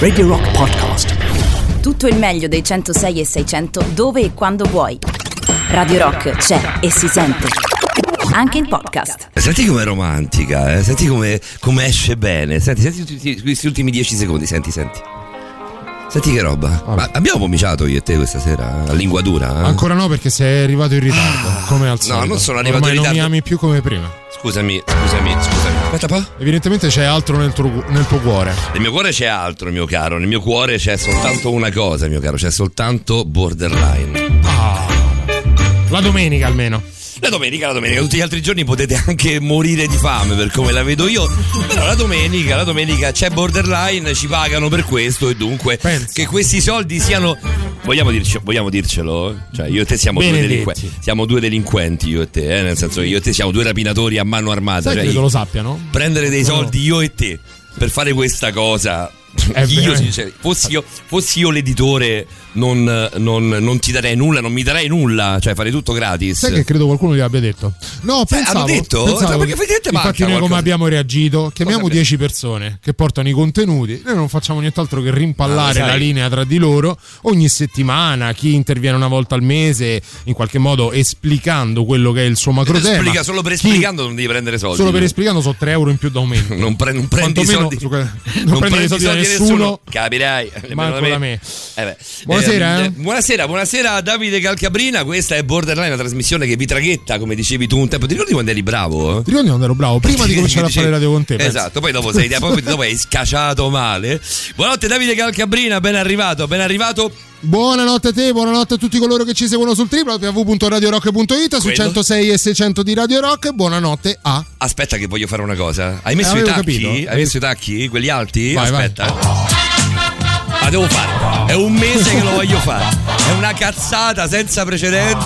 Radio Rock Podcast. Tutto il meglio dei 106 e 600 dove e quando vuoi. Radio Rock c'è e si sente. Anche in podcast. Senti com'è romantica, eh? senti come, come esce bene. Senti, senti tutti questi ultimi 10 secondi, senti, senti. Senti che roba. Ma abbiamo pomiciato io e te questa sera a lingua dura? eh? Ancora no perché sei arrivato in ritardo, come al solito. Ah. non sono arrivato Ormai in ritardo. non mi ami più come prima. Scusami, scusami, scusami. Aspetta un po'. Evidentemente c'è altro nel tuo, nel tuo cuore. Nel mio cuore c'è altro, mio caro. Nel mio cuore c'è soltanto una cosa, mio caro. C'è soltanto borderline. Ah. La domenica almeno. La domenica, la domenica, tutti gli altri giorni potete anche morire di fame per come la vedo io. Però la domenica, la domenica c'è borderline, ci pagano per questo e dunque Pensa. che questi soldi siano. Vogliamo, dirci- vogliamo dircelo? Cioè, io e te siamo due delinquenti. Siamo due delinquenti, io e te, eh? nel senso che io e te siamo due rapinatori a mano armata. Sai Cioè, io- lo sappiano? prendere dei soldi io e te per fare questa cosa. Io, cioè, fossi, io, fossi io l'editore, non, non- non ti darei nulla, non mi darei nulla, cioè farei tutto gratis. Sai che credo qualcuno gli abbia detto? No, Sai, pensavo. hanno detto? pensavo Cioè, perché effettivamente infatti, noi come abbiamo reagito? Chiamiamo Cosa 10 persone che portano i contenuti. Noi non facciamo nient'altro che Ah, rimpallare sai. la linea tra di loro ogni settimana. Chi interviene una volta al mese, in qualche modo esplicando quello che è il suo macro tema. Esplica, solo per Chi- esplicando non devi prendere soldi. Solo per esplicando sono 3 euro in più da un mese. non, pre- non prendi Quantomeno soldi. su que- non prendi i soldi da nessuno. Capirai. nemmeno da me. Eh beh. Buonasera, Eh, buonasera, buonasera Davide Calcabrina. Questa è Borderline, una trasmissione che vi traghetta, come dicevi tu un tempo. Ti ricordi quando eri bravo? Ti ricordi quando ero bravo? Prima di cominciare a fare radio con te. Esatto, poi dopo, sei, poi dopo hai scacciato male. Buonanotte Davide Calcabrina, ben arrivato, ben arrivato. Buonanotte a te, buonanotte a tutti coloro che ci seguono sul www.radiorock.it su Quello. 106 e 600 di Radio Rock. Buonanotte a Aspetta che voglio fare una cosa. Hai messo Eh, i tacchi? capito. Hai messo i tacchi? Quelli alti? Vai, vai. La devo fare. È un mese che lo voglio fare. È una cazzata senza precedenti.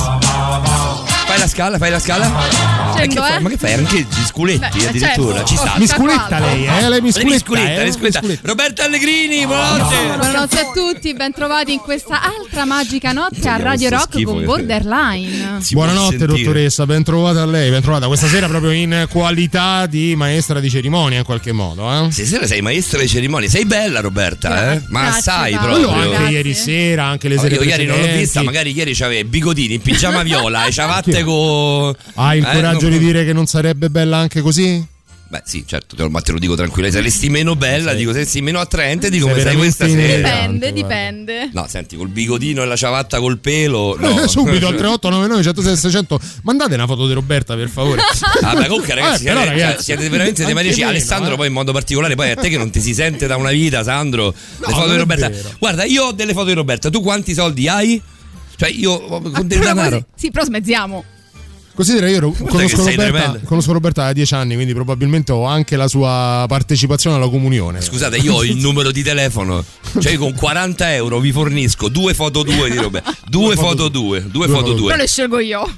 Fai la scala, fai la scala. Ma che, Scendo, fai? eh. Ma che fai? Anche gli sculetti Beh, addirittura. certo. Ci sta. Oh, Mi sculetta lei, eh? Lei mi Mi sculetta. sculetta, eh? mi sculetta. Mi sculetta. Roberta Allegrini, buonanotte. Buonanotte a tutti, bentrovati in questa altra magica notte a Radio Rock con che- Borderline. Si Buonanotte sentire. dottoressa, ben trovata a lei, ben trovata questa sera proprio in qualità di maestra di cerimonia in qualche modo, eh? Stasera sei maestra di cerimonie. Sei bella, Roberta, eh? Ma Grazie, sai proprio. anche Grazie. ieri sera, anche le sere io ieri non l'ho vista, magari ieri c'aveva i bigodini in pigiama viola e ciabatte con. Hai il Eh, coraggio non- di dire che non sarebbe bella anche così? Beh, sì, certo, te lo- ma te lo dico tranquillo. Saresti meno bella, dico, saresti meno attraente di come Sei sei questa sera. Dipende, dipende. No, senti, col bigodino e la ciabatta col pelo. No. Subito al 3899 106 600 mandate una foto di Roberta per favore. Ah, beh, comunque, ragazzi, Eh, però, siete, ragazzi, siete veramente dei maniaci. meno, Alessandro, eh. poi in modo particolare, poi a te che non ti si sente da una vita, Sandro. le foto di Roberta. vero. Guarda, io ho delle foto di Roberta. Tu quanti soldi hai? Cioè, io ho- con del Però denaro. Sì, però smezziamo. Considera, io conosco Roberta, conosco Roberta da 10 anni, quindi probabilmente ho anche la sua partecipazione alla comunione. Scusate, io ho il numero di telefono. Cioè, io con 40 euro vi fornisco due foto due di Roberta. Due foto due. Due foto Però due. le scelgo io.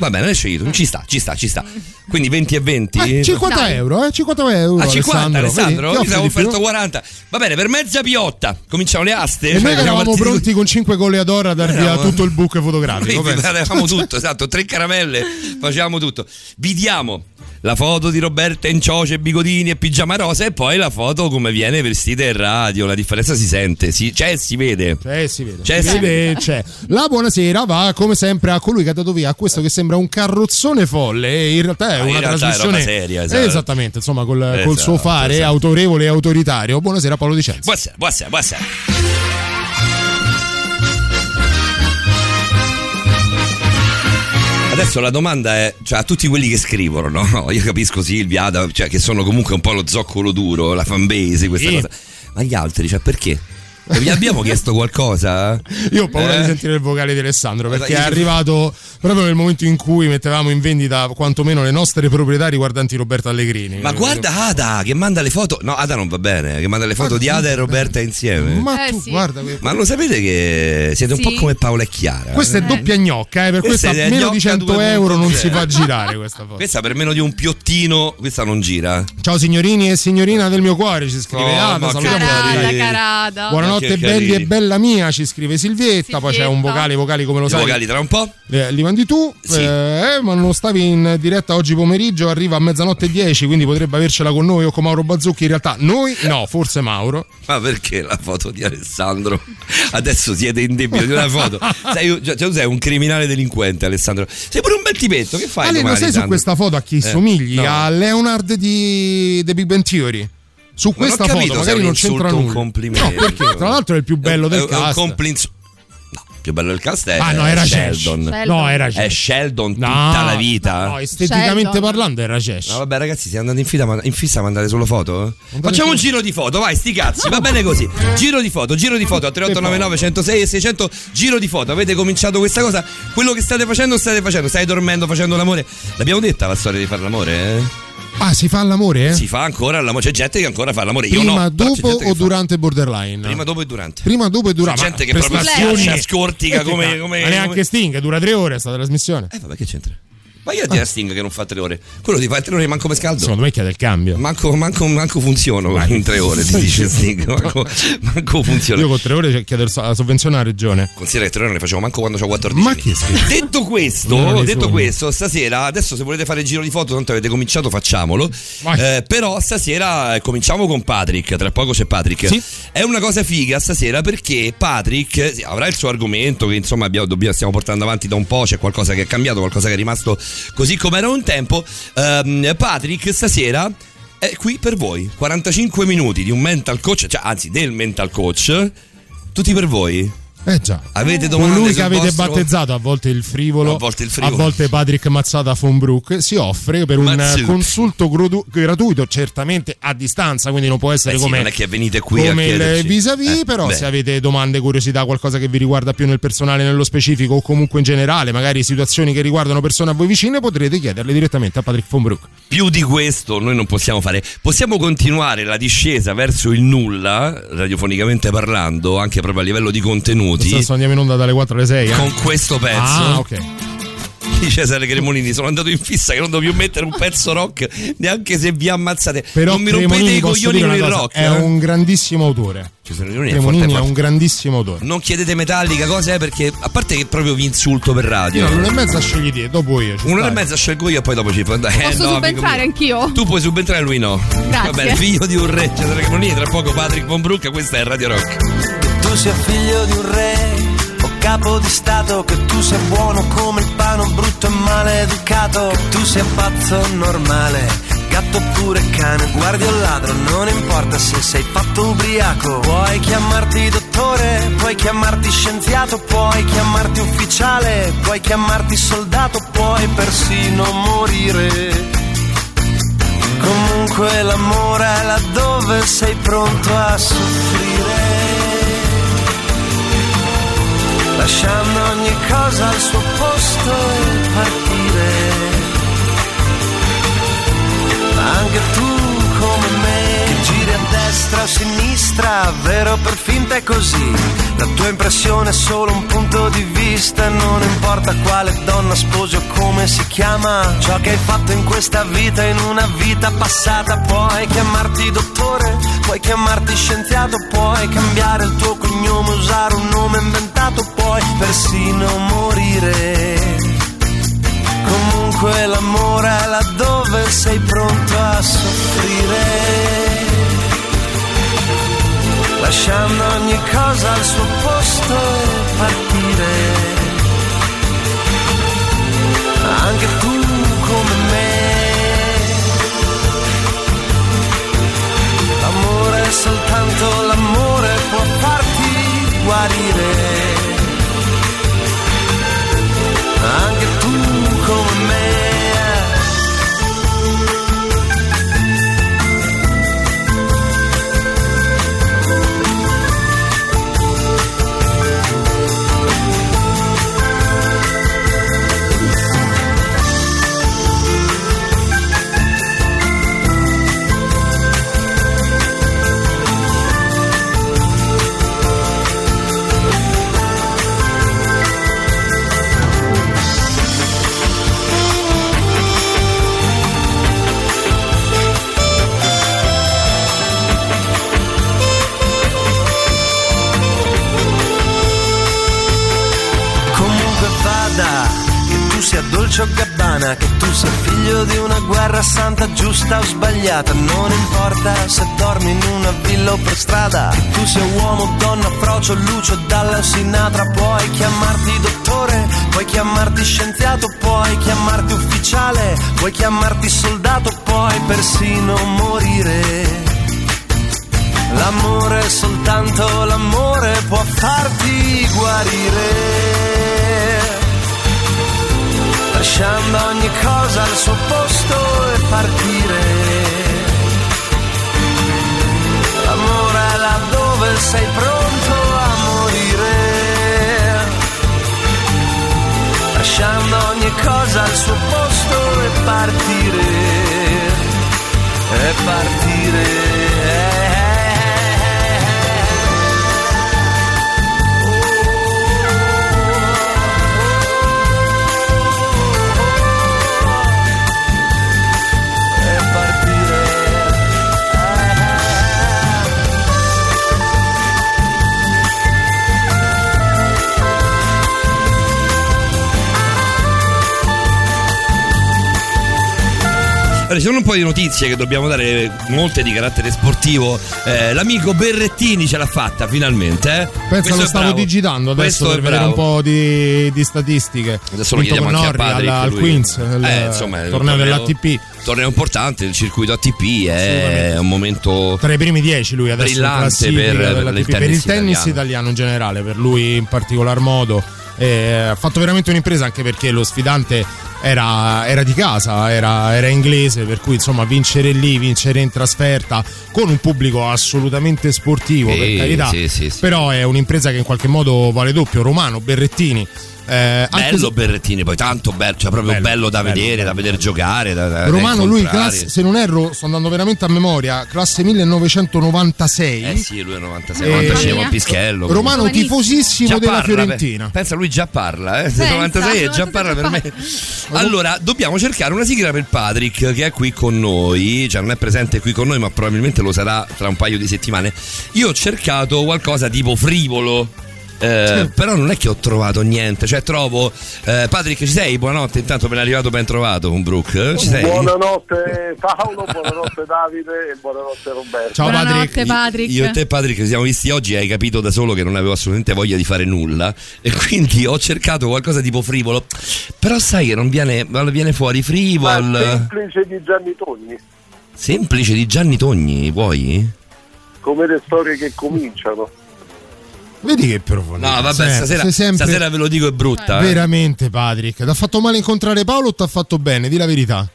Va bene, ne scegli tu. Ci sta, ci sta, ci sta. Quindi 20 e 20. Eh, 50 Dai. euro, eh? 50 euro. A 50 Alessandro, Vedi? mi Ti più. offerto 40. Va bene, per mezza piotta. Cominciamo le aste. E noi Cioè, eravamo partiti pronti con 5 goleador a dar via Eravamo- tutto il book fotografico. Avevamo tutto, esatto, tre caramelle, facevamo tutto. Vi diamo la foto di Roberta in cioce, bigodini e pigiama rosa e poi la foto come viene vestita in radio, la differenza si sente, si, cioè si vede. Cioè, si vede. C'è, si si vede, c'è. La buonasera va come sempre a colui che ha dato via a questo che sembra un carrozzone folle. E in realtà è Ah, una realtà è trasmissione roba seria, esatto. Eh, Esattamente, insomma, col, col Esatto, suo fare esatto. autorevole e autoritario. Buonasera, Paolo Dicenzo. Buonasera, buonasera, buonasera. Adesso la domanda è, cioè a tutti quelli che scrivono, no? Io capisco Silvia, Ada, cioè che sono comunque un po' lo zoccolo duro, la fanbase, questa Sì. cosa. Ma gli altri, cioè perché? Vi abbiamo chiesto qualcosa? Io ho paura Eh? di sentire il vocale di Alessandro perché è arrivato proprio nel momento in cui mettevamo in vendita quantomeno le nostre proprietà riguardanti Roberto Allegrini. Ma guarda Ada che manda le foto. No, Ada non va bene, che manda le foto di Ada e Roberta insieme. Ma Eh, tu, sì. guarda, que- Ma lo sapete che siete un Sì. po' come Paola e Chiara? questa è eh? doppia gnocca, eh, per Questa questa è meno di 100 2.0. euro non si fa girare questa foto. Questa per meno di un piottino, questa non gira. Ciao signorini e signorina del mio cuore, ci scrive Oh, Ada, ma salutiamo Carada, carada. Buonanotte Buonanotte belli e bella mia, ci scrive Silvietta. Poi c'è un Silvietta. vocale, vocali come lo I sai. vocali tra un po'. Eh, li mandi tu, Sì. eh, ma non stavi in diretta oggi pomeriggio, arriva a mezzanotte e 10, quindi potrebbe avercela con noi o con Mauro Bazzucchi. In realtà noi no, forse Mauro. Ma perché la foto di Alessandro? Adesso siete in debito di una foto. Sei, cioè, tu sei un criminale delinquente, Alessandro. Sei pure un bel tipetto. Che fai? Ale, lo domani, sai su Sandro? questa foto a chi Eh, somigli? no. A Leonard di The Big Bang Theory. Su Ma non ho questa capito foto magari un non c'entra un nulla. complimento. No, perché tra l'altro è il più bello del un- è un cast. il più bello del cast è Ah, no, era Sheldon. Sheldon. Sheldon. No, era È Sheldon. Sheldon tutta No, la vita. No, esteticamente Sheldon. parlando era Cesh. No, vabbè, ragazzi, siete andati in, fida, ma- in fissa a mandare solo foto? Mandate Facciamo un giro di foto, vai, sti cazzi, va bene così. Giro di foto, giro di foto a 3899 106 e 600. Giro di foto, avete cominciato questa cosa? Quello che state facendo, state facendo. Stai dormendo, facendo l'amore. L'abbiamo detta la storia di fare l'amore, eh? Ah, si fa l'amore? Eh? Si fa ancora l'amore. C'è gente che ancora fa l'amore. Io Prima, no. però c'è dopo o fa. durante borderline? Prima, dopo e durante. Prima, dopo e C'è durante. gente che proprio si scortica come. cazzo, come, Ma neanche come- Sting, dura tre ore sta trasmissione. Eh, vabbè, che c'entra? Ma io a dire a Sting che non fa tre ore. Quello di fare tre ore manco come scaldo. Secondo me chiede il cambio. Manco, manco, manco funziono in tre ore, ti dice Sting. Manco, manco funziona. Io con tre ore chiedo la sovvenzione alla regione. Considera che tre ore non le facevo manco quando avevo 14 Ma anni. che schifo. Detto questo, ne detto sono. questo, stasera, adesso se volete fare il giro di foto, tanto avete cominciato, facciamolo. Vai. Eh, però stasera eh, cominciamo con Patrick, tra poco c'è Patrick. Sì. È una cosa figa stasera perché Patrick avrà il suo argomento che insomma abbiamo- dobbiamo- stiamo portando avanti da un po', c'è qualcosa che è cambiato, qualcosa che è rimasto così come era un tempo. Ehm, Patrick stasera è qui per voi. 45 minuti di un mental coach, cioè anzi del mental coach, tutti per voi. Eh già. Avete domande Colui che avete vostro- battezzato a volte il frivolo, A volte il frivolo. a volte Patrick Mazzata von Brook, si offre per un Mazzucchi. consulto grodu- gratuito, certamente a distanza, quindi non può essere Eh sì, come, non è che venite qui a come il vis-à-vis, Eh, però beh. se avete domande, curiosità, qualcosa che vi riguarda più nel personale, nello specifico o comunque in generale, magari situazioni che riguardano persone a voi vicine, potrete chiederle direttamente a Patrick von Brook. Più di questo noi non possiamo fare. Possiamo continuare la discesa verso il nulla, radiofonicamente parlando, anche proprio a livello di contenuti, Adesso andiamo in onda dalle 4 alle 6. Eh? con questo pezzo Ah, ok. di Cesare Cremonini. Sono andato in fissa che non devo più mettere un pezzo rock neanche se vi ammazzate. Però non mi rompete i coglioni con il cosa, rock. È eh? un grandissimo autore. Cesare Cremonini è Cremonini forte, è forte. un grandissimo autore. Non chiedete metallica, cos'è? Perché a parte che proprio vi insulto per radio. Io all'una e mezza scegli te, dopo io. Un'ora e mezza scelgo io e poi dopo ci eh, Posso no, amico subentrare anch'io? Tu puoi subentrare, lui no. Grazie. Vabbè, figlio di un re, Cesare Cremonini, tra poco Patrick Von Brook, questa è Radio Rock. Tu sia figlio di un re o capo di stato, che tu sia buono come il pano, brutto e maleducato, che tu sia pazzo normale, gatto oppure cane, guardi o ladro, non importa se sei fatto ubriaco, puoi chiamarti dottore, puoi chiamarti scienziato, puoi chiamarti ufficiale, puoi chiamarti soldato, puoi persino morire. Comunque l'amore è laddove sei pronto a soffrire. Lasciando ogni cosa al suo posto e partire. Anche tu come me, giri a destra o a sinistra, vero per finta è così. La tua impressione è solo un punto di vista, non importa quale donna sposi o come si chiama. Ciò che hai fatto in questa vita, in una vita passata, puoi chiamarti dottore, puoi chiamarti scienziato, puoi cambiare il tuo cognome, usare un nome inventato, puoi persino morire. Comunque l'amore è laddove sei pronto a soffrire. Lasciando ogni cosa al suo posto e partire. Anche tu come me. L'amore soltanto l'amore può farti guarire anche tu come me. Dolce o Gabbana, che tu sia figlio di una guerra santa giusta o sbagliata, non importa se dormi in una villa o per strada, che tu sia uomo, donna, frocio, lucio, dalla Sinatra, puoi chiamarti dottore, puoi chiamarti scienziato, puoi chiamarti ufficiale, puoi chiamarti soldato, puoi persino morire. L'amore, soltanto l'amore può farti guarire. Lasciando ogni cosa al suo posto e partire. L'amore è laddove sei pronto a morire. Lasciando ogni cosa al suo posto e partire. E partire. Allora, ci sono un po' di notizie che dobbiamo dare, molte di carattere sportivo. Eh, l'amico Berrettini ce l'ha fatta finalmente. Eh? Questo lo è stavo bravo. digitando adesso Questo per è vedere un po' di, di statistiche. Adesso lo chiediamo anche a Norri Patrick. alla- al Queens, il Eh, insomma, torneo dell'ATP. Torneo importante, il circuito ATP è Assolutamente. un momento Tra i primi dieci lui adesso Brillante per- per il per tennis il tennis italiano. italiano. in generale, per lui in particolar modo. Eh, ha fatto veramente un'impresa anche perché lo sfidante era, era di casa, era, era inglese, per cui insomma vincere lì, vincere in trasferta con un pubblico assolutamente sportivo, Sì, per carità. sì, sì. Però è un'impresa che in qualche modo vale doppio. Romano, Berrettini. Eh, anche bello se- Berrettini, poi tanto bello, cioè proprio bello, Bello, da bello, vedere, bello, da vedere giocare. Da, da- da Romano, lui classe, se non erro, sto andando veramente a memoria, classe 1996. Eh sì, lui è 96, Eh, 95 Mamma a Pischello. Romano Giovanissimo. tifosissimo Già della parla, Fiorentina. pe- Pensa, lui già parla, eh? Pensa, 96 e già 96 parla per me. Allora, dobbiamo cercare una sigla per Patrick che è qui con noi, cioè non è presente qui con noi, ma probabilmente lo sarà tra un paio di settimane. Io ho cercato qualcosa tipo frivolo. Eh, però non è che ho trovato niente, cioè trovo eh, Patrick ci sei? Buonanotte, intanto ben arrivato, ben trovato con Brooke. Ci sei? Buonanotte Paolo, buonanotte Davide e buonanotte Roberto. Ciao Buonanotte, Patrick. Patrick. Io e te Patrick ci siamo visti oggi hai capito da solo che non avevo assolutamente voglia di fare nulla e quindi ho cercato qualcosa tipo frivolo però sai che non viene, non viene fuori Ma frivol semplice di Gianni Togni, semplice di Gianni Togni vuoi? come le storie che cominciano. Vedi che profondità. No vabbè Sempre, stasera, sempre stasera ve lo dico è brutta eh. Veramente Patrick, ti ha fatto male incontrare Paolo o ti ha fatto bene? Di la verità.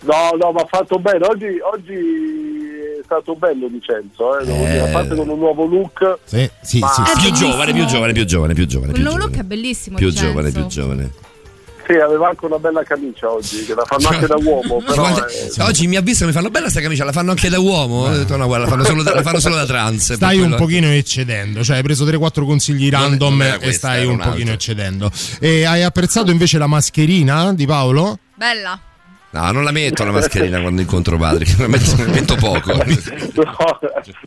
No, no, ma ha fatto bene. Oggi, oggi è stato bello Vincenzo, eh, devo Eh. dire. a parte con un nuovo look. Sì, sì, Ma- sì. Più giovane, più giovane, più giovane, più giovane, più nuovo look è bellissimo. Più Vincenzo. giovane, più giovane. Sì, aveva anche una bella camicia oggi, che la fanno anche da uomo, però Guarda, eh, Oggi mi ha visto che mi fanno bella sta camicia, la fanno anche da uomo. Ho detto, no, guarda, la fanno solo da, fanno solo da trans. Stai un quello- pochino eccedendo, cioè hai preso 3-4 consigli Non- random non era e questa, stai era un un pochino eccedendo. E hai apprezzato invece la mascherina di Paolo? Bella. No, non la metto la mascherina quando incontro Patrick, la metto, la metto poco. no,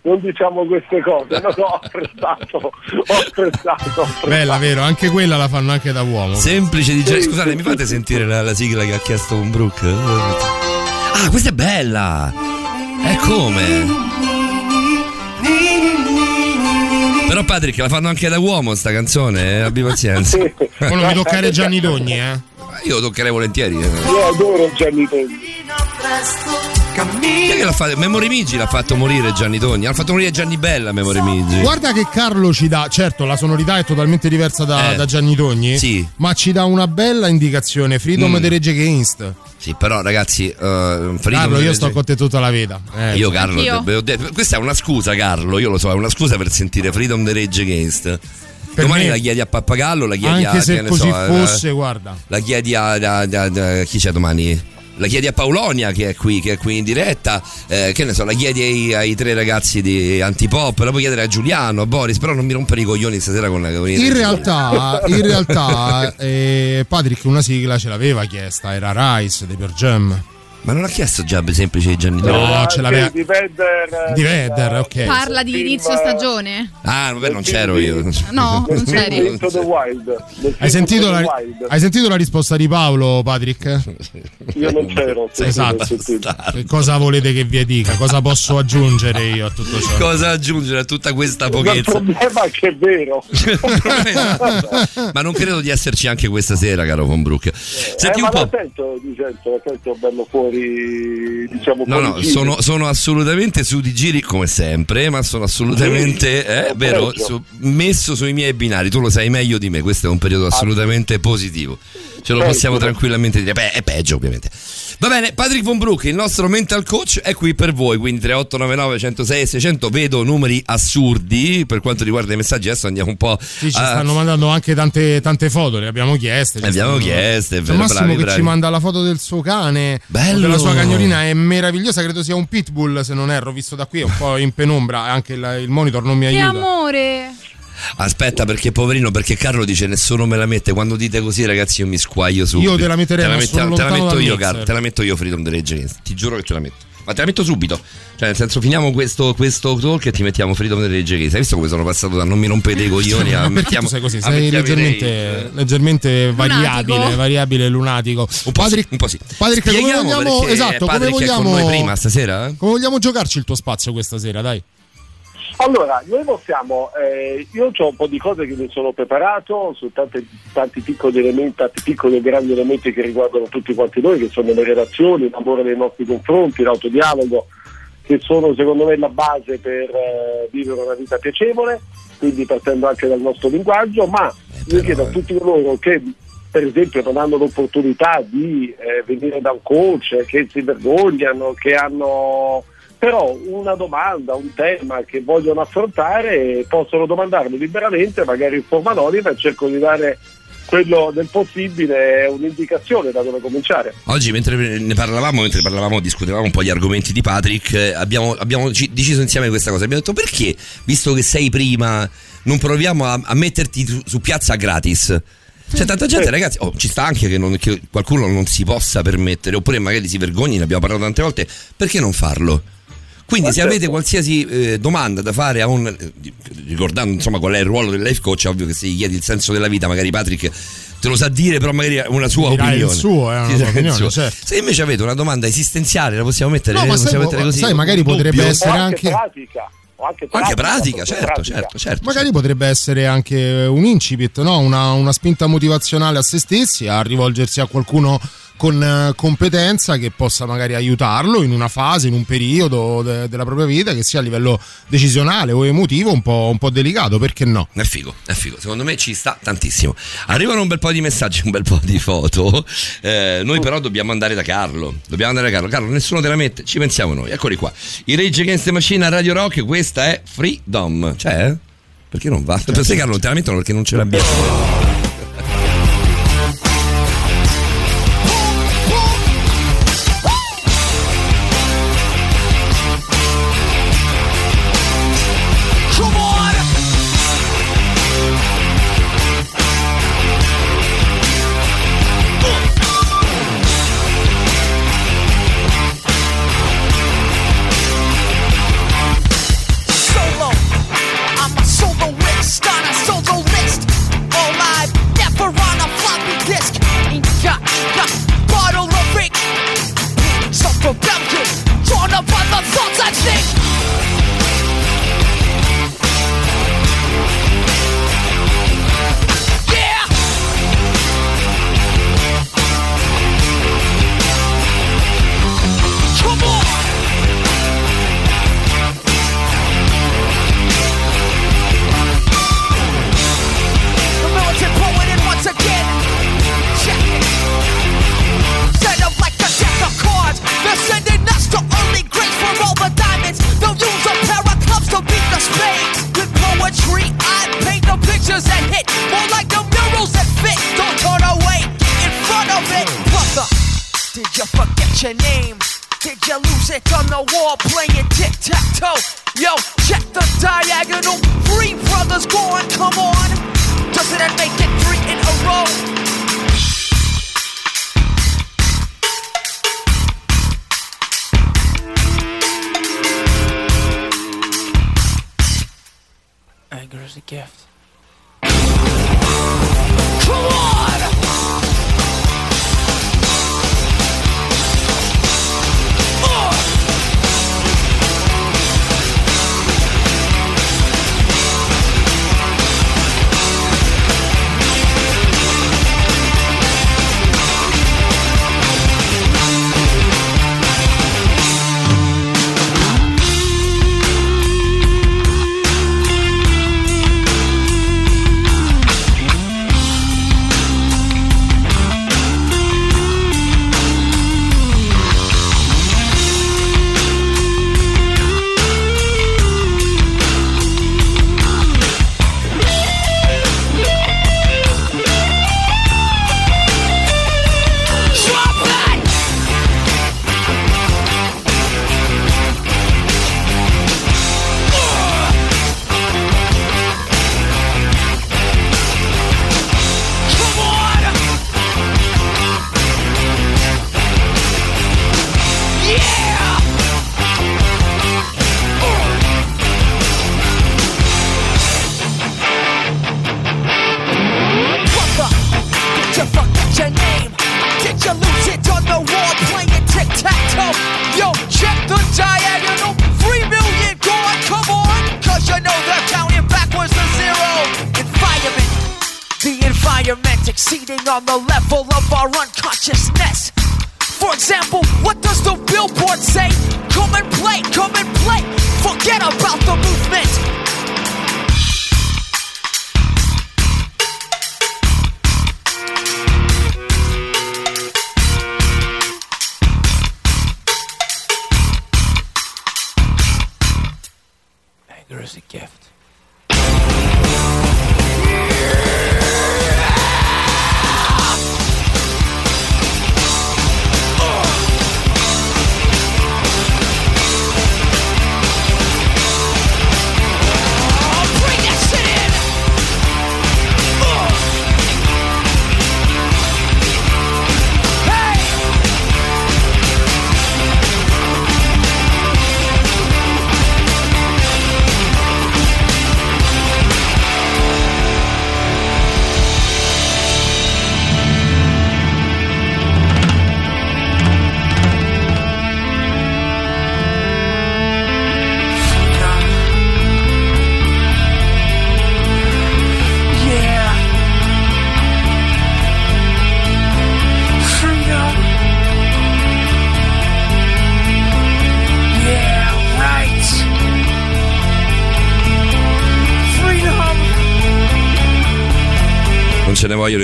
non diciamo queste cose. No, no, ho apprezzato, ho apprezzato. ho apprezzato. Bella, vero? Anche quella la fanno anche da uomo. Semplice di genere. Scusate, mi fate sentire la, la sigla che ha chiesto un Brooke? Ah, questa è bella! È come? Però Patrick la fanno anche da uomo sta canzone, eh? abbi pazienza. Mi toccare Gianni Dogni, eh? Io lo toccherei volentieri. eh. Io adoro Gianni Togni. Chi è che l'ha fatto? Memory Migi l'ha fatto morire Gianni Togni. Ha fatto morire Gianni Bella Memory Migi. Guarda che Carlo ci dà, certo la sonorità è totalmente diversa da, Eh. da Gianni Togni, Sì. ma ci dà una bella indicazione, Freedom Mm. the Rage Against. Sì, però ragazzi, uh, Freedom Carlo, io sto con te tutta la vita. Eh, Io sì. Carlo, Anch'io. te- detto- questa è una scusa Carlo, io lo so, è una scusa per sentire Freedom the Rage Against. Per Domani me- la chiedi a Pappagallo, la chiedi a Anche se così so, eh, fosse, guarda. la chiedi a, a- a- a- chi c'è domani? La chiedi a Paolonia che è qui, che è qui in diretta, eh, che ne so, la chiedi ai, ai tre ragazzi di Antipop, la puoi chiedere a Giuliano, a Boris, però non mi rompere i coglioni stasera con la con i- In realtà, in realtà eh, Patrick una sigla ce l'aveva chiesta, era Rice dei Per Jam. Ma non ha chiesto già semplice di Gianni No, Dorelli? ce l'aveva- Di Vedder. Di Vedder, ok. Parla di inizio stagione? Ah, vabbè, non c'ero io. No, non c'eri. Hai sentito, la, hai sentito la risposta di Paolo, Patrick? Io non c'ero. Esatto. cosa volete che vi dica? Cosa posso aggiungere io a tutto ciò? Cosa aggiungere a tutta questa Il pochezza? problema è che è vero. Ma non credo di esserci anche questa sera, caro Von Brook. Senti eh, un ma po'. la sento bello fuori, diciamo, No, no, giri. sono, sono assolutamente su di giri come sempre, ma sono assolutamente, eh, vero, su- messo sui miei binari. Tu lo sai meglio di me, questo è un periodo assolutamente positivo. Ce lo Peggio. possiamo tranquillamente dire. Beh, è peggio, ovviamente. Va bene, Patrick Von Brook, il nostro mental coach, è qui per voi. Quindi 3899 106 e 600. Vedo numeri assurdi per quanto riguarda i messaggi. Adesso andiamo un po'. Sì, ci a- stanno mandando anche tante, tante foto, le abbiamo chieste. Le abbiamo stanno- chieste, vero, Massimo bravi, che bravi. ci manda la foto del suo cane, Bello. della sua cagnolina, è meravigliosa, credo sia un pitbull se non erro, visto da qui, è un po' in penombra, anche il, il monitor non mi Che aiuta. amore! Aspetta, perché poverino, perché Carlo dice nessuno me la mette. Quando dite così, ragazzi, io mi squaglio subito. Io te la metterei, te la, sono te la metto io. Carlo. Te la metto io, Freedom the Rage Against. Ti giuro che te la metto. Ma te la metto subito. Cioè, nel senso, finiamo questo, questo talk e ti mettiamo Freedom the Rage Against. Hai visto come sono passato da non mi rompete i coglioni a mettiamo, sei così? Sei leggermente, rage? leggermente variabile, Lunatico. variabile lunatico. Un po' sì, un po' sì. Patrick, come vogliamo, esatto, come Patrick è con vogliamo, noi prima stasera? eh? come vogliamo giocarci il tuo spazio questa sera, dai? Allora, noi possiamo, eh, io ho un po' di cose che mi sono preparato su tante- tanti piccoli elementi, tanti piccoli e grandi elementi che riguardano tutti quanti noi, che sono le relazioni, l'amore nei nostri confronti, l'autodialogo, che sono secondo me la base per eh, vivere una vita piacevole, quindi partendo anche dal nostro linguaggio, ma io chiedo a tutti coloro che per esempio non hanno l'opportunità di eh, venire da un coach, che si vergognano, che hanno però una domanda, un tema che vogliono affrontare possono domandarmi liberamente, magari in forma anonima e cerco di dare quello del possibile un'indicazione da dove cominciare. Oggi mentre ne parlavamo, mentre parlavamo, discutevamo un po' gli argomenti di Patrick, eh, abbiamo, abbiamo ci- deciso insieme questa cosa. Abbiamo detto perché, visto che sei prima, non proviamo a, a metterti su, su piazza gratis? C'è tanta gente, Sì. ragazzi, oh, ci sta anche che, non- che qualcuno non si possa permettere, oppure magari si vergogni, ne abbiamo parlato tante volte, perché non farlo? Quindi Ma se certo. avete qualsiasi eh, domanda da fare a un eh, ricordando insomma qual è il ruolo del life coach, è ovvio che se gli chiedi il senso della vita, magari Patrick te lo sa dire, però magari una sua Dirà il opinione. suo, eh, una Sì, il opinione, suo. certo. Se invece avete una domanda esistenziale, la possiamo mettere, No, la sai, possiamo mettere così. sai, magari un potrebbe dubbio? essere- anche- pratica. O anche O anche pratica, certo, pratica. certo, certo. Magari potrebbe essere anche un incipit, no? una, una spinta motivazionale a se stessi, a rivolgersi a qualcuno con eh, competenza che possa magari aiutarlo in una fase, in un periodo de- della propria vita che sia a livello decisionale o emotivo un po', un po' delicato, perché no? È figo, è figo. Secondo me ci sta tantissimo. Arrivano un bel po' di messaggi, un bel po' di foto. Eh, noi però dobbiamo andare da Carlo. Dobbiamo andare da Carlo. Carlo, nessuno te la mette, ci pensiamo noi. Eccoli qua. I Rage Against the Machine a Radio Rock, questa è Freedom. C'è? Perché non va? Certo. Per sé Carlo non te la mettono perché non ce l'abbiamo.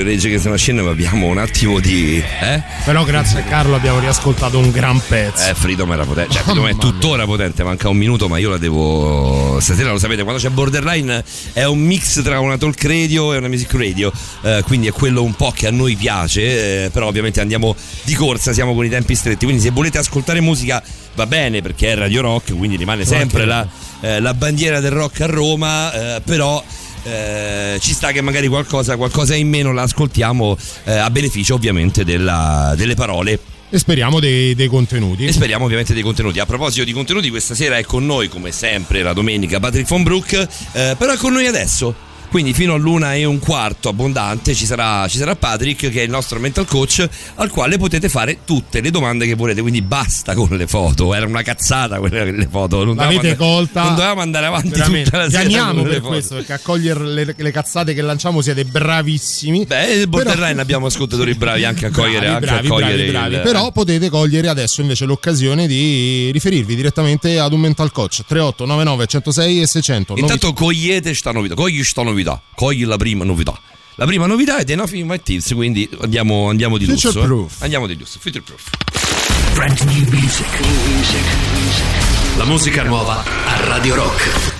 Ce ne vogliono i reggi che sono a scena, ma abbiamo un attimo di. Eh? Però grazie a Carlo abbiamo riascoltato un gran pezzo. Eh, Freedom era potente. Cioè, Freedom è mia. tuttora potente, manca un minuto, ma io la devo. Stasera lo sapete, quando c'è Borderline è un mix tra una talk radio e una music radio. eh, quindi è quello un po' che a noi piace. eh, però ovviamente andiamo di corsa, siamo con i tempi stretti. Quindi se volete ascoltare musica va bene perché è Radio Rock, quindi rimane sempre la, eh, la bandiera del rock a Roma. eh, però. Eh, ci sta che magari qualcosa, qualcosa in meno la ascoltiamo eh, a beneficio ovviamente della- delle parole E speriamo dei, dei contenuti. e speriamo ovviamente dei contenuti. A proposito di contenuti, questa sera è con noi, come sempre, la domenica Patrick von Brook, eh, però è con noi adesso. Quindi fino all'una e un quarto abbondante ci sarà, ci sarà Patrick che è il nostro mental coach al quale potete fare tutte le domande che volete. Quindi basta con le foto, era una cazzata quelle le foto. Non L'avete colta. Non dovevamo andare avanti Veramente. tutta la. Pianiamo per questo, perché a cogliere le, le cazzate che lanciamo siete bravissimi. Beh, il borderline Però- abbiamo ascoltatori bravi anche a cogliere, Bravi, anche bravi, a cogliere bravi, bravi. il- Però potete cogliere adesso invece l'occasione di riferirvi direttamente ad un mental coach 3899 106 e 600. Intanto cogliete sta novità, cogli sta novità, cogli la prima novità. La prima novità è dei Nothing My Tips, quindi andiamo, andiamo di Future lusso. eh. proof. Andiamo di lusso, future proof. Brand new music. La musica nuova a Radio Rock.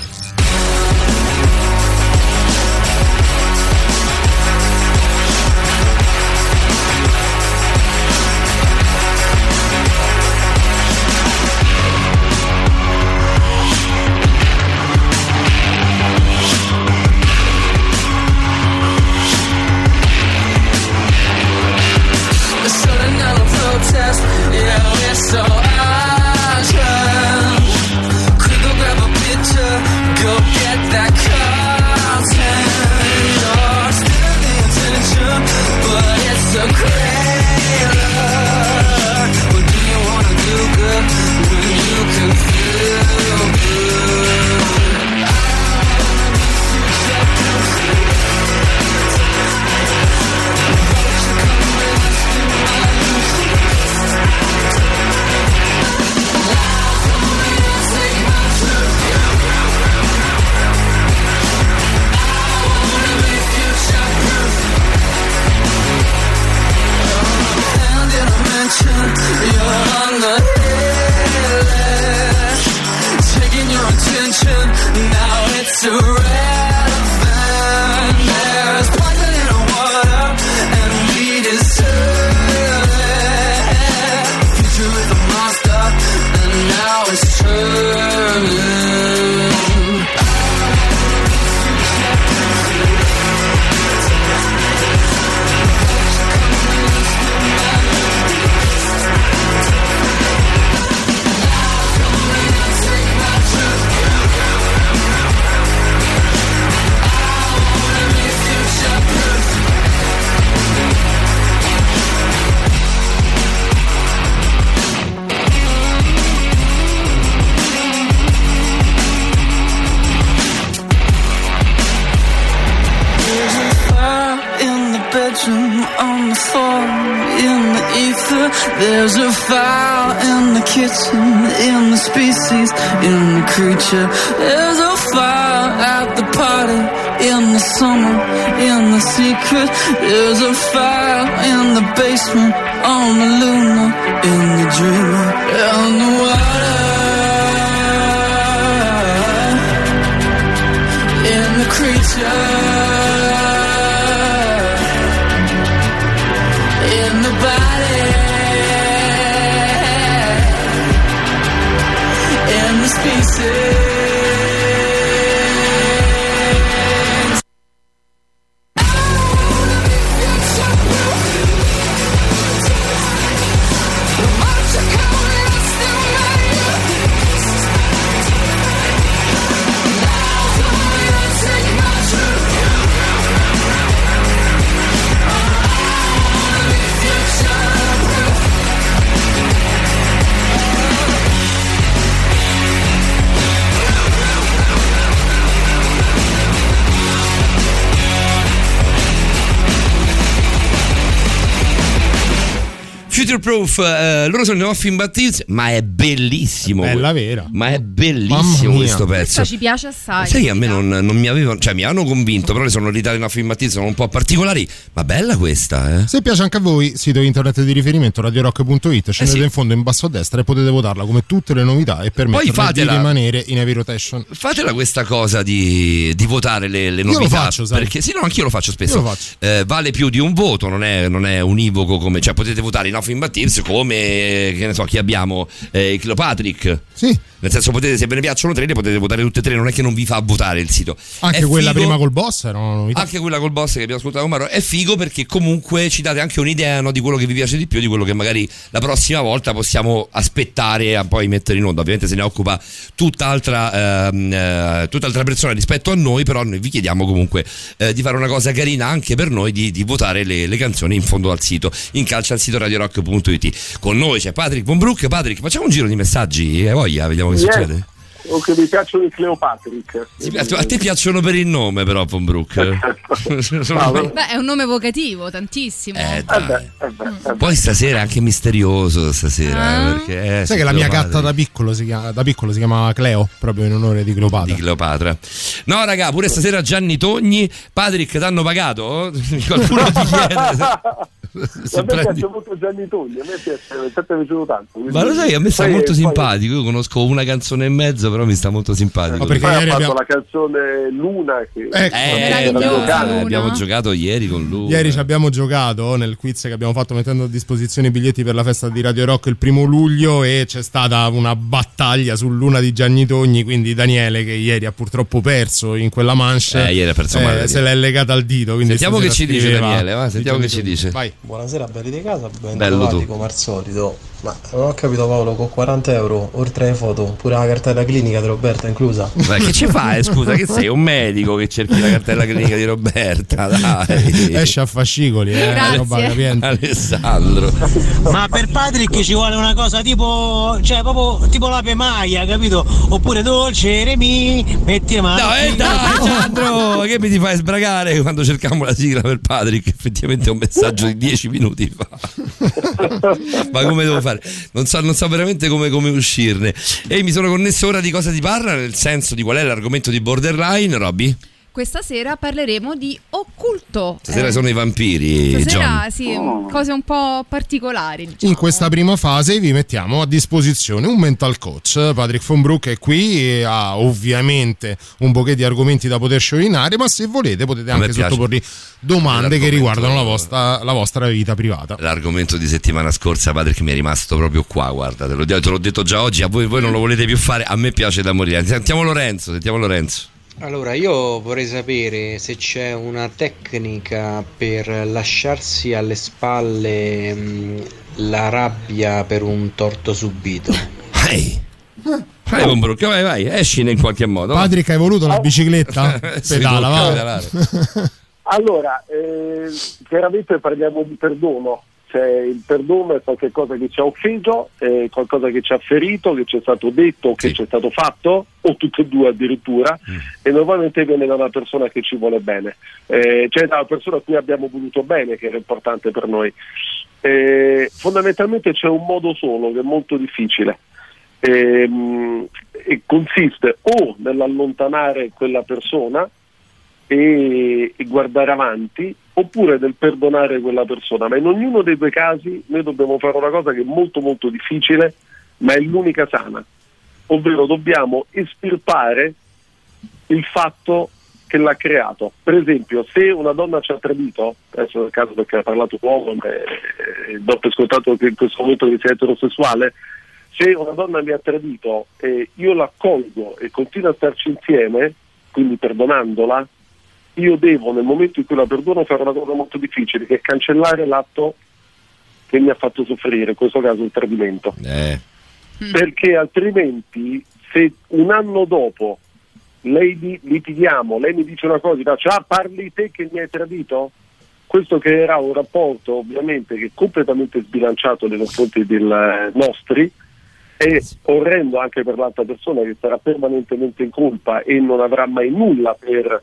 Species, in the creature. There's a fire at the party, in the summer, in the secret. There's a fire in the basement, on the luna, in the dreamer, Proof, eh, loro sono i Muffin Baptiste, ma è bellissimo. Bella vera. Ma è bellissimo questo Questa pezzo. ci piace assai. Sai che a me non, non mi avevano, cioè mi hanno convinto, però le sonorità dei Muffin Baptiste sono un po' particolari, ma bella questa, eh. Se piace anche a voi, sito internet di riferimento radiorock.it, scendete sì. in fondo in basso a destra e potete votarla come tutte le novità e permettervi di rimanere in heavy rotation. Fatela questa cosa di, di votare le, le Io lo novità. faccio, sai. Perché sì, no, anch'io lo faccio spesso. Io lo faccio. Eh, vale più di un voto, non è, non è univoco come. Cioè, potete votare i Nothing But Thieves come che ne so, chi abbiamo? Eh, Cleopatrick. Sì, Nel senso, potete, se ve ne piacciono tre, le potete votare tutte e tre, non è che non vi fa votare il sito. anche È quella figo- prima col boss era una novità. Anche quella col boss che abbiamo ascoltato con è figo perché comunque ci date anche un'idea no, di quello che vi piace di più, di quello che magari la prossima volta possiamo aspettare a poi mettere in onda. Ovviamente se ne occupa tutt'altra, ehm, eh, tutt'altra persona rispetto a noi, però noi vi chiediamo comunque eh, di fare una cosa carina anche per noi, di, di votare le, le canzoni in fondo al sito, in calcio al sito radiorock.it. Con noi c'è Patrick Bonbrook. Patrick, facciamo un giro di messaggi, hai voglia, vediamo che Yes. succede. O che mi piacciono i Cleopatrick. A te piacciono per il nome però Bonbrook? No, no. Beh, è un nome evocativo, tantissimo. Eh, Eh beh, eh beh, eh beh. Poi stasera è anche misterioso stasera, Ah. eh, perché eh, Sai che la mia gatta da piccolo, si chiama, da piccolo si chiama Cleo, proprio in onore di Cleopatra. di Cleopatra. No, raga, pure stasera Gianni Togni, Patrick t'hanno pagato? Qualcuno ti chiede. Se A me prendi- piace molto Gianni Togni, a me piace, mi è sempre piaciuto tanto. Ma lo sai, a me sta Poi- molto poi- simpatico. Io conosco una canzone e mezzo, però mi sta molto simpatico. Ma perché Poi ha fatto abbiamo- la canzone Luna che Ecco. Eh, Meraviglioso, eh, abbiamo no? giocato ieri con lui. Ieri ci abbiamo giocato nel quiz che abbiamo fatto mettendo a disposizione i biglietti per la festa di Radio Rock il primo luglio e c'è stata una battaglia sull'una di Gianni Togni, quindi Daniele che ieri ha purtroppo perso in quella mancia. Eh, ieri ha perso male. se l'è legata al dito. quindi Sentiamo che ci dice Daniele, va, sentiamo che ci dice. Vai. Buonasera belli di casa, ben Bello trovati tu. come al solito. Ma non ho capito Paolo, con 40 euro, oltre alle foto, pure la cartella clinica di Roberta inclusa. Ma che ci fai? Scusa, che sei un medico che cerchi la cartella clinica di Roberta? Dai. Esce a fascicoli, eh, Grazie. roba capiente. Alessandro. Ma per Patrick ci vuole una cosa tipo, cioè proprio tipo la pemaia, capito? Oppure dolce, remi, metti le mani. No, eh, dai, Alessandro, che mi ti fai sbragare quando cercamo la sigla per Patrick? Effettivamente è un messaggio di 10 minuti fa. Ma come devo fare? Non so, non so veramente come, come uscirne. E mi sono connesso ora di cosa ti parla, nel senso di qual è l'argomento di borderline, Robby? Questa sera parleremo di occulto. Stasera Eh, sono i vampiri, Stasera John. sì, cose un po' particolari. diciamo. In questa prima fase vi mettiamo a disposizione un mental coach. Patrick von Broek è qui e ha ovviamente un bouquet di argomenti da poter sciorinare, ma se volete potete anche sottoporgli domande che riguardano la vostra, la vostra vita privata. L'argomento di settimana scorsa, Patrick, mi è rimasto proprio qua. Guarda, te l'ho, te l'ho detto già oggi. A voi, voi non lo volete più fare. A me piace da morire. Sentiamo Lorenzo. Sentiamo Lorenzo. Allora, io vorrei sapere se c'è una tecnica per lasciarsi alle spalle mh, la rabbia per un torto subito. Ehi, vai, Von Broek, vai, vai, escine in qualche modo. Patrick, hai voluto la bicicletta? Sì, Pedala, va. pedalare. Allora, eh, chiaramente parliamo di perdono, cioè il perdono è qualcosa che ci ha offeso, è qualcosa che ci ha ferito, che ci è stato detto, che ci è stato fatto, o tutte e due addirittura, e normalmente viene da una persona che ci vuole bene, eh, cioè da una persona a cui abbiamo voluto bene, che era importante per noi. Eh, fondamentalmente c'è un modo solo che è molto difficile. Ehm, e consiste o nell'allontanare quella persona e, e guardare avanti oppure nel perdonare quella persona ma in ognuno dei due casi noi dobbiamo fare una cosa che è molto molto difficile ma è l'unica sana ovvero dobbiamo estirpare il fatto che l'ha creato. Per esempio se una donna ci ha tradito adesso nel caso perché ha parlato uomo ma, eh, do per scontato che in questo momento che sia eterosessuale se una donna mi ha tradito e io l'accolgo e continuo a starci insieme quindi perdonandola io devo nel momento in cui la perdono fare una cosa molto difficile che è cancellare l'atto che mi ha fatto soffrire, in questo caso il tradimento. Eh. Perché altrimenti se un anno dopo lei litighiamo, lei mi dice una cosa, dice, ah parli te che mi hai tradito? Questo creerà un rapporto ovviamente che è completamente sbilanciato nei confronti del eh, nostri è orrendo anche per l'altra persona che sarà permanentemente in colpa e non avrà mai nulla per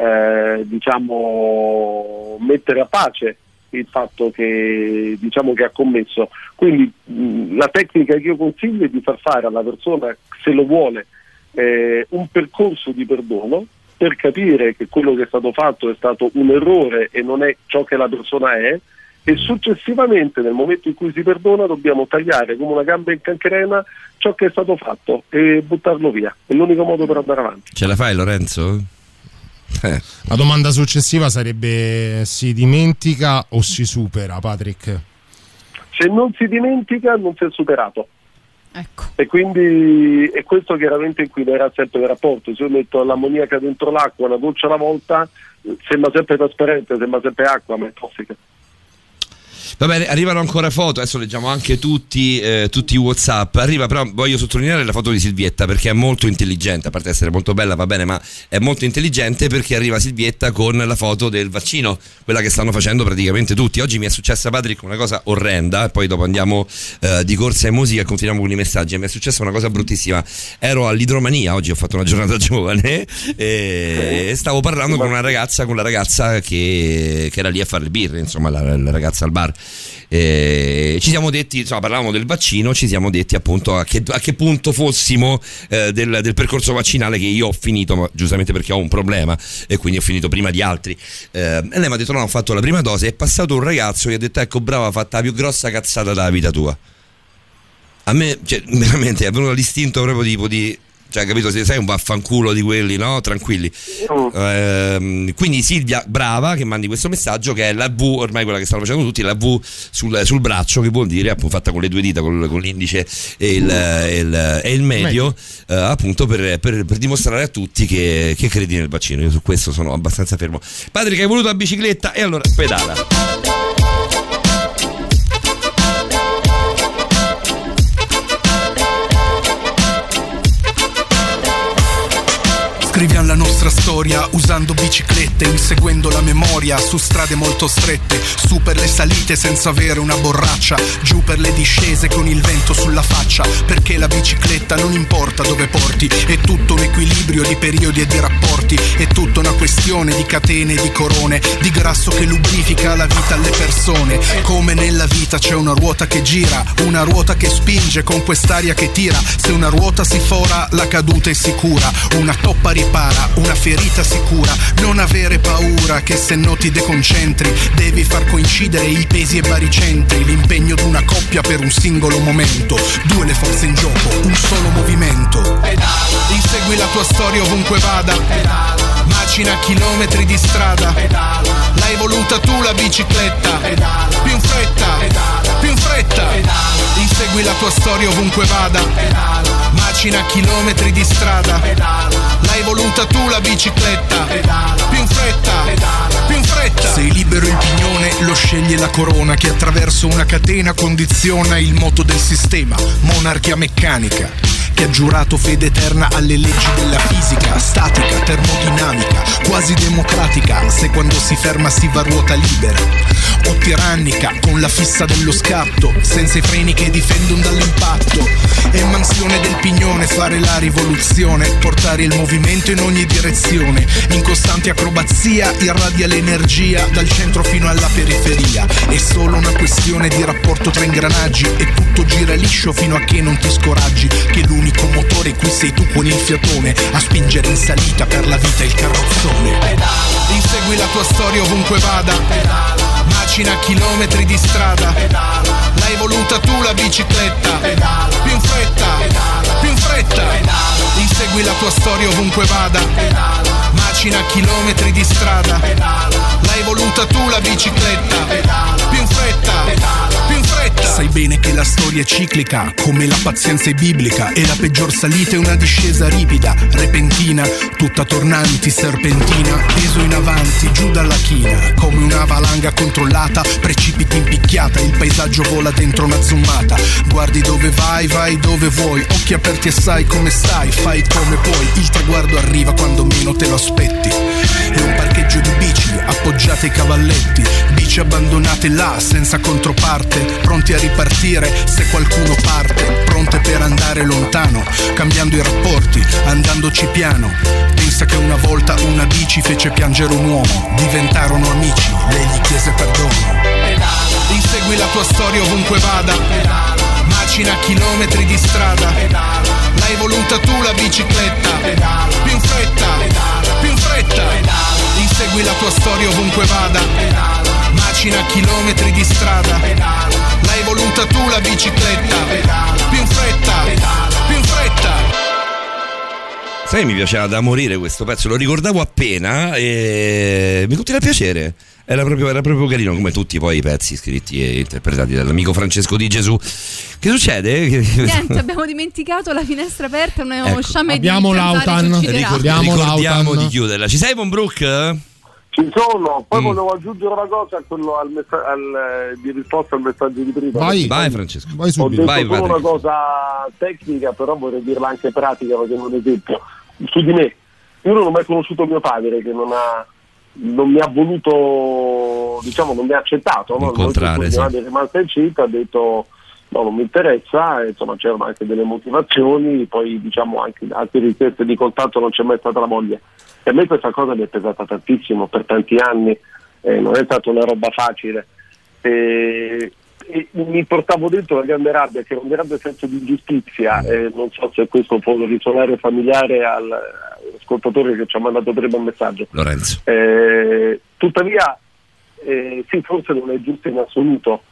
eh, diciamo mettere a pace il fatto che diciamo che ha commesso. Quindi mh, la tecnica che io consiglio è di far fare alla persona se lo vuole eh, un percorso di perdono per capire che quello che è stato fatto è stato un errore e non è ciò che la persona è. E successivamente nel momento in cui si perdona dobbiamo tagliare come una gamba in cancrena ciò che è stato fatto e buttarlo via. È l'unico modo per andare avanti. Ce la fai, Lorenzo? Eh. La domanda successiva sarebbe si dimentica o si supera, Patrick? se non si dimentica non si è superato Ecco. e quindi è questo chiaramente inquinerà sempre il rapporto se io metto l'ammoniaca dentro l'acqua una goccia alla volta eh, sembra sempre trasparente sembra sempre acqua ma è tossica Va bene, arrivano ancora foto, adesso leggiamo anche tutti, eh, tutti i Whatsapp. Arriva però, voglio sottolineare la foto di Silvietta perché è molto intelligente, a parte essere molto bella, va bene, ma è molto intelligente perché arriva Silvietta con la foto del vaccino, quella che stanno facendo praticamente tutti. Oggi mi è successa, Patrick, una cosa orrenda, poi dopo andiamo eh, di corsa in musica e continuiamo con i messaggi. Mi è successa una cosa bruttissima. Ero all'idromania, oggi ho fatto una giornata giovane e stavo parlando con una ragazza, con la ragazza che, che era lì a fare le birre, insomma, la, la ragazza al bar. Eh, ci siamo detti, insomma, parlavamo del vaccino, ci siamo detti appunto a che, a che punto fossimo eh, del, del percorso vaccinale che io ho finito, ma giustamente perché ho un problema e quindi ho finito prima di altri. Eh, e lei mi ha detto: No, ho fatto la prima dose. È passato un ragazzo che ha detto: Ecco, brava, ha fatto la più grossa cazzata della vita tua. A me, cioè, veramente è venuto l'istinto proprio tipo di. Cioè, capito? Se sei un vaffanculo di quelli, no? Tranquilli. Ehm, quindi Silvia, brava, che mandi questo messaggio che è la V, ormai quella che stanno facendo tutti, la V sul, sul braccio, che vuol dire, appunto, fatta con le due dita, con, con l'indice e il, e il- e il medio, eh, appunto, per, per- per dimostrare a tutti che, che credi nel vaccino. Io su questo sono abbastanza fermo. Patrick, hai voluto la bicicletta? E allora, pedala. Scriviamo la nostra storia usando biciclette, inseguendo la memoria su strade molto strette, su per le salite senza avere una borraccia, giù per le discese con il vento sulla faccia, perché la bicicletta non importa dove porti, è tutto un equilibrio di periodi e di rapporti, è tutta una questione di catene e di corone, di grasso che lubrifica la vita alle persone, come nella vita c'è una ruota che gira, una ruota che spinge con quest'aria che tira, se una ruota si fora la caduta è sicura, una toppa ripete spara, una ferita sicura. Non avere paura che se no ti deconcentri. Devi far coincidere i pesi e baricentri. L'impegno d'una coppia per un singolo momento. Due le forze in gioco, un solo movimento. Insegui la tua storia ovunque vada. Macina chilometri di strada. L'hai voluta tu la bicicletta. Più in fretta, più in fretta. Insegui la tua storia ovunque vada. Macina chilometri di strada. L'hai voluta tu la bicicletta. Più in fretta, più in fretta. Sei libero il pignone, lo sceglie la corona che attraverso una catena condiziona il moto del sistema. Monarchia meccanica che ha giurato fede eterna alle leggi della fisica, statica, termodinamica, quasi democratica, se quando si ferma si va a ruota libera, o tirannica, con la fissa dello scatto, senza i freni che difendono dall'impatto, e mansione del pignone, fare la rivoluzione, portare il movimento in ogni direzione, in costante acrobazia irradia l'energia dal centro fino alla periferia, è solo una questione di rapporto tra ingranaggi e tutto gira liscio fino a che non ti scoraggi, che l'unico motore qui sei tu con il fiatone a spingere in salita per la vita il carrozzone. Insegui la tua storia ovunque vada, macina chilometri di strada, l'hai voluta tu la bicicletta, più in fretta, più in fretta. Insegui la tua storia ovunque vada, macina chilometri di strada, l'hai voluta tu la bicicletta, più in fretta, più in fretta. Sai bene che la storia è ciclica, come la pazienza è biblica, e la peggior salita è una discesa ripida, repentina, tutta tornanti, serpentina, peso in avanti, giù dalla china, come una valanga controllata, precipiti in picchiata, il paesaggio vola dentro una zoomata, guardi dove vai, vai dove vuoi, occhi aperti e sai come stai, fai come puoi, il traguardo arriva quando meno te lo aspetti, è un parcheggio di bici, appoggiate ai cavalletti, bici abbandonate là, senza controparte, pronti a ripartire se qualcuno parte, pronte per andare lontano, cambiando i rapporti, andandoci piano. Pensa che una volta una bici fece piangere un uomo, diventarono amici, lei gli chiese perdono. Insegui la tua storia ovunque vada, macina chilometri di strada, l'hai voluta tu la bicicletta, più in fretta, più in fretta. Insegui la tua storia ovunque vada, macina chilometri di strada, l'hai voluta tu la bicicletta, più in fretta, più in fretta. Sai, mi piaceva da morire questo pezzo, lo ricordavo appena e mi continua a piacere. Era proprio, era proprio carino, come tutti poi i pezzi scritti e interpretati dall'amico Francesco Di Gesù. Che succede? Niente, abbiamo dimenticato la finestra aperta, non avevamo Ecco. sciame Abbiamo di l'Autan. Ricordiamo Ricordiamo l'Autan. di chiuderla. Ci sei, Monbrook? Ci sono, poi Mm. volevo aggiungere una cosa a quello al messa- al, eh, di risposta al messaggio di prima. Vai. Vai, Francesco. Vai Ho subito. detto Vai, solo Patrick. una cosa tecnica, però vorrei dirla anche pratica, facendo un esempio. Su di me, io non ho mai conosciuto mio padre che non ha non mi ha voluto, diciamo, non mi ha accettato. No? Incontrare, sì. è rimasta incinta, ha detto no, non mi interessa, insomma c'erano anche delle motivazioni, poi diciamo anche altre richieste di contatto non c'è mai stata la voglia. E a me questa cosa mi è pesata tantissimo per tanti anni, eh, non è stata una roba facile. E, e mi portavo dentro una grande rabbia, che era un grande senso di ingiustizia, e non so se questo può risuonare familiare al- all'ascoltatore che ci ha mandato prima un messaggio. Lorenzo. Eh, tuttavia, eh, sì, forse non è giusto in assoluto,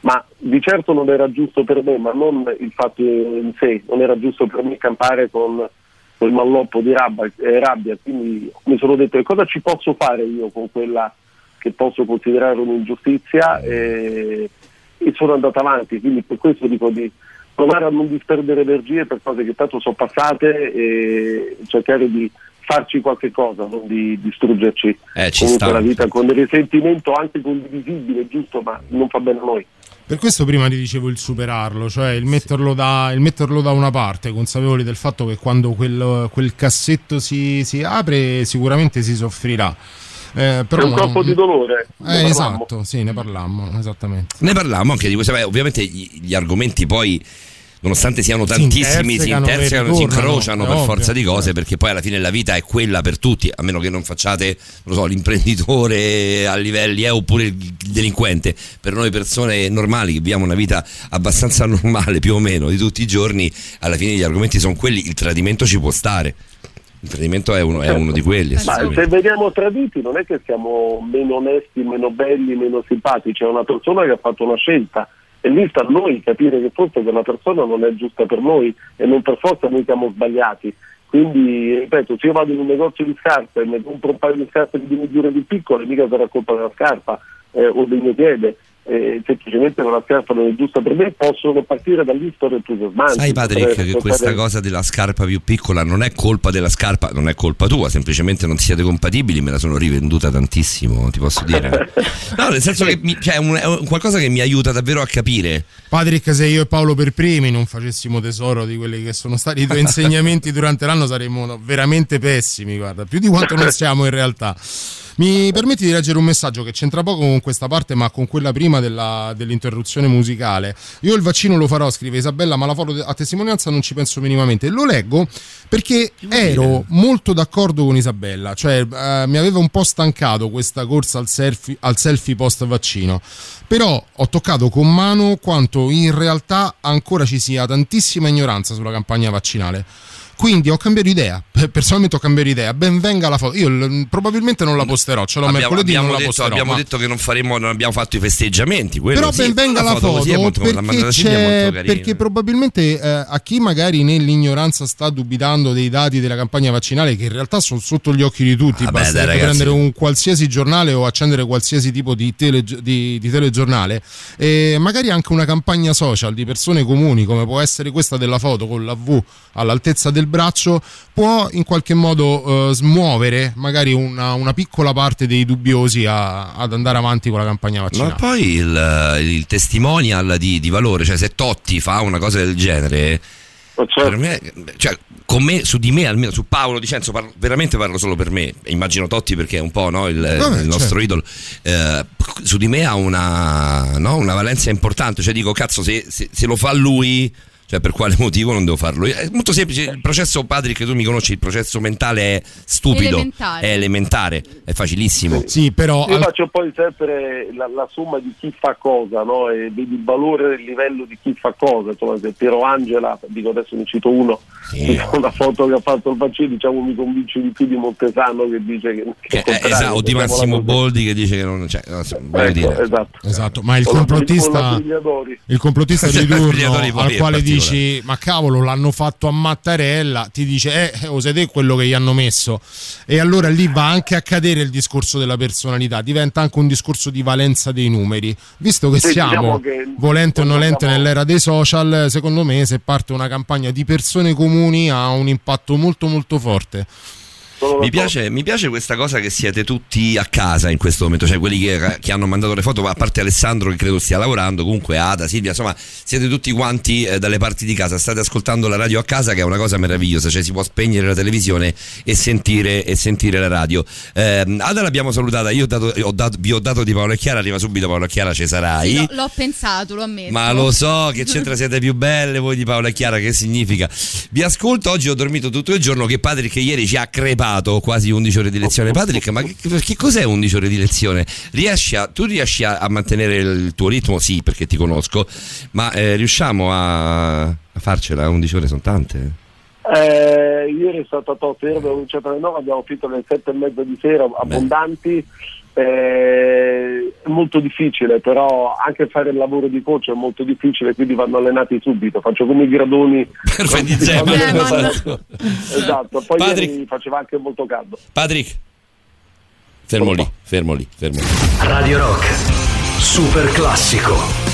ma di certo non era giusto per me, ma non il fatto in sé, non era giusto per me campare con quel malloppo di rabbia, eh, rabbia. quindi mi sono detto "E cosa ci posso fare io con quella che posso considerare un'ingiustizia e, e sono andato avanti, quindi per questo dico di provare a non disperdere energie per cose che tanto sono passate e cercare di farci qualche cosa, non di distruggerci Eh, ci comunque sta. la vita con del risentimento anche condivisibile, giusto, ma non fa bene a noi. Per questo prima ti dicevo il superarlo, cioè il metterlo da, il metterlo da una parte, consapevoli del fatto che quando quel, quel cassetto si, si apre sicuramente si soffrirà. Eh, però C'è un troppo di dolore. Eh, esatto, sì, ne parlammo, esattamente. Ne parlammo anche di questo. Beh, ovviamente gli, gli argomenti poi. Nonostante siano tantissimi, si intersecano e intersecano, si incrociano è per ovvio, forza di cose, perché poi alla fine la vita è quella per tutti, a meno che non facciate, non lo so, l'imprenditore a livelli eh, oppure il delinquente. Per noi persone normali che viviamo una vita abbastanza normale, più o meno, di tutti i giorni, alla fine gli argomenti sono quelli, il tradimento ci può stare. Il tradimento è uno, è uno di quelli. Ma se veniamo traditi non è che siamo meno onesti, meno belli, meno simpatici, è una persona che ha fatto una scelta e lì sta a noi capire che forse quella persona non è giusta per noi e non per forza noi siamo sbagliati. Quindi, ripeto, se io vado in un negozio di scarpe e mi compro un paio di scarpe di misure più piccole, mica sarà colpa della scarpa eh, o del mio piede. Eh, semplicemente non è giusta per me, possono partire dagli storie entusiasmanti. Sai Patrick Potrei che questa cosa della scarpa più piccola non è colpa della scarpa, non è colpa tua, semplicemente non siete compatibili, me la sono rivenduta tantissimo, ti posso dire. No, nel senso che mi- cioè, è, un, è un qualcosa che mi aiuta davvero a capire. Patrick, se io e Paolo per primi non facessimo tesoro di quelli che sono stati i tuoi insegnamenti durante l'anno, saremmo veramente pessimi, guarda, più di quanto non siamo in realtà. Mi permetti di leggere un messaggio che c'entra poco con questa parte, ma con quella prima della- dell'interruzione musicale. Io il vaccino lo farò, scrive Isabella, ma la foto a testimonianza non ci penso minimamente. Lo leggo perché ero molto d'accordo con Isabella, cioè eh, mi aveva un po' stancato questa corsa al selfie, al selfie post vaccino. Però ho toccato con mano quanto in realtà ancora ci sia tantissima ignoranza sulla campagna vaccinale. Quindi ho cambiato idea, personalmente ho cambiato idea, ben venga la foto, io probabilmente non la posterò, ce l'ho Abbiamo, mercoledì abbiamo non la detto, posterò. abbiamo ma- detto che non faremo, non abbiamo fatto i festeggiamenti. però sì, ben venga la foto, la perché, è c'è- molto carina. perché probabilmente eh, a chi magari nell'ignoranza sta dubitando dei dati della campagna vaccinale che in realtà sono sotto gli occhi di tutti, Vabbè, basta ragazzi. prendere un qualsiasi giornale o accendere qualsiasi tipo di, tele- di- di telegiornale e magari anche una campagna social di persone comuni come può essere questa della foto con la V all'altezza del braccio può in qualche modo eh, smuovere magari una, una piccola parte dei dubbiosi a- ad andare avanti con la campagna vaccinale. Ma poi il, il testimonial di, di valore, cioè se Totti fa una cosa del genere, per me, cioè, con me, su di me, almeno su Paolo Dicenzo, parlo- veramente parlo solo per me, immagino Totti perché è un po' no, il, Vabbè, il nostro certo. idolo, eh, su di me ha una, no, una valenza importante, cioè dico cazzo se, se- se lo fa lui... Cioè, per quale motivo non devo farlo? È molto semplice. Il processo, Patrick, tu mi conosci, il processo mentale è stupido, Elementare. è elementare, è facilissimo. Sì, però Io faccio poi sempre la, la somma di chi fa cosa, no? E vedi il valore del livello di chi fa cosa. Insomma, se Piero Angela, dico adesso ne cito uno, una foto che ha fatto il vaccino, diciamo mi convince di più di Montesano che dice che, che Eh, contrario, esatto, o di facciamo la Massimo Boldi che dice che non cioè, no, Ecco, dire. esatto. Esatto, ma il complottista, il complottista di turno poi al quale particolare. Dici ma cavolo l'hanno fatto a Mattarella ti dice eh o sei te quello che gli hanno messo e allora lì va anche a cadere il discorso della personalità diventa anche un discorso di valenza dei numeri. Visto che Sì, siamo diciamo che volente o nolente siamo- nell'era dei social secondo me se parte una campagna di persone comuni ha un impatto molto molto forte Mi piace, mi piace questa cosa che siete tutti a casa in questo momento, cioè quelli che, che hanno mandato le foto, a parte Alessandro che credo stia lavorando, comunque Ada, Silvia, insomma siete tutti quanti eh, dalle parti di casa, state ascoltando la radio a casa che è una cosa meravigliosa, cioè si può spegnere la televisione e sentire, e sentire la radio. Ehm, Ada l'abbiamo salutata, io ho dato- ho dato- vi ho dato di Paolo e Chiara, arriva subito Paolo e Chiara, ci sarai. Sì, l'ho, l'ho pensato, lo ammetto. Ma lo so che c'entra siete più belle voi di Paola e Chiara, che significa? Vi ascolto, oggi ho dormito tutto il giorno che Patrick ieri ci ha crepato quasi 11 ore di lezione. Patrick, ma che, che cos'è 11 ore di lezione? Riesci a, tu riesci a, a mantenere il tuo ritmo? Sì, perché ti conosco, ma eh, riusciamo a, a farcela? 11 ore sono tante. Eh, ieri è stata tosta, ieri abbiamo cominciato alle 9, abbiamo finito alle 7 e mezza di sera, abbondanti. Eh, è molto difficile, però anche fare il lavoro di coach è molto difficile, quindi vanno allenati subito. Faccio come i gradoni. Per Fendizema. esatto, poi Patrick. ieri faceva anche molto caldo. Patrick, fermo lì, fermo lì, fermo lì. Radio Rock, super classico.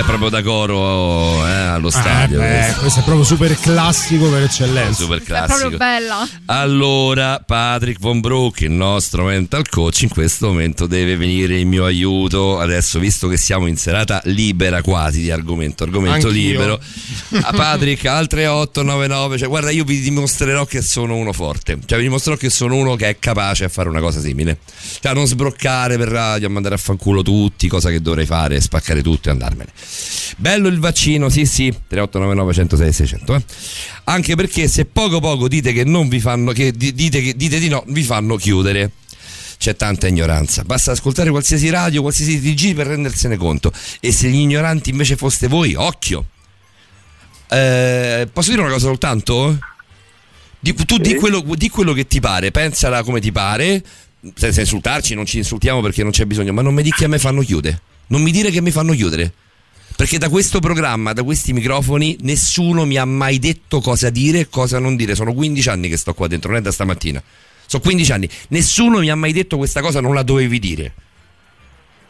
Questo è proprio da coro eh, allo stadio. Eh, beh, questo. questo è proprio super classico per eccellenza. Super È proprio classico. bella. Allora, Patrick Von Brook, il nostro mental coach, in questo momento deve venire in mio aiuto. Adesso, visto che siamo in serata libera quasi di argomento, argomento Anch'io. libero. A Patrick, altre 899. Cioè, guarda, io vi dimostrerò che sono uno forte. Cioè, vi dimostrerò che sono uno che è capace a fare una cosa simile. Cioè, a non sbroccare per radio, a mandare a fanculo tutti, cosa che dovrei fare, spaccare tutto e andarmene. Bello il vaccino, sì, sì. 3899 106 600. Eh. Anche perché se poco poco dite che non vi fanno, che di- dite, che, dite di no, vi fanno chiudere. C'è tanta ignoranza. Basta ascoltare qualsiasi radio, qualsiasi TG per rendersene conto. E se gli ignoranti invece foste voi, occhio. Eh, posso dire una cosa soltanto? Di- tu di, quello, di quello che ti pare, pensala come ti pare, senza insultarci, non ci insultiamo perché non c'è bisogno, ma non mi dica che a me fanno chiudere. Non mi dire che mi fanno chiudere. Perché da questo programma, da questi microfoni, nessuno mi ha mai detto cosa dire e cosa non dire. Sono 15 anni che sto qua dentro, non è da stamattina. Sono 15 anni. Nessuno mi ha mai detto questa cosa non la dovevi dire.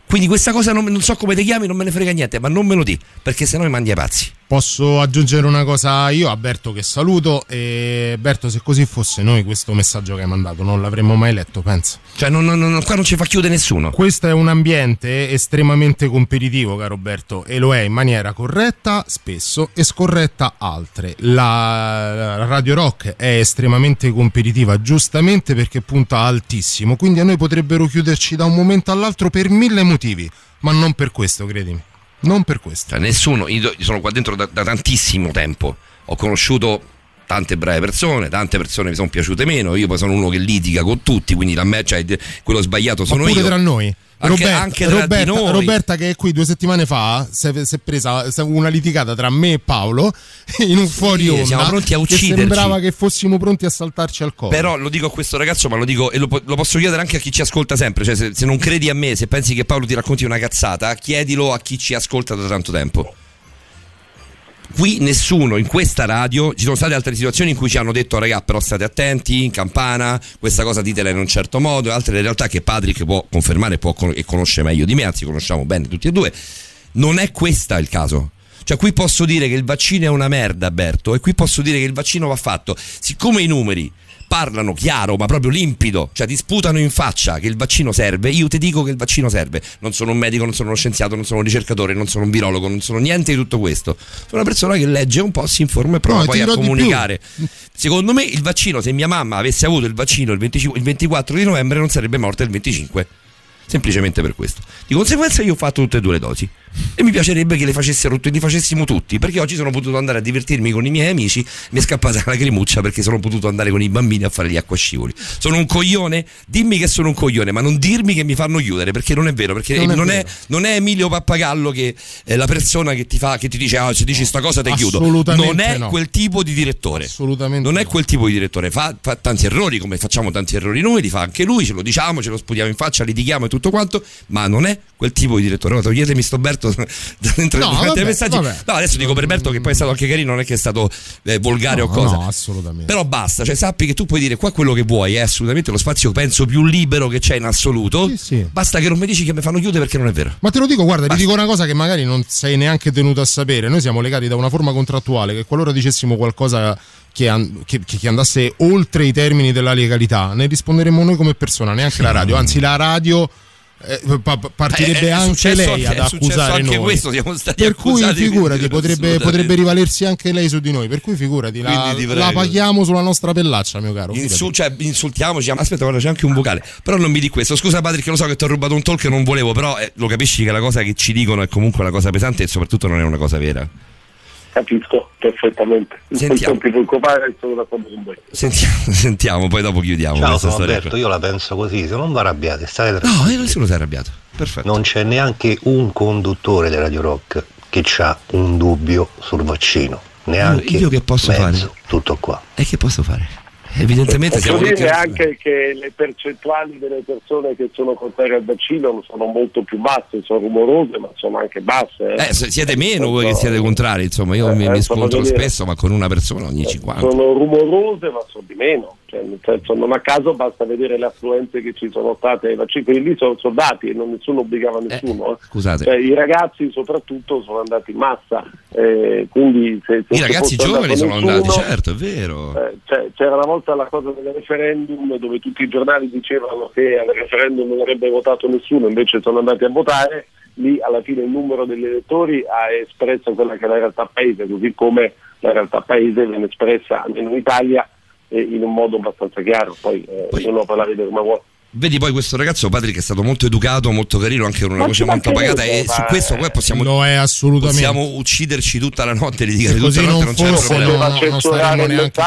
Quindi questa cosa non, non so come ti chiami, non me ne frega niente, ma non me lo di, perché sennò mi mandi ai pazzi. Posso aggiungere una cosa io a Berto che saluto e Berto se così fosse noi questo messaggio che hai mandato non l'avremmo mai letto, pensa. Cioè non, non- non- qua non ci fa chiudere nessuno. Questo è un ambiente estremamente competitivo, caro Berto, e lo è in maniera corretta spesso e scorretta altre. La la Radio Rock è estremamente competitiva, giustamente perché punta altissimo, quindi a noi potrebbero chiuderci da un momento all'altro per mille motivi, ma non per questo, credimi. Non per questo. Cioè, nessuno, io sono qua dentro da, da tantissimo tempo. Ho conosciuto tante brave persone, tante persone mi sono piaciute meno. Io poi sono uno che litiga con tutti, quindi la me, cioè, quello sbagliato sono io. tra noi. Anche- Roberta, anche Roberta-. Roberta che è qui due settimane fa si è, si è presa una litigata tra me e Paolo in un fuori onda siamo pronti a che ucciderci. sembrava che fossimo pronti a saltarci al collo Però lo dico a questo ragazzo, ma lo dico e lo, lo posso chiedere anche a chi ci ascolta sempre. Cioè, se, se non credi a me, se pensi che Paolo ti racconti una cazzata, chiedilo a chi ci ascolta da tanto tempo. Qui nessuno in questa radio, ci sono state altre situazioni in cui ci hanno detto raga però state attenti, in campana, questa cosa ditela in un certo modo, altre realtà che Patrick può confermare può con- e conosce meglio di me, anzi conosciamo bene tutti e due. Non è questo il caso. Cioè qui posso dire che il vaccino è una merda, Berto, e qui posso dire che il vaccino va fatto. Siccome i numeri parlano chiaro, ma proprio limpido, cioè ti sputano in faccia che il vaccino serve, io ti dico che il vaccino serve. Non sono un medico, non sono uno scienziato, non sono un ricercatore, non sono un virologo, non sono niente di tutto questo. Sono una persona che legge un po', si informa e prova No, poi a comunicare. Secondo me il vaccino, se mia mamma avesse avuto il vaccino il, 25 il 24 di novembre, non sarebbe morta il 25. Semplicemente per questo. Di conseguenza io ho fatto tutte e due le dosi. E mi piacerebbe che le facessero tutti, li facessimo tutti. Perché oggi sono potuto andare a divertirmi con i miei amici. Mi è scappata la lacrimuccia perché sono potuto andare con i bambini a fare gli acquascivoli. Sono un coglione? Dimmi che sono un coglione, ma non dirmi che mi fanno chiudere, perché non è vero. Perché Non non, è è, vero. non è Emilio Pappagallo che è la persona che ti fa, che ti dice, ah, se dici sta cosa ti chiudo. Non è no. quel tipo di direttore. Assolutamente Non è quel tipo di direttore. Fa, fa tanti errori, come facciamo tanti errori noi, li fa anche lui, ce lo diciamo, ce lo sputiamo in faccia, litighiamo e tutto quanto, ma non è quel tipo di direttore. No, toglietemi sto Berto dentro No, vabbè. No, adesso dico per Berto che poi è stato anche carino, non è che è stato eh, volgare no, o cosa. no, assolutamente Però basta, cioè sappi che tu puoi dire qua quello che vuoi, è assolutamente lo spazio penso più libero che c'è in assoluto. Sì, sì. Basta che non mi dici che mi fanno chiudere perché non è vero. Ma te lo dico, guarda, Basta. ti dico una cosa che magari non sei neanche tenuto a sapere. Noi siamo legati da una forma contrattuale che qualora dicessimo qualcosa che, che- che andasse oltre i termini della legalità, ne risponderemmo noi come persona, neanche la radio. Anzi, la radio eh, pa- pa- partirebbe Eh, è anche successo lei ad accusare anche noi. questo, siamo stati per cui figurati, potrebbe, potrebbe rivalersi anche lei su di noi. Per cui figurati, la, la paghiamo sulla nostra pellaccia, mio caro. fidati. Insu- cioè, insultiamoci. Aspetta, guarda, c'è anche un vocale. Però non mi di questo. Scusa, Patrick, lo so che ti ho rubato un talk e non volevo. Però eh, lo capisci che la cosa che ci dicono è comunque una cosa pesante e soprattutto non è una cosa vera. Capisco perfettamente. Sentiamo. Non ti preoccupare, sono d'accordo con voi. Sentiamo, sentiamo, poi dopo chiudiamo Ciao, sono storia. Alberto, io la penso così, se non vi arrabbiate, state No, tranquilli. eh, nessuno si è arrabbiato. Perfetto. Non c'è neanche un conduttore di Radio Rock che ha un dubbio sul vaccino. Neanche io che posso mezzo, fare? Tutto qua. E che posso fare? Evidentemente Posso siamo tutti. dire anche che le percentuali delle persone che sono contrarie al vaccino sono molto più basse, sono rumorose, ma sono anche basse. Eh, se- siete meno voi che siete contrari, insomma, io Eh, mi, mi eh, scontro spesso, ma con una persona ogni 50. Sono rumorose, ma sono di meno. Cioè, nel senso, non a caso basta vedere le affluenze che ci sono state ai vaccini, quelli lì sono soldati e non nessuno obbligava nessuno. eh. scusate. Cioè, I ragazzi soprattutto sono andati in massa, eh, quindi se, se I ragazzi giovani sono nessuno, andati, certo, è vero. eh, cioè, c'era una volta la cosa del referendum dove tutti i giornali dicevano che al referendum non avrebbe votato nessuno, invece sono andati a votare, lì alla fine il numero degli elettori ha espresso quella che è la realtà paese, così come la realtà paese viene espressa almeno in Italia eh, in un modo abbastanza chiaro, poi, eh, ognuno può la vedere come vuole. Vedi poi questo ragazzo Patrick è stato molto educato, molto carino, anche con una voce molto pagata e su questo poi possiamo, Lo è assolutamente. possiamo ucciderci tutta la notte, litigare Se tutta così la notte, non non c'è no, non censurare staremo neanche.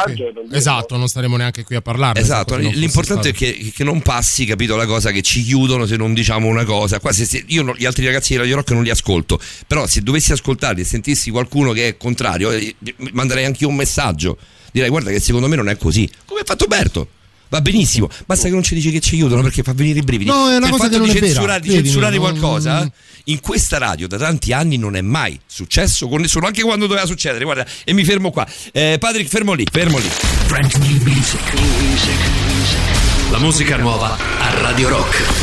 Esatto, non staremo neanche qui a parlarne. se Esatto, non l'importante è che, che non passi, capito la cosa, che ci chiudono se non diciamo una cosa. Qua se, se- io non- gli altri ragazzi di Radio Rock non li ascolto, però se dovessi ascoltarli e sentissi qualcuno che è contrario, eh, manderei anche io un messaggio. Direi guarda che secondo me non è così. Come ha fatto Berto? Va benissimo, basta che non ci dici che ci aiutano perché fa venire i brividi. No, è una il cosa che non di è vera. censurare, di Vedi, censurare non- qualcosa in questa radio da tanti anni non è mai successo con nessuno, anche quando doveva succedere. Guarda, e mi fermo qua. Eh, Patrick, fermo lì, fermo lì. La musica nuova a Radio Rock.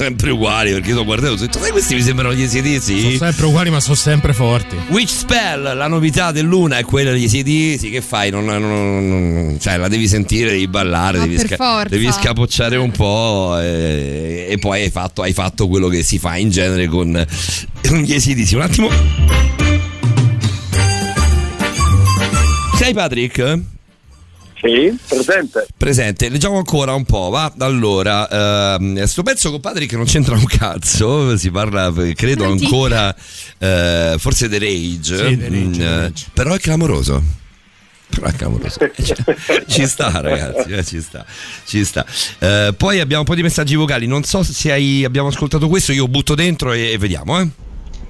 Sempre uguali perché io ho guardato e ho detto sai questi mi sembrano gli ACDC Sono sempre uguali, ma sono sempre forti. Witch Spell, la novità dell'una è quella degli ACDC che fai? Non, non- non- cioè la devi sentire, devi ballare, Ma devi, forza. devi scapocciare un po' e, e poi hai fatto, hai fatto quello che si fa in genere con, con gli ACDC. Un attimo. Sei Patrick? Sì, presente. Presente, leggiamo ancora un po', va? Allora, ehm, sto pezzo con Patrick non c'entra un cazzo, si parla, credo Senti. ancora, eh, forse The Rage, Sì, The Rage, Mm, The eh, Rage. però è clamoroso. Però è clamoroso. Eh, ci- ci sta, ragazzi, eh, ci sta. Ci sta. Eh, poi abbiamo un po' di messaggi vocali. Non so se hai- abbiamo ascoltato questo, io butto dentro e, e vediamo, eh.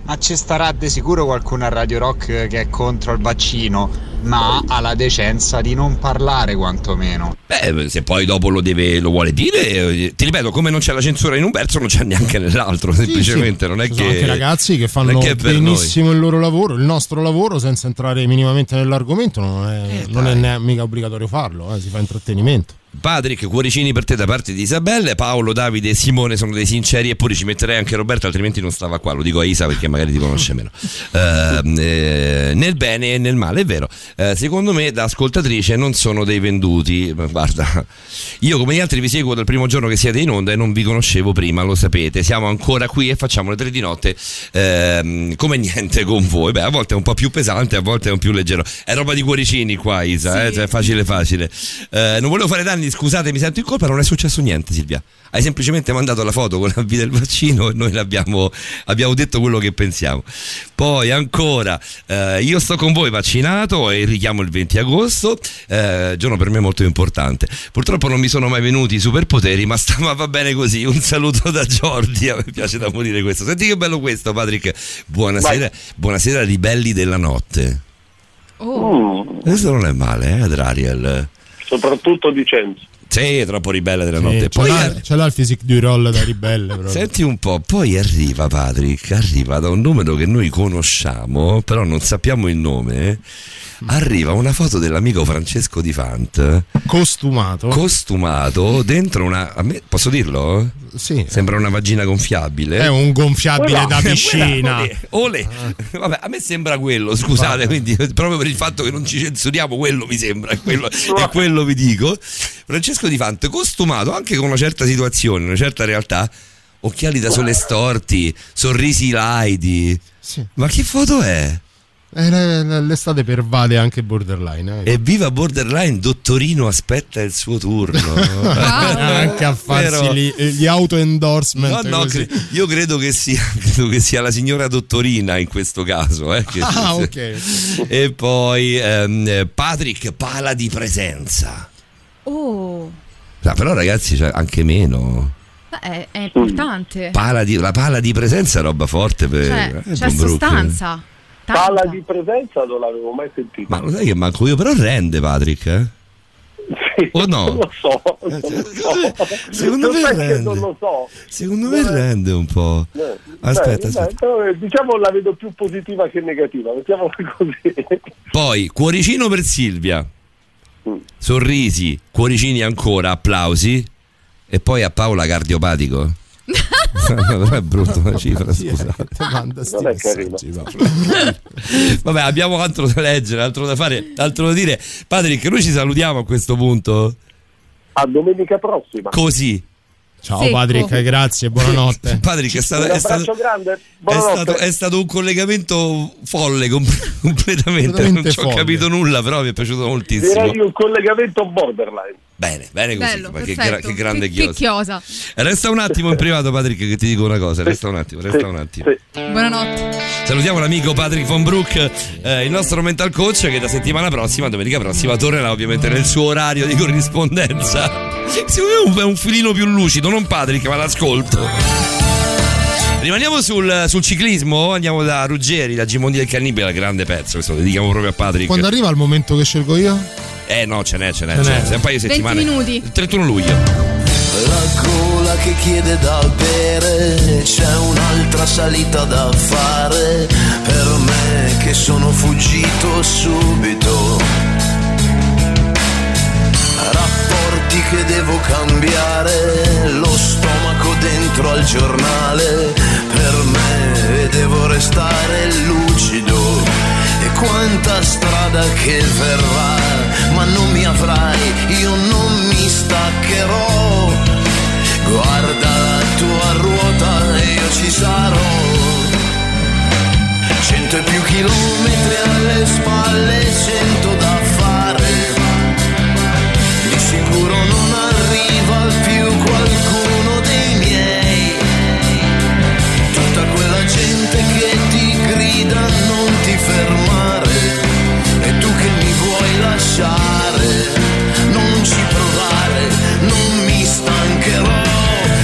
Ma ci starà di sicuro qualcuno a Radio Rock che è contro il vaccino, ma ha la decenza di non parlare quantomeno. Beh, se poi dopo lo, deve, lo vuole dire, eh, ti ripeto, come non c'è la censura in un verso, non c'è neanche nell'altro. Semplicemente non è Ci che. sono anche ragazzi che fanno che benissimo il loro lavoro, il nostro lavoro, senza entrare minimamente nell'argomento, non è, non è mica obbligatorio farlo, eh, si fa intrattenimento. Patrick, cuoricini per te da parte di Isabelle, Paolo, Davide e Simone sono dei sinceri eppure ci metterei anche Roberto, altrimenti non stava qua, lo dico a Isa perché magari ti conosce meno. Ehm, eh, nel bene e nel male, è vero. Eh, secondo me da ascoltatrice non sono dei venduti. Guarda, io come gli altri vi seguo dal primo giorno che siete in onda e non vi conoscevo prima, lo sapete. Siamo ancora qui e facciamo le tre di notte ehm, come niente con voi. Beh, a volte è un po' più pesante, a volte è un più leggero. È roba di cuoricini qua, Isa, eh, cioè facile facile. Eh, non volevo fare danni, scusate, mi sento in colpa, non è successo niente, Silvia. Hai semplicemente mandato la foto con la V del vaccino e noi l'abbiamo abbiamo detto quello che pensiamo. Poi ancora, eh, io sto con voi vaccinato e richiamo il 20 agosto, eh, giorno per me molto importante. Purtroppo non mi sono mai venuti i superpoteri, ma, sta, ma va bene così. Un saluto da Jordi, a me piace da morire questo. Senti che bello questo, Patrick. Buonasera, buonasera ribelli della notte. Oh. Questo non è male, eh, Adriel. Soprattutto di Cenzo. Sì, è troppo ribelle della Sì, notte. c'è, Poi là, c'è là il physique du roll da ribelle. proprio. Senti un po', poi arriva Patrick, arriva da un numero che noi conosciamo, però non sappiamo il nome. Arriva una foto dell'amico Francesco Di Fant Costumato. costumato dentro una. a me- posso dirlo? Sì. Sembra una vagina gonfiabile. È un gonfiabile da piscina. Olè, olè. Vabbè, a me sembra quello, scusate, quindi proprio per il fatto che non ci censuriamo, quello mi sembra, quello, è quello vi dico. Francesco Di Fante, costumato anche con una certa situazione, una certa realtà, occhiali da sole storti, sorrisi laidi. Sì. Ma che foto è? Eh, l'estate pervade anche borderline. eh. Evviva Borderline, dottorino aspetta il suo turno. anche a farsi gli, gli auto endorsement. No, no, cre- io credo che, sia, credo che sia la signora dottorina in questo caso. eh, che- Ah, ok. E poi ehm, eh, Patrick pala di presenza. Oh, Ah, però ragazzi c'è anche meno. beh, è, è importante. Pala di- la pala di presenza è roba forte per Cioè, eh, c'è Tom Brook. Sostanza. Palla di presenza non l'avevo mai sentita. Ma lo sai che manco io, però rende Patrick. Eh? O no? Non lo so, non lo so. Secondo me rende. non lo so. Secondo me rende un po'. Eh, Aspetta, beh, aspetta. beh, eh, diciamo la vedo più positiva che negativa, mettiamola così. Poi, cuoricino per Silvia. Mm. Sorrisi, cuoricini ancora, applausi. E poi a Paola cardiopatico. non è brutta una cifra, scusate. Non è carino. Vabbè, abbiamo altro da leggere, altro da fare, altro da dire. Patrick, noi ci salutiamo a questo punto. A domenica prossima. Così. Ciao Secco. Patrick, grazie, buonanotte. Patrick, è stato, Un è stato, grande, è stato- è stato un collegamento folle com- completamente. Non Completamente ci ho folle. capito nulla, però mi è piaciuto moltissimo. Direi un collegamento borderline. Bene, bene così. Bello, ma che, gra- che grande che, che chiosa. chiosa. Resta un attimo in privato, Patrick, che ti dico una cosa. Resta un attimo, resta un attimo. Buonanotte. Salutiamo l'amico Patrick von Brook, eh, il nostro mental coach, che da settimana prossima, domenica prossima, tornerà ovviamente nel suo orario di corrispondenza. Secondo me è un filino più lucido, non Patrick, ma l'ascolto. Rimaniamo sul, sul ciclismo, andiamo da Ruggeri, da Gimondi del Cannibale, grande pezzo, questo lo dedichiamo proprio a Patrick. Quando arriva il momento che scelgo io? Eh no, ce n'è, ce n'è, Ce n'è. c'è un paio di 20 settimane. minuti. Il 31 luglio. La gola che chiede da bere, c'è un'altra salita da fare per me che sono fuggito subito. Rapporti che devo cambiare, lo stomaco dentro giornale per me devo restare lucido. Quanta strada che verrà, ma non mi avrai, io non mi staccherò. Guarda la tua ruota e io ci sarò. Cento e più chilometri alle spalle, cento da fare. Di sicuro non arriva più lasciare, non ci provare, non mi stancherò.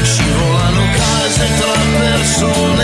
Scivolano case tra persone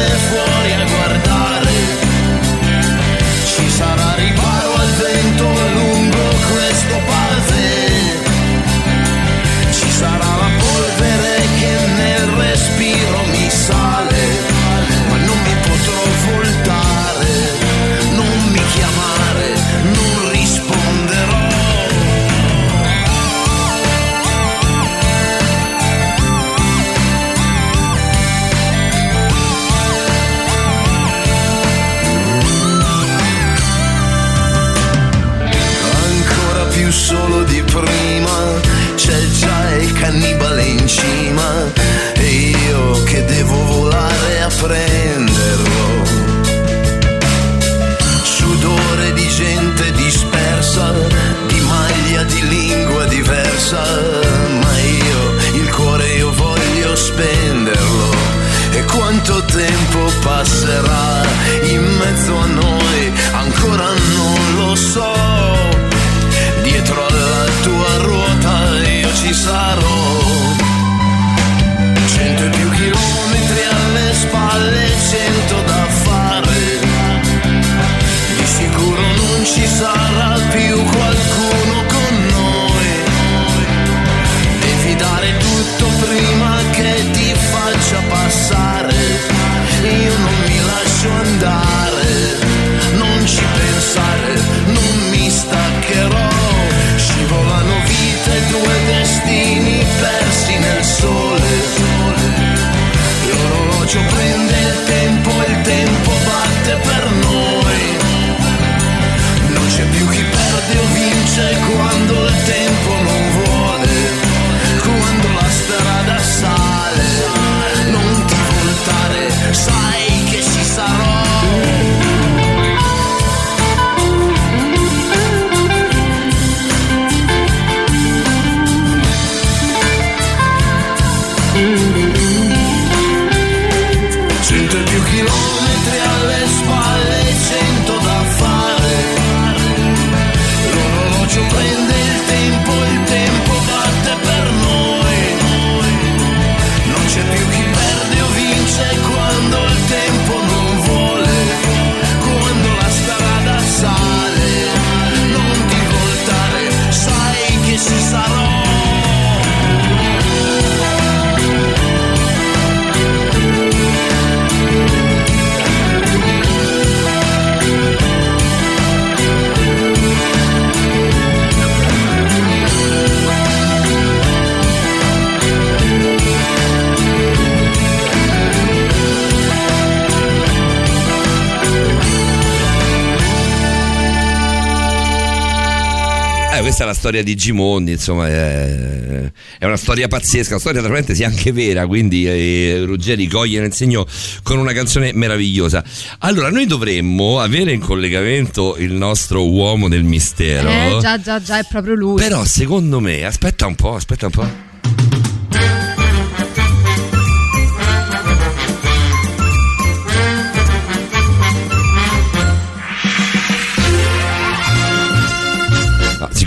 storia di Gimondi, insomma, è, è una storia pazzesca, una storia tra parentesi anche vera, quindi eh, Ruggeri coglie nel segno con una canzone meravigliosa. Allora, noi dovremmo avere in collegamento il nostro uomo del mistero. Eh, già, già, già, è proprio lui. Però secondo me, aspetta un po', aspetta un po'.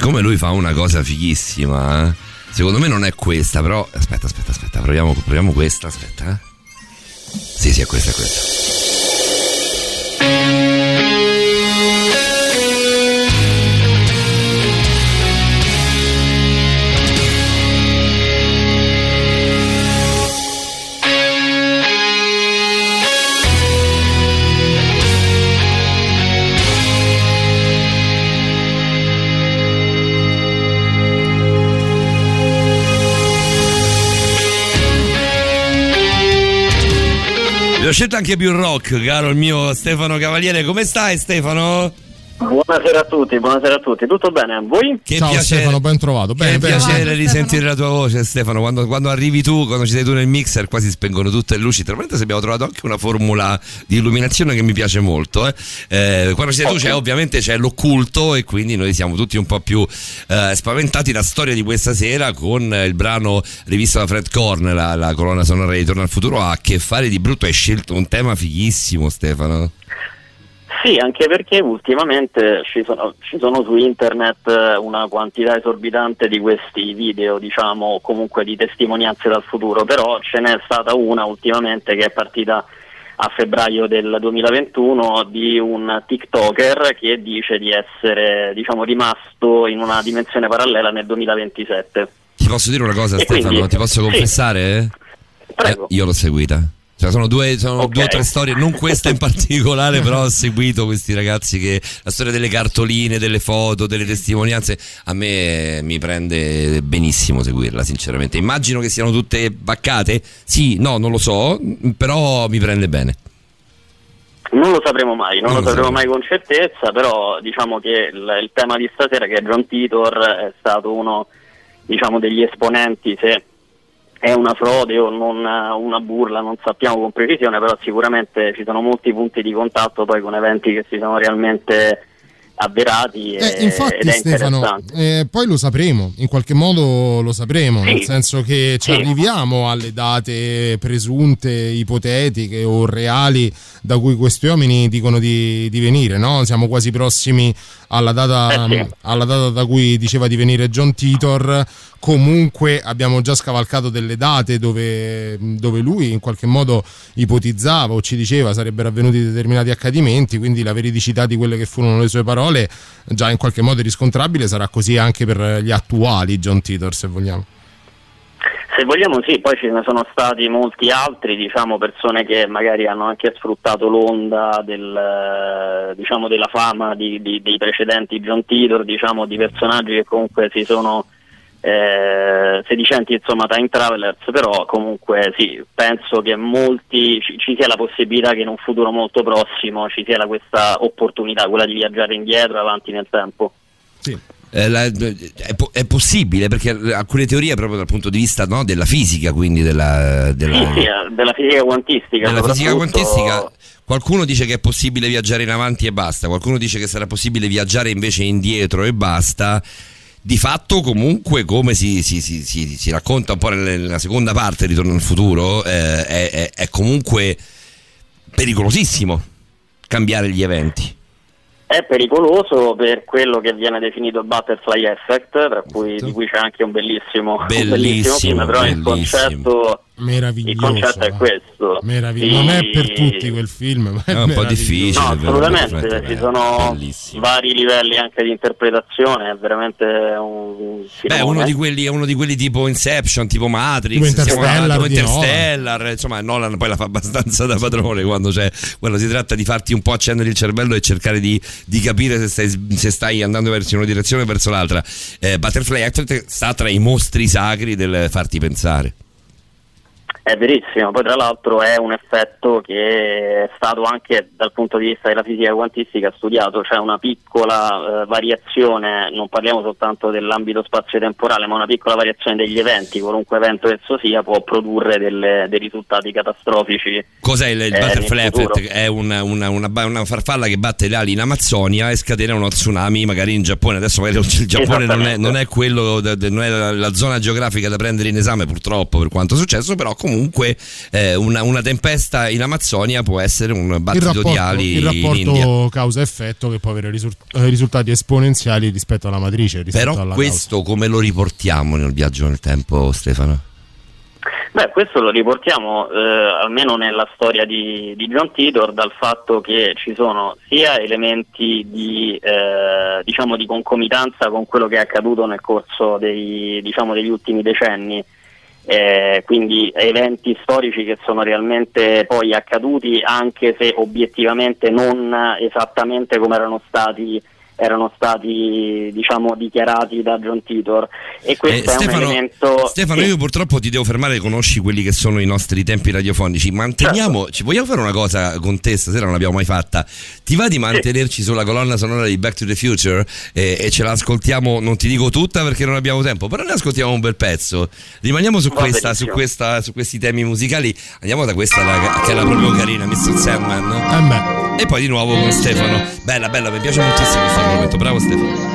Siccome lui fa una cosa fighissima, eh, secondo me non è questa, però aspetta, aspetta, aspetta, proviamo, proviamo questa, aspetta. eh. Sì, sì, è questa, è questa. L'ho scelto anche più rock, caro il mio Stefano Cavaliere. Come stai Stefano? Buonasera a tutti, buonasera a tutti, tutto bene? Voi? Che Ciao piacere. Stefano, ben trovato. Che Bene, bene. piacere risentire la tua voce, Stefano. Quando, quando arrivi tu, quando ci sei tu nel mixer, quasi spengono tutte le luci. Tra l'altro, abbiamo trovato anche una formula di illuminazione che mi piace molto. eh. Eh, quando ci sei tu, c'è, ovviamente c'è l'occulto, e quindi noi siamo tutti un po' più eh, spaventati. La storia di questa sera con il brano rivisto da Fred Korn, la, la colonna sonora di Torno al futuro, ha a che fare di brutto. Hai scelto un tema fighissimo, Stefano. Sì, anche perché ultimamente ci sono, ci sono su internet eh, una quantità esorbitante di questi video, diciamo, comunque di testimonianze dal futuro, però ce n'è stata una ultimamente che è partita a febbraio del 2021 di un TikToker che dice di essere, diciamo, rimasto in una dimensione parallela nel 2027. Ti posso dire una cosa, E Stefano? quindi- Ti posso sì. confessare? Prego. Eh, io l'ho seguita. Cioè, sono due, sono due o tre storie, non questa in particolare, però ho seguito questi ragazzi che la storia delle cartoline, delle foto, delle testimonianze, a me mi prende benissimo seguirla, sinceramente. Immagino che siano tutte baccate? Sì, no, non lo so, però mi prende bene. Non lo sapremo mai, non, Non lo lo sapremo sapremo. mai con certezza, però diciamo che il, il tema di stasera, che è John Titor, è stato uno diciamo, degli esponenti, se è una frode o non una burla, non sappiamo con precisione, però sicuramente ci sono molti punti di contatto poi con eventi che si sono realmente avverati Eh, e- infatti ed è Stefano, eh, poi lo sapremo, in qualche modo lo sapremo, Sì. nel senso che ci Sì. arriviamo alle date presunte, ipotetiche o reali da cui questi uomini dicono di, di venire, no? Siamo quasi prossimi alla data, alla data da cui diceva di venire John Titor, comunque abbiamo già scavalcato delle date dove, dove lui in qualche modo ipotizzava o ci diceva sarebbero avvenuti determinati accadimenti, quindi la veridicità di quelle che furono le sue parole già in qualche modo riscontrabile, sarà così anche per gli attuali John Titor se vogliamo. Se vogliamo sì, poi ce ne sono stati molti altri, diciamo, persone che magari hanno anche sfruttato l'onda del, eh, diciamo, della fama di- di- dei precedenti John Titor, diciamo, di personaggi che comunque si sono eh, sedicenti insomma time travelers, però comunque sì, penso che molti ci, ci sia la possibilità che in un futuro molto prossimo ci sia la- questa opportunità, quella di viaggiare indietro avanti nel tempo. Eh, la- è, po- è possibile perché alcune teorie proprio dal punto di vista no, della fisica, quindi della, della- sì, eh, della fisica quantistica. Nella fisica quantistica qualcuno dice che è possibile viaggiare in avanti e basta, qualcuno dice che sarà possibile viaggiare invece indietro e basta. Di fatto, comunque, come si, si- si- si- si racconta un po' nella seconda parte di Ritorno al futuro, eh, è, è- è comunque pericolosissimo cambiare gli eventi. È pericoloso per quello che viene definito il butterfly effect, cui, di cui c'è anche un bellissimo, un bellissimo Bellissimo, film, però il bellissimo. concetto, Meraviglioso. il concetto è questo. Meraviglioso. Sì. Non è per tutti quel film, ma è, È un po' difficile. No, assolutamente, ci sono vari livelli anche di interpretazione, è veramente un Beh, uno di, quelli, è uno di quelli tipo Inception, tipo Matrix, Tipo siamo Interstellar tipo Interstellar, insomma Nolan poi la fa abbastanza da padrone quando, c'è, quando si tratta di farti un po' accendere il cervello e cercare di, di capire se stai, se stai andando verso una direzione o verso l'altra. Eh, Butterfly Effect sta tra i mostri sacri del farti pensare. È verissimo, poi tra l'altro è un effetto che è stato anche dal punto di vista della fisica quantistica studiato, cioè una piccola eh, variazione, non parliamo soltanto dell'ambito spazio-temporale, ma una piccola variazione degli eventi, qualunque evento esso sia, può produrre delle- dei risultati catastrofici. Cos'è il, il eh, Butterfly. Effect? È una, una- una una farfalla che batte le ali in Amazzonia e scatena uno tsunami magari in Giappone. Adesso magari il Giappone non è, non è quello, non è la, la zona geografica da prendere in esame purtroppo per quanto è successo, però comunque eh, una, una tempesta in Amazzonia può essere un Il battito rapporto, di ali il in rapporto causa-effetto che può avere eh, risultati esponenziali rispetto alla matrice. Rispetto Però alla questo come lo riportiamo nel viaggio nel tempo Stefano? Beh, questo lo riportiamo eh, almeno nella storia di, di John Titor dal fatto che ci sono sia elementi di, eh, diciamo, di concomitanza con quello che è accaduto nel corso dei, diciamo, degli ultimi decenni, eh, quindi eventi storici che sono realmente poi accaduti anche se obiettivamente non esattamente come erano stati erano stati diciamo dichiarati da John Titor e questo Eh, è un elemento Stefano, sì. io purtroppo ti devo fermare, conosci quelli che sono i nostri tempi radiofonici. Manteniamo, Certo. ci vogliamo fare una cosa con te stasera, non l'abbiamo mai fatta. Ti va di mantenerci sulla colonna sonora di Back to the Future e, e ce la ascoltiamo, non ti dico tutta perché non abbiamo tempo, però ne ascoltiamo un bel pezzo. Rimaniamo su Va questa, su questa, su questi temi musicali. Andiamo da questa la- che era proprio carina, Mr. Sandman. E poi di nuovo con Stefano. Bella, bella, mi piace moltissimo questo argomento. Bravo Stefano.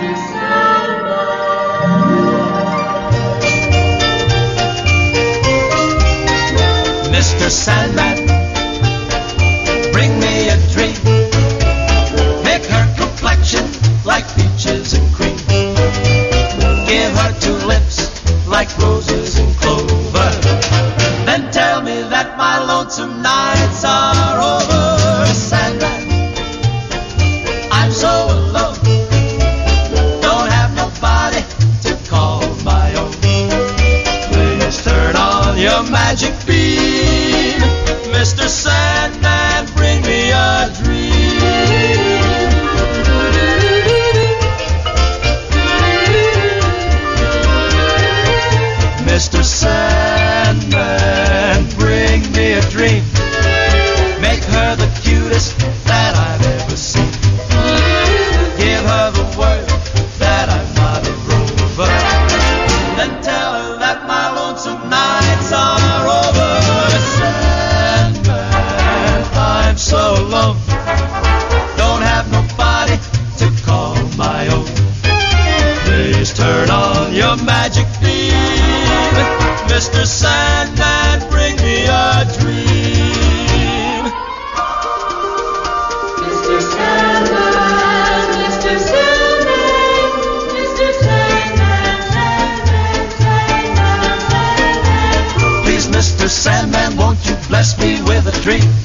Mr. Sandman, bring me a dream. Make her complexion like peaches and cream. Give her two lips like roses and clover. Then tell me that my lonesome nights are over. Mr. Sandman, bring me a dream. Mr. Sandman, Mr. Sandman, Mr. Sandman, Sandman, Salman. Please, Mr. Sandman, won't you bless me with a dream?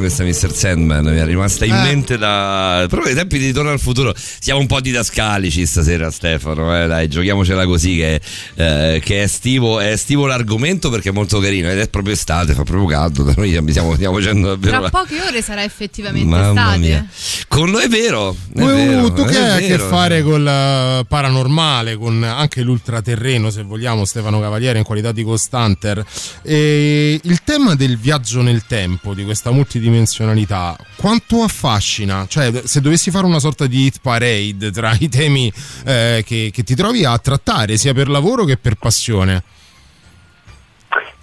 Questa Mr. Sandman, mi è rimasta in Eh. mente da proprio ai tempi di Ritorno al futuro. Siamo un po' didascalici stasera, Stefano. Eh, dai, giochiamocela così che, eh, che è estivo, è estivo l'argomento perché è molto carino ed è proprio estate, fa proprio caldo. Da noi stiamo, stiamo facendo davvero. Tra la- poche ore sarà effettivamente Mamma estate. mia. Con noi è vero. È Uh, vero, tu che hai a che fare col eh, paranormale, con anche l'ultraterreno, se vogliamo, Stefano Cavaliere in qualità di Costanter. E il tema del viaggio nel tempo, di questa multidimensionalità, quanto affascina? Cioè, se dovessi fare una sorta di hit parade tra i temi eh, che, che ti trovi a trattare, sia per lavoro che per passione.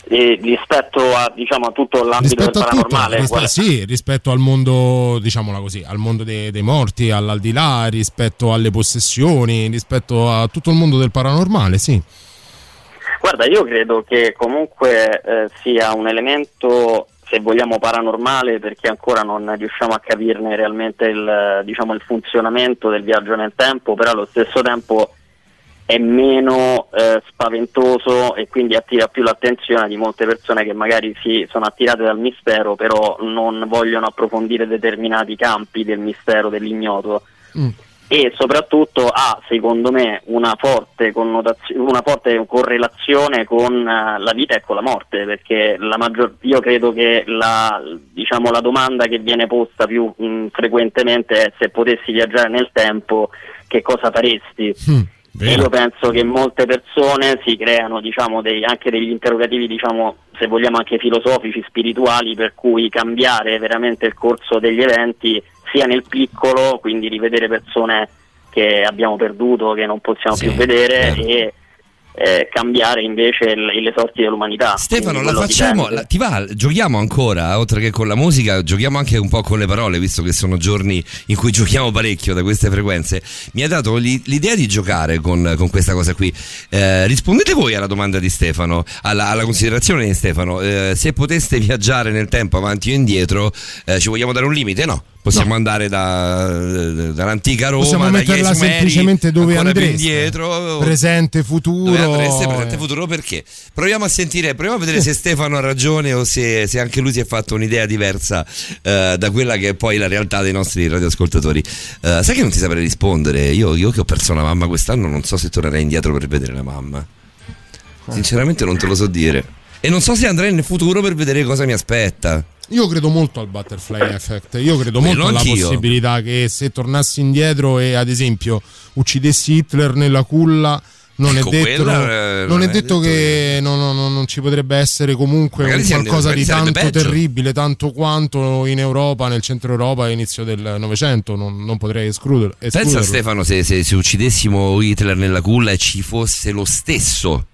E rispetto a, diciamo, a tutto l'ambito del Rispetto tutto, paranormale, rispe- qual è? sì, rispetto al mondo, diciamola così, al mondo dei, dei morti, all'aldilà, rispetto alle possessioni, rispetto a tutto il mondo del paranormale, sì. Guarda, io credo che comunque eh, sia un elemento, se vogliamo, paranormale perché ancora non riusciamo a capirne realmente il, diciamo, il funzionamento del viaggio nel tempo, però allo stesso tempo è meno eh, spaventoso e quindi attira più l'attenzione di molte persone che magari si sono attirate dal mistero, però non vogliono approfondire determinati campi del mistero, dell'ignoto e soprattutto ha secondo me una forte, una forte correlazione con eh, la vita e con la morte perché la maggior- io credo che la, diciamo, la domanda che viene posta più mh, frequentemente è se potessi viaggiare nel tempo che cosa faresti? E io penso che molte persone si creano diciamo, dei- anche degli interrogativi, diciamo, se vogliamo anche filosofici, spirituali, per cui cambiare veramente il corso degli eventi sia nel piccolo, quindi rivedere persone che abbiamo perduto, che non possiamo più vedere e eh, cambiare invece il- le sorti dell'umanità. Stefano, la facciamo, la- ti va? Giochiamo ancora, oltre che con la musica, giochiamo anche un po' con le parole, visto che sono giorni in cui giochiamo parecchio da queste frequenze. Mi ha dato l'i- l'idea di giocare con, con questa cosa qui. Eh, rispondete voi alla domanda di Stefano, alla, alla considerazione di Stefano. Eh, se poteste viaggiare nel tempo avanti o indietro, eh, ci vogliamo dare un limite? No. Possiamo andare da- dall'antica Roma, Possiamo metterla Sumeri, semplicemente dove andreste. indietro. Presente, futuro. Dove andreste presente futuro perché? Proviamo a sentire, proviamo a vedere se Stefano ha ragione o se, se anche lui si è fatto un'idea diversa eh, da quella che è poi la realtà dei nostri radioascoltatori. Eh, sai che non ti saprei rispondere? Io, io che ho perso la mamma quest'anno non so se tornerei indietro per vedere la mamma. Sinceramente non te lo so dire. E non so se andrei nel futuro per vedere cosa mi aspetta. Io credo molto al butterfly effect. Io credo Quello molto alla anch'io. possibilità che se tornassi indietro e ad esempio uccidessi Hitler nella culla. Non Ecco, è detto, quella, eh, non è detto che non, non- non ci potrebbe essere comunque qualcosa di tanto peggio. terribile, tanto quanto in Europa, nel centro Europa all'inizio del Novecento. Non, non potrei escluder- Pensa escluderlo. Stefano se, se- se uccidessimo Hitler nella culla e ci fosse lo stesso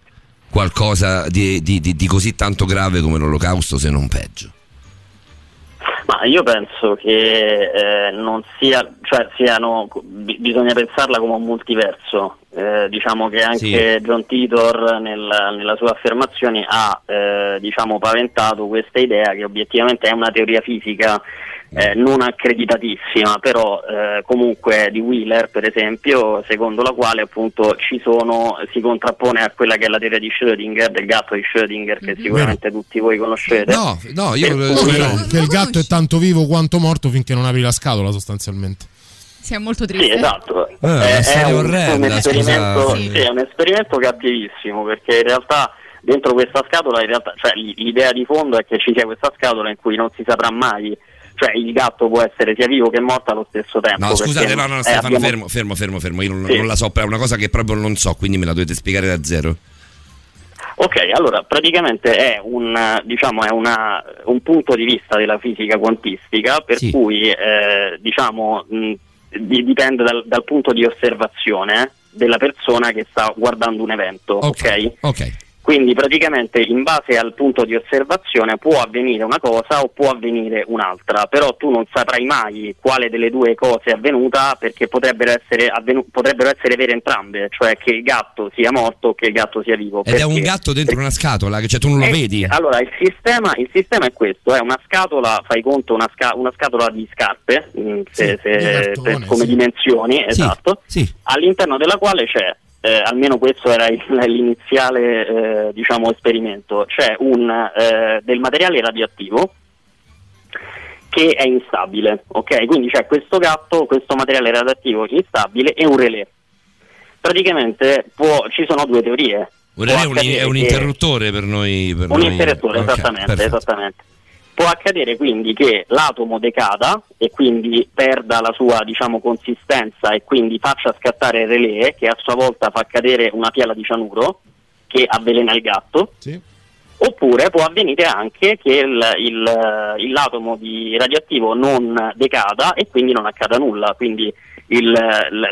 qualcosa di, di- di- di così tanto grave come l'olocausto, se non peggio. Ma io penso che eh, non sia, cioè siano, bi- bisogna pensarla come un multiverso. Eh, diciamo che anche John Titor nel- nella sua affermazione ha eh, diciamo, paventato questa idea che obiettivamente è una teoria fisica eh, non accreditatissima, però eh, comunque di Wheeler per esempio, secondo la quale appunto ci sono, si contrappone a quella che è la teoria di Schrödinger, del gatto di Schrödinger che sicuramente tutti voi conoscete. No, no, io Per cui- Che- che il gatto è tanto vivo quanto morto finché non apri la scatola, sostanzialmente. Sì, è molto triste. Sì, esatto. Eh, una è, è un, orrenda, un esperimento, scusa. sì, è un esperimento cattivissimo perché in realtà dentro questa scatola, in realtà, cioè, l'idea di fondo è che ci sia questa scatola in cui non si saprà mai, cioè il gatto può essere sia vivo che morto allo stesso tempo. No, scusate, no, no, eh, Stefano, abbiamo- fermo, fermo, fermo, fermo. Io non, Sì. non la so, è una cosa che proprio non so, quindi me la dovete spiegare da zero. Ok, allora praticamente è un, diciamo, è una- un punto di vista della fisica quantistica per Sì. cui eh, diciamo, mh, di- dipende dal, dal punto di osservazione della persona che sta guardando un evento. ok? Ok. Quindi praticamente in base al punto di osservazione può avvenire una cosa o può avvenire un'altra, però tu non saprai mai quale delle due cose è avvenuta perché potrebbero essere, avvenu- potrebbero essere vere entrambe, cioè che il gatto sia morto o che il gatto sia vivo. Ed è un Perché- gatto dentro una scatola, che cioè tu non lo eh, vedi. Allora, il sistema, il sistema è questo: è una scatola, fai conto, una, sca- una scatola di scarpe, mh, se- se- di cartone, per- come sì. dimensioni, esatto, sì. all'interno della quale c'è, eh, almeno questo era il- l'iniziale eh, diciamo, esperimento, c'è un, eh, del materiale radioattivo che è instabile, ok? Quindi c'è questo gatto, questo materiale radioattivo instabile e un relè. Praticamente può- ci sono due teorie. Un relè è un, è un interruttore per noi. Per un noi- interruttore, Ok, esattamente, esattamente. Può accadere quindi che l'atomo decada e quindi perda la sua diciamo, consistenza e quindi faccia scattare il relè che a sua volta fa cadere una piala di cianuro che avvelena il gatto. Oppure può avvenire anche che il, il- il- l'atomo di radioattivo non decada e quindi non accada nulla, quindi il,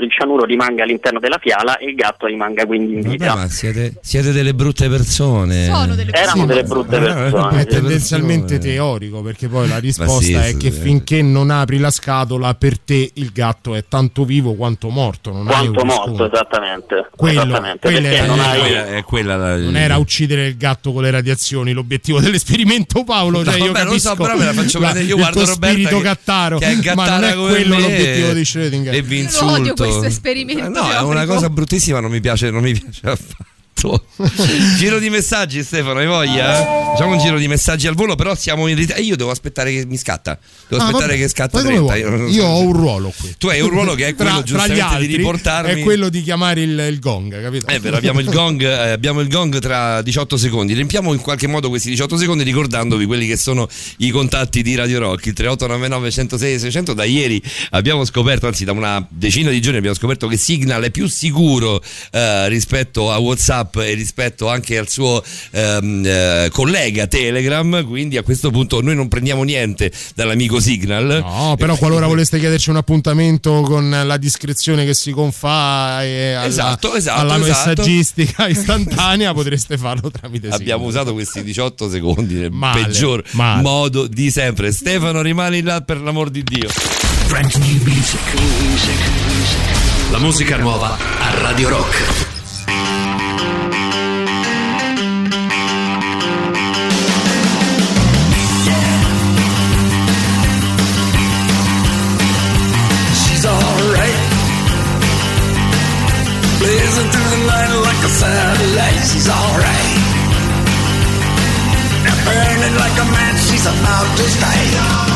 il cianuro rimanga all'interno della fiala e il gatto rimanga quindi in Vabbè, vita. ma siete, siete delle brutte persone. Sono delle Erano delle brutte persone. È tendenzialmente teorico perché poi la risposta sì, è che finché non apri la scatola per te il gatto è tanto vivo quanto morto. Non Quanto morto, riscontro. esattamente. Quello- esattamente quella perché era non hai... Quella- la- Non era uccidere il gatto con le radiazioni l'obiettivo dell'esperimento Paolo. Cioè No, io vabbè, lo so, capisco però me la faccio vedere. Io il guardo tuo Roberta spirito che- cattaro, che è ma non è quello me l'obiettivo di Schrödinger. Vi Io insulto. odio questo esperimento. Eh, No, è una cosa bruttissima, non mi piace, non mi piace affatto. giro di messaggi, Stefano, hai voglia? Facciamo un giro di messaggi al volo, però siamo in ritardo. E io devo aspettare che mi scatta. Devo Ah, aspettare vabbè, che scatta fai come 30. vuoi. Io ho un ruolo qui. Tu hai un ruolo che è quello tra, tra gli altri di riportarmi. È quello di chiamare il, il gong, capito? È vero, abbiamo il, gong, eh, abbiamo il gong tra 18 secondi. Riempiamo in qualche modo questi 18 secondi ricordandovi quelli che sono i contatti di Radio Rock. Il 3899 106 600. Da ieri abbiamo scoperto, anzi da una decina di giorni abbiamo scoperto che Signal è più sicuro eh, rispetto a WhatsApp WhatsApp e rispetto anche al suo ehm, eh, collega Telegram, quindi a questo punto noi non prendiamo niente dall'amico Signal. No, però qualora voleste chiederci un appuntamento con la discrezione che si confà e alla, Esatto, esatto, alla esatto. messaggistica istantanea, potreste farlo tramite Abbiamo Signal. usato questi 18 secondi nel Male, peggior male. modo di sempre. Stefano, rimani là per l'amor di Dio. Brand new music. La musica nuova a Radio Rock. About to strike.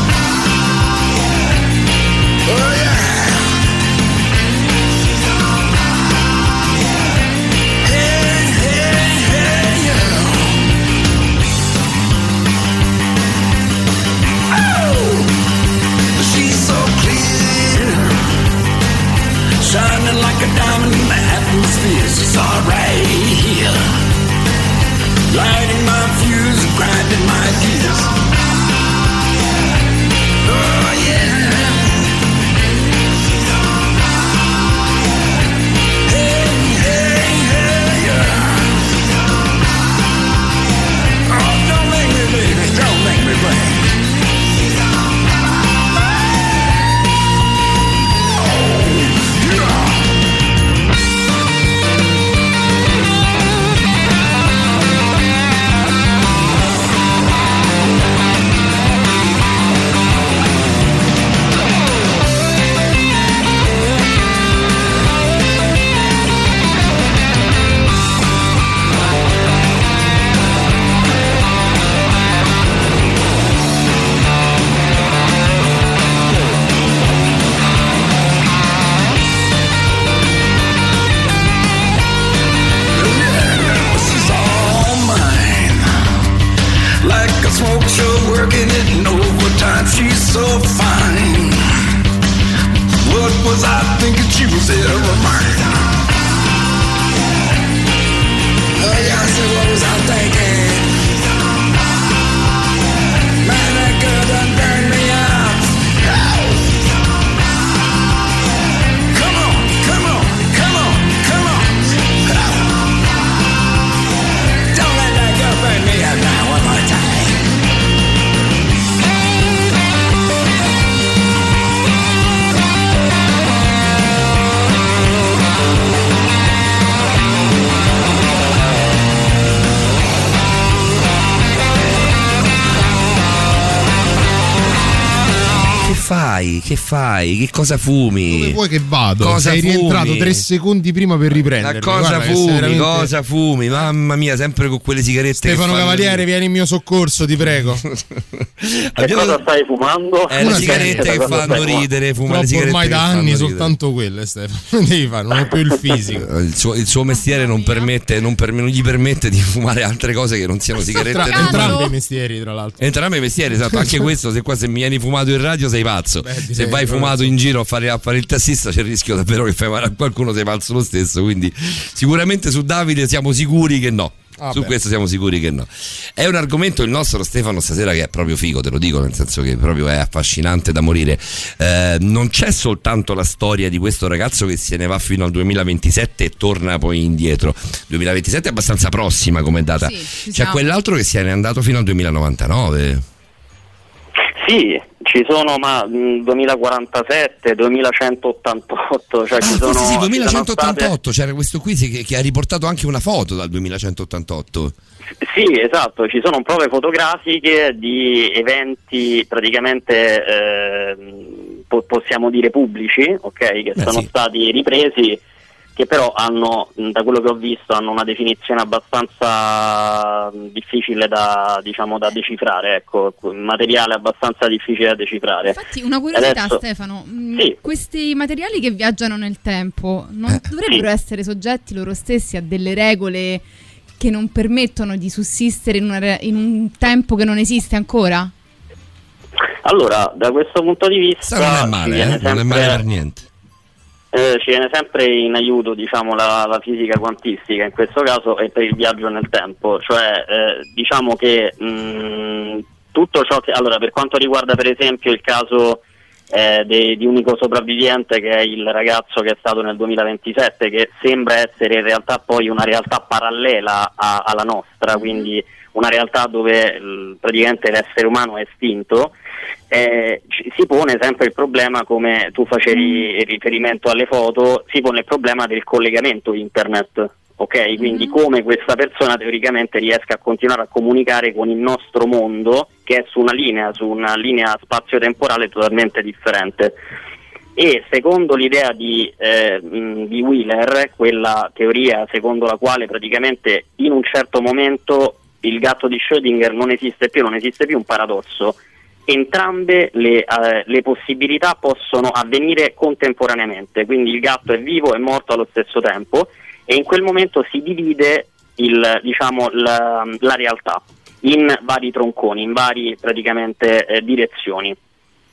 Fai? Che cosa fumi? Dove vuoi che vado? Cosa Sei fumi? rientrato tre secondi prima per riprendere. Cosa fumi? Cosa fumi? Mamma mia, sempre con quelle sigarette. Stefano Cavaliere, vieni in mio soccorso, ti prego. Che cosa stai fumando? Eh, le sigarette che fanno ridere, fuma le sigarette ormai da anni soltanto quelle, Stefano. Non devi fare, non è più il fisico. Il suo, il suo mestiere non, permette, non, per- non gli permette di fumare altre cose che non siano sigarette. Tra- entrambi i mestieri, tra l'altro. Entrambi i mestieri, esatto. Anche questo, se qua se mi vieni fumato in radio sei pazzo. se direi, vai fumato in giro a fare, a fare il tassista c'è il rischio davvero che fai male a qualcuno, sei pazzo lo stesso. Quindi sicuramente su Davide siamo sicuri che no. Ah, su beh. questo siamo sicuri che no. È un argomento il nostro Stefano stasera che è proprio figo, te lo dico, nel senso che proprio è affascinante da morire. Eh, non c'è soltanto la storia di questo ragazzo che se ne va fino al 2027 e torna poi indietro. 2027 è abbastanza prossima come data. Sì, c'è siamo. quell'altro che se ne è andato fino al 2099. Sì, ci sono ma mh, 2047, 2188, cioè ci Ah, sono, forse sì, ci sono 2188, c'era questo qui che, che ha riportato anche una foto dal 2188. state- sì, esatto, ci sono prove fotografiche di eventi praticamente ehm, po- possiamo dire pubblici, ok, che Beh, sono sì. stati ripresi che però hanno, da quello che ho visto, hanno una definizione abbastanza mh, difficile da, diciamo, da decifrare, ecco, un materiale abbastanza difficile da decifrare. Infatti, una curiosità, Adesso- Stefano. Mm, Sì. Questi materiali che viaggiano nel tempo non dovrebbero essere soggetti loro stessi a delle regole che non permettono di sussistere in, una in un tempo che non esiste ancora? Allora, da questo punto di vista non è male, eh, non è male per niente. Eh, ci viene sempre in aiuto diciamo, la, la fisica quantistica in questo caso e per il viaggio nel tempo, cioè eh, diciamo che mh, tutto ciò che allora per quanto riguarda per esempio il caso eh, de- di unico sopravvivente che è il ragazzo che è stato nel 2027 che sembra essere in realtà poi una realtà parallela a- alla nostra, quindi una realtà dove l- praticamente l'essere umano è estinto, eh, si pone sempre il problema, come tu facevi riferimento alle foto, si pone il problema del collegamento internet. Ok, quindi come questa persona teoricamente riesca a continuare a comunicare con il nostro mondo che è su una linea, su una linea spazio-temporale totalmente differente. E secondo l'idea di, eh, di Wheeler, quella teoria secondo la quale praticamente in un certo momento il gatto di Schrödinger non esiste più, non esiste più un paradosso, entrambe le, eh, le possibilità possono avvenire contemporaneamente, quindi il gatto è vivo e morto allo stesso tempo e in quel momento si divide il, diciamo, la, la realtà in vari tronconi, in varie praticamente eh, direzioni.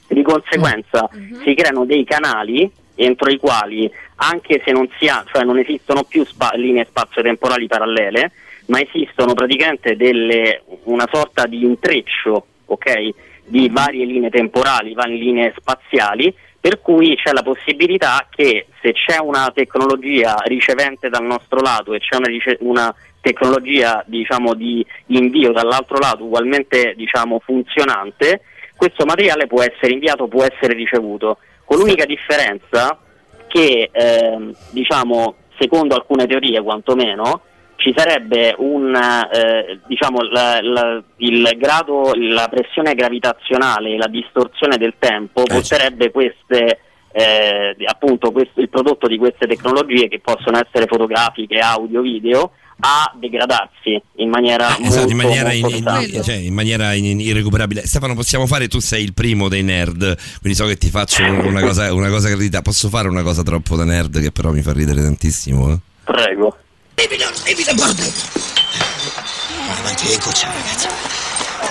Di conseguenza si creano dei canali entro i quali, anche se non, si ha, cioè non esistono più spa- linee spazio-temporali parallele, ma esistono praticamente delle, una sorta di intreccio ok, di varie linee temporali, varie linee spaziali, per cui c'è la possibilità che se c'è una tecnologia ricevente dal nostro lato e c'è una, una tecnologia diciamo, di invio dall'altro lato ugualmente diciamo, funzionante, questo materiale può essere inviato, può essere ricevuto, con l'unica differenza che ehm, diciamo, secondo alcune teorie quantomeno ci sarebbe un eh, diciamo la- la- il grado, la pressione gravitazionale, la distorsione del tempo porterebbe queste eh, appunto questo- il prodotto di queste tecnologie che possono essere fotografiche, audio, video a degradarsi in maniera molto, Esatto, in maniera, in- in- cioè, in maniera irrecuperabile. Stefano, possiamo fare? Tu sei il primo dei nerd, quindi so che ti faccio una cosa, una cosa gradita. Posso fare una cosa troppo da nerd che però mi fa ridere tantissimo? eh? Prego. Evita bordello! Avanti e cuccia, ragazzi.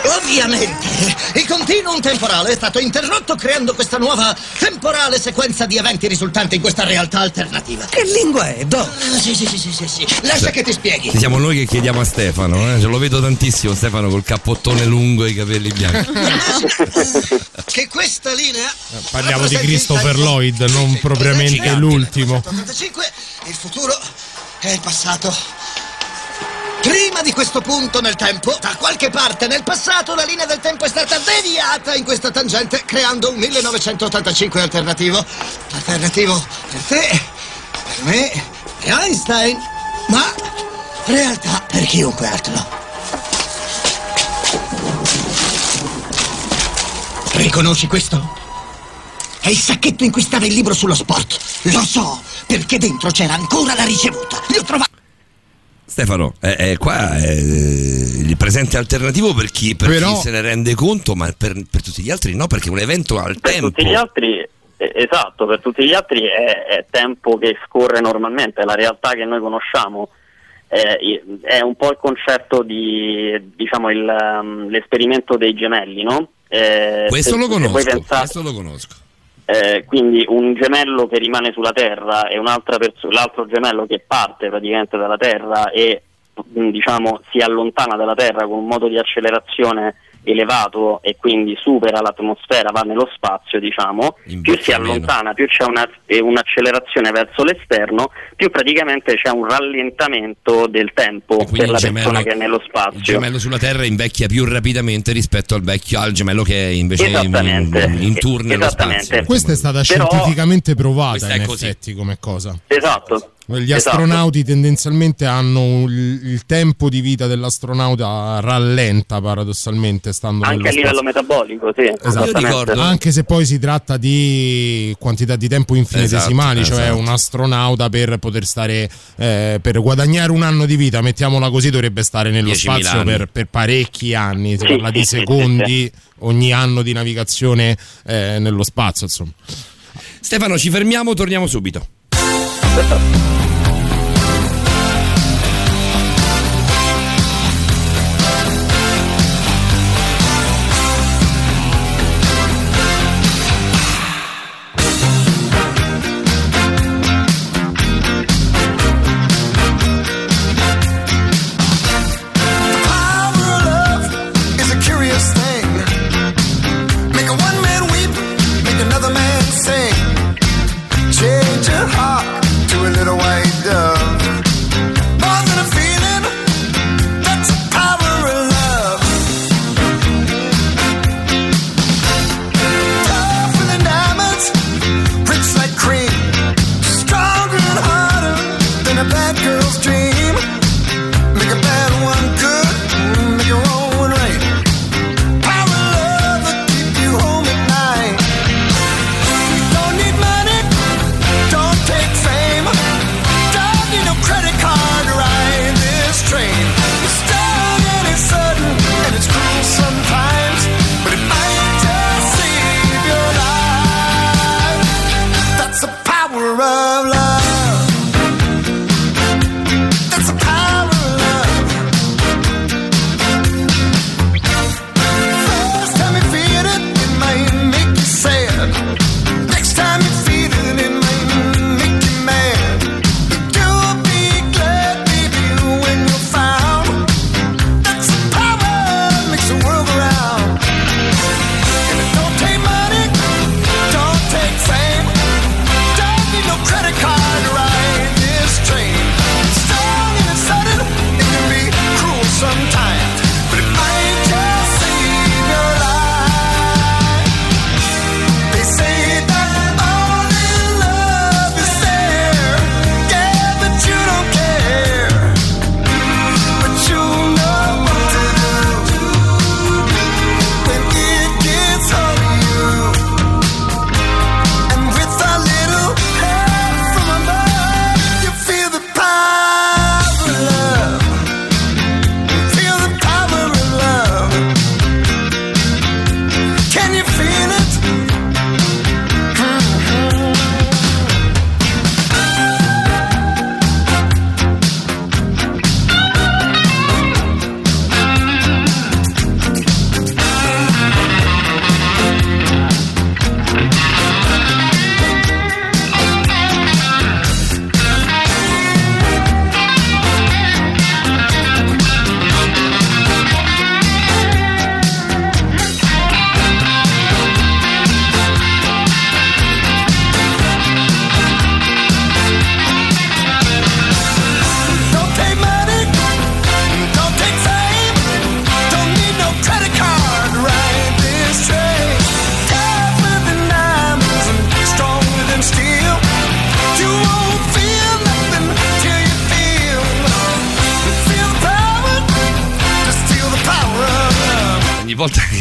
Ovviamente, il continuum temporale è stato interrotto creando questa nuova temporale sequenza di eventi risultante in questa realtà alternativa. Che lingua è, Doc? sì, sì, sì, sì, sì, sì. Lascia che ti spieghi. Siamo noi che chiediamo a Stefano, eh? Ce lo vedo tantissimo Stefano col cappottone lungo e i capelli bianchi. che questa linea Parliamo di Christopher Lloyd, non propriamente l'ultimo. 85, il futuro e il passato. Prima di questo punto nel tempo, da qualche parte nel passato, la linea del tempo è stata deviata in questa tangente, creando un 1985 alternativo. Alternativo per te, per me, per Einstein, ma realtà per chiunque altro. Riconosci questo? È il sacchetto in cui stava il libro sullo sport. Lo so, perché dentro c'era ancora la ricevuta. Li ho trovati. Stefano, eh, eh, qua è il presente alternativo per chi, per Però- chi se ne rende conto, ma per, per tutti gli altri no, perché è un evento al Per tempo. tutti gli altri, eh, esatto, per tutti gli altri è, è tempo che scorre normalmente, è la realtà che noi conosciamo. Eh, è un po' il concetto di, diciamo, il, um, l'esperimento dei gemelli, no? Eh, Questo se- lo conosco, pensate- questo lo conosco. Eh, quindi un gemello che rimane sulla Terra e perso- l'altro gemello che parte praticamente dalla Terra e diciamo si allontana dalla Terra con un modo di accelerazione elevato e quindi supera l'atmosfera, va nello spazio, diciamo, più si allontana, più c'è una- eh, un'accelerazione verso l'esterno, più praticamente c'è un rallentamento del tempo per il la gemello- persona che è nello spazio. Il gemello sulla Terra invecchia più rapidamente rispetto al, vecchio, al gemello che è invece in, Esattamente. in tour nello spazio. Questa è stata Però- scientificamente provata in effetti come cosa. Esatto. Gli Esatto. astronauti tendenzialmente hanno il, tempo di vita dell'astronauta rallenta paradossalmente stando Anche a livello spazio. metabolico, sì. Esatto. esattamente. Anche se poi si tratta di quantità di tempo infinitesimali, Esatto, cioè esatto. un astronauta per poter stare, eh, per guadagnare un anno di vita, mettiamola così, dovrebbe stare nello 10.000 spazio per, per parecchi anni, si Sì, parla di sì, sì, secondi ogni anno di navigazione eh, nello spazio, insomma. Stefano, ci fermiamo, torniamo subito.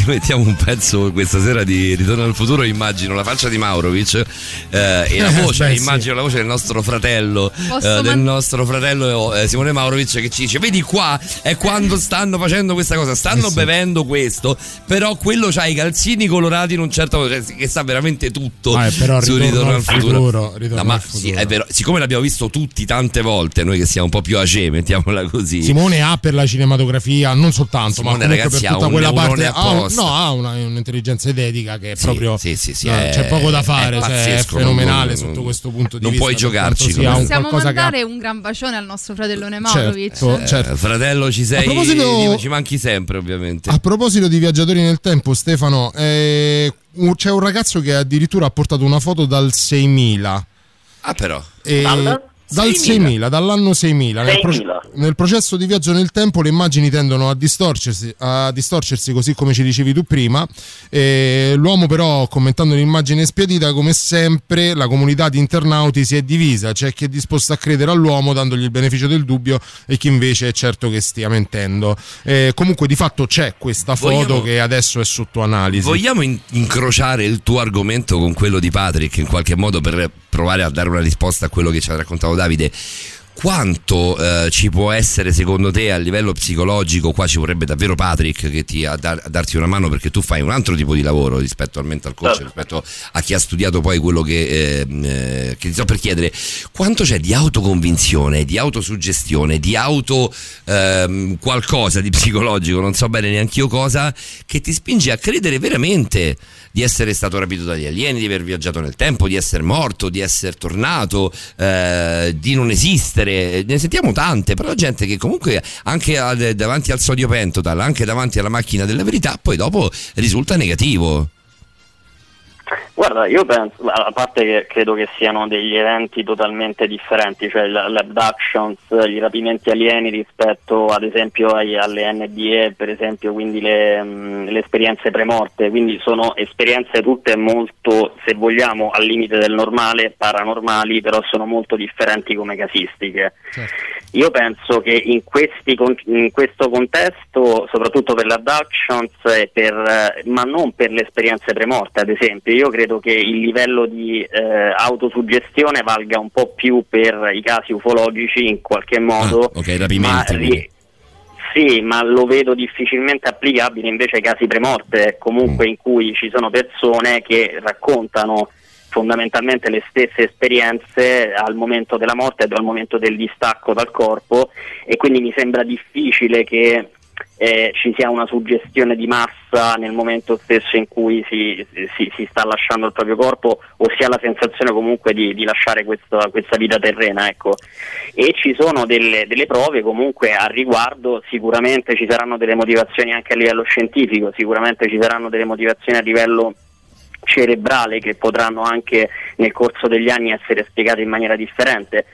che mettiamo un pezzo questa sera di Ritorno al futuro immagino la faccia di Maurovic eh, e la voce, Beh, sì. immagino la voce del nostro fratello, eh, del man- nostro fratello eh, Simone Maurovic che ci dice vedi qua è quando stanno facendo questa cosa, stanno Eh sì. bevendo questo, però quello c'ha i calzini colorati in un certo modo, cioè, che sa veramente tutto Ah, eh, però su Ritorno Ritorno al futuro. futuro, Ritorno No, ma al sì, futuro. è vero, siccome l'abbiamo visto tutti tante volte, noi che siamo un po' più age, mettiamola così. Simone ha per la cinematografia non soltanto, Simone, ma ragazzi, per ha tutta un quella parte ha, un- apposta. no, ha una- un'intelligenza etica che è Sì, proprio sì, sì, sì, no, è- c'è poco da è fare, cioè, è, pazzesco, fenomenale non- sotto questo punto di non vista. puoi per quanto giocarci come- un Possiamo qualcosa che ha- mandare un gran bacione al nostro fratellone Maurovic. Certo, certo. Eh, fratello, ci sei, A proposito- ci manchi sempre, ovviamente. A proposito di viaggiatori nel tempo, Stefano, eh, c'è un ragazzo che addirittura ha portato una foto dal 6000. Ah, però. E- Dal? Dal 6000, dall'anno 6000. Nel, pro- 6000. nel processo di viaggio nel tempo le immagini tendono a distorcersi, a distorcersi così come ci dicevi tu prima. E l'uomo però, commentando l'immagine spiadita, come sempre, la comunità di internauti si è divisa. C'è chi è disposto a credere all'uomo dandogli il beneficio del dubbio e chi invece è certo che stia mentendo. Eh, comunque di fatto c'è questa foto Vogliamo- che adesso è sotto analisi. Vogliamo in- incrociare il tuo argomento con quello di Patrick in qualche modo per provare a dare una risposta a quello che ci ha raccontato Davide? Quanto eh, ci può essere secondo te a livello psicologico? Qua ci vorrebbe davvero Patrick che ti, a, dar- a darti una mano perché tu fai un altro tipo di lavoro rispetto al mental coach, Certo. rispetto a chi ha studiato poi quello che, ehm, eh, che ti sto per chiedere. Quanto c'è di autoconvinzione, di autosuggestione, di auto ehm, qualcosa di psicologico, non so bene neanche io cosa, che ti spinge a credere veramente di essere stato rapito dagli alieni, di aver viaggiato nel tempo, di essere morto, di essere tornato, eh, di non esistere. Ne sentiamo tante, però gente che comunque anche davanti al sodio pentotal, anche davanti alla macchina della verità, poi dopo risulta negativo. Guarda, io penso, a parte che credo che siano degli eventi totalmente differenti, cioè l- l'abductions, gli rapimenti alieni rispetto ad esempio ai- alle NDE, per esempio, quindi le, mh, le esperienze premorte, quindi sono esperienze tutte molto, se vogliamo, al limite del normale, paranormali, però sono molto differenti come casistiche. Io penso che in, questi in questo contesto, soprattutto per l'abductions, e per, eh, ma non per le esperienze premorte, ad esempio, io credo che il livello di eh, autosuggestione valga un po' più per i casi ufologici in qualche modo. Ah, ok, rapimenti, ma ri- sì, ma lo vedo difficilmente applicabile invece ai casi premorte, comunque in cui ci sono persone che raccontano fondamentalmente le stesse esperienze al momento della morte e al momento del distacco dal corpo e quindi mi sembra difficile che eh, ci sia una suggestione di massa nel momento stesso in cui si, si- si sta lasciando il proprio corpo o si ha la sensazione comunque di, di lasciare questa, questa vita terrena. Ecco. E ci sono delle, delle prove comunque a riguardo, sicuramente ci saranno delle motivazioni anche a livello scientifico, sicuramente ci saranno delle motivazioni a livello cerebrale che potranno anche nel corso degli anni essere spiegate in maniera differente.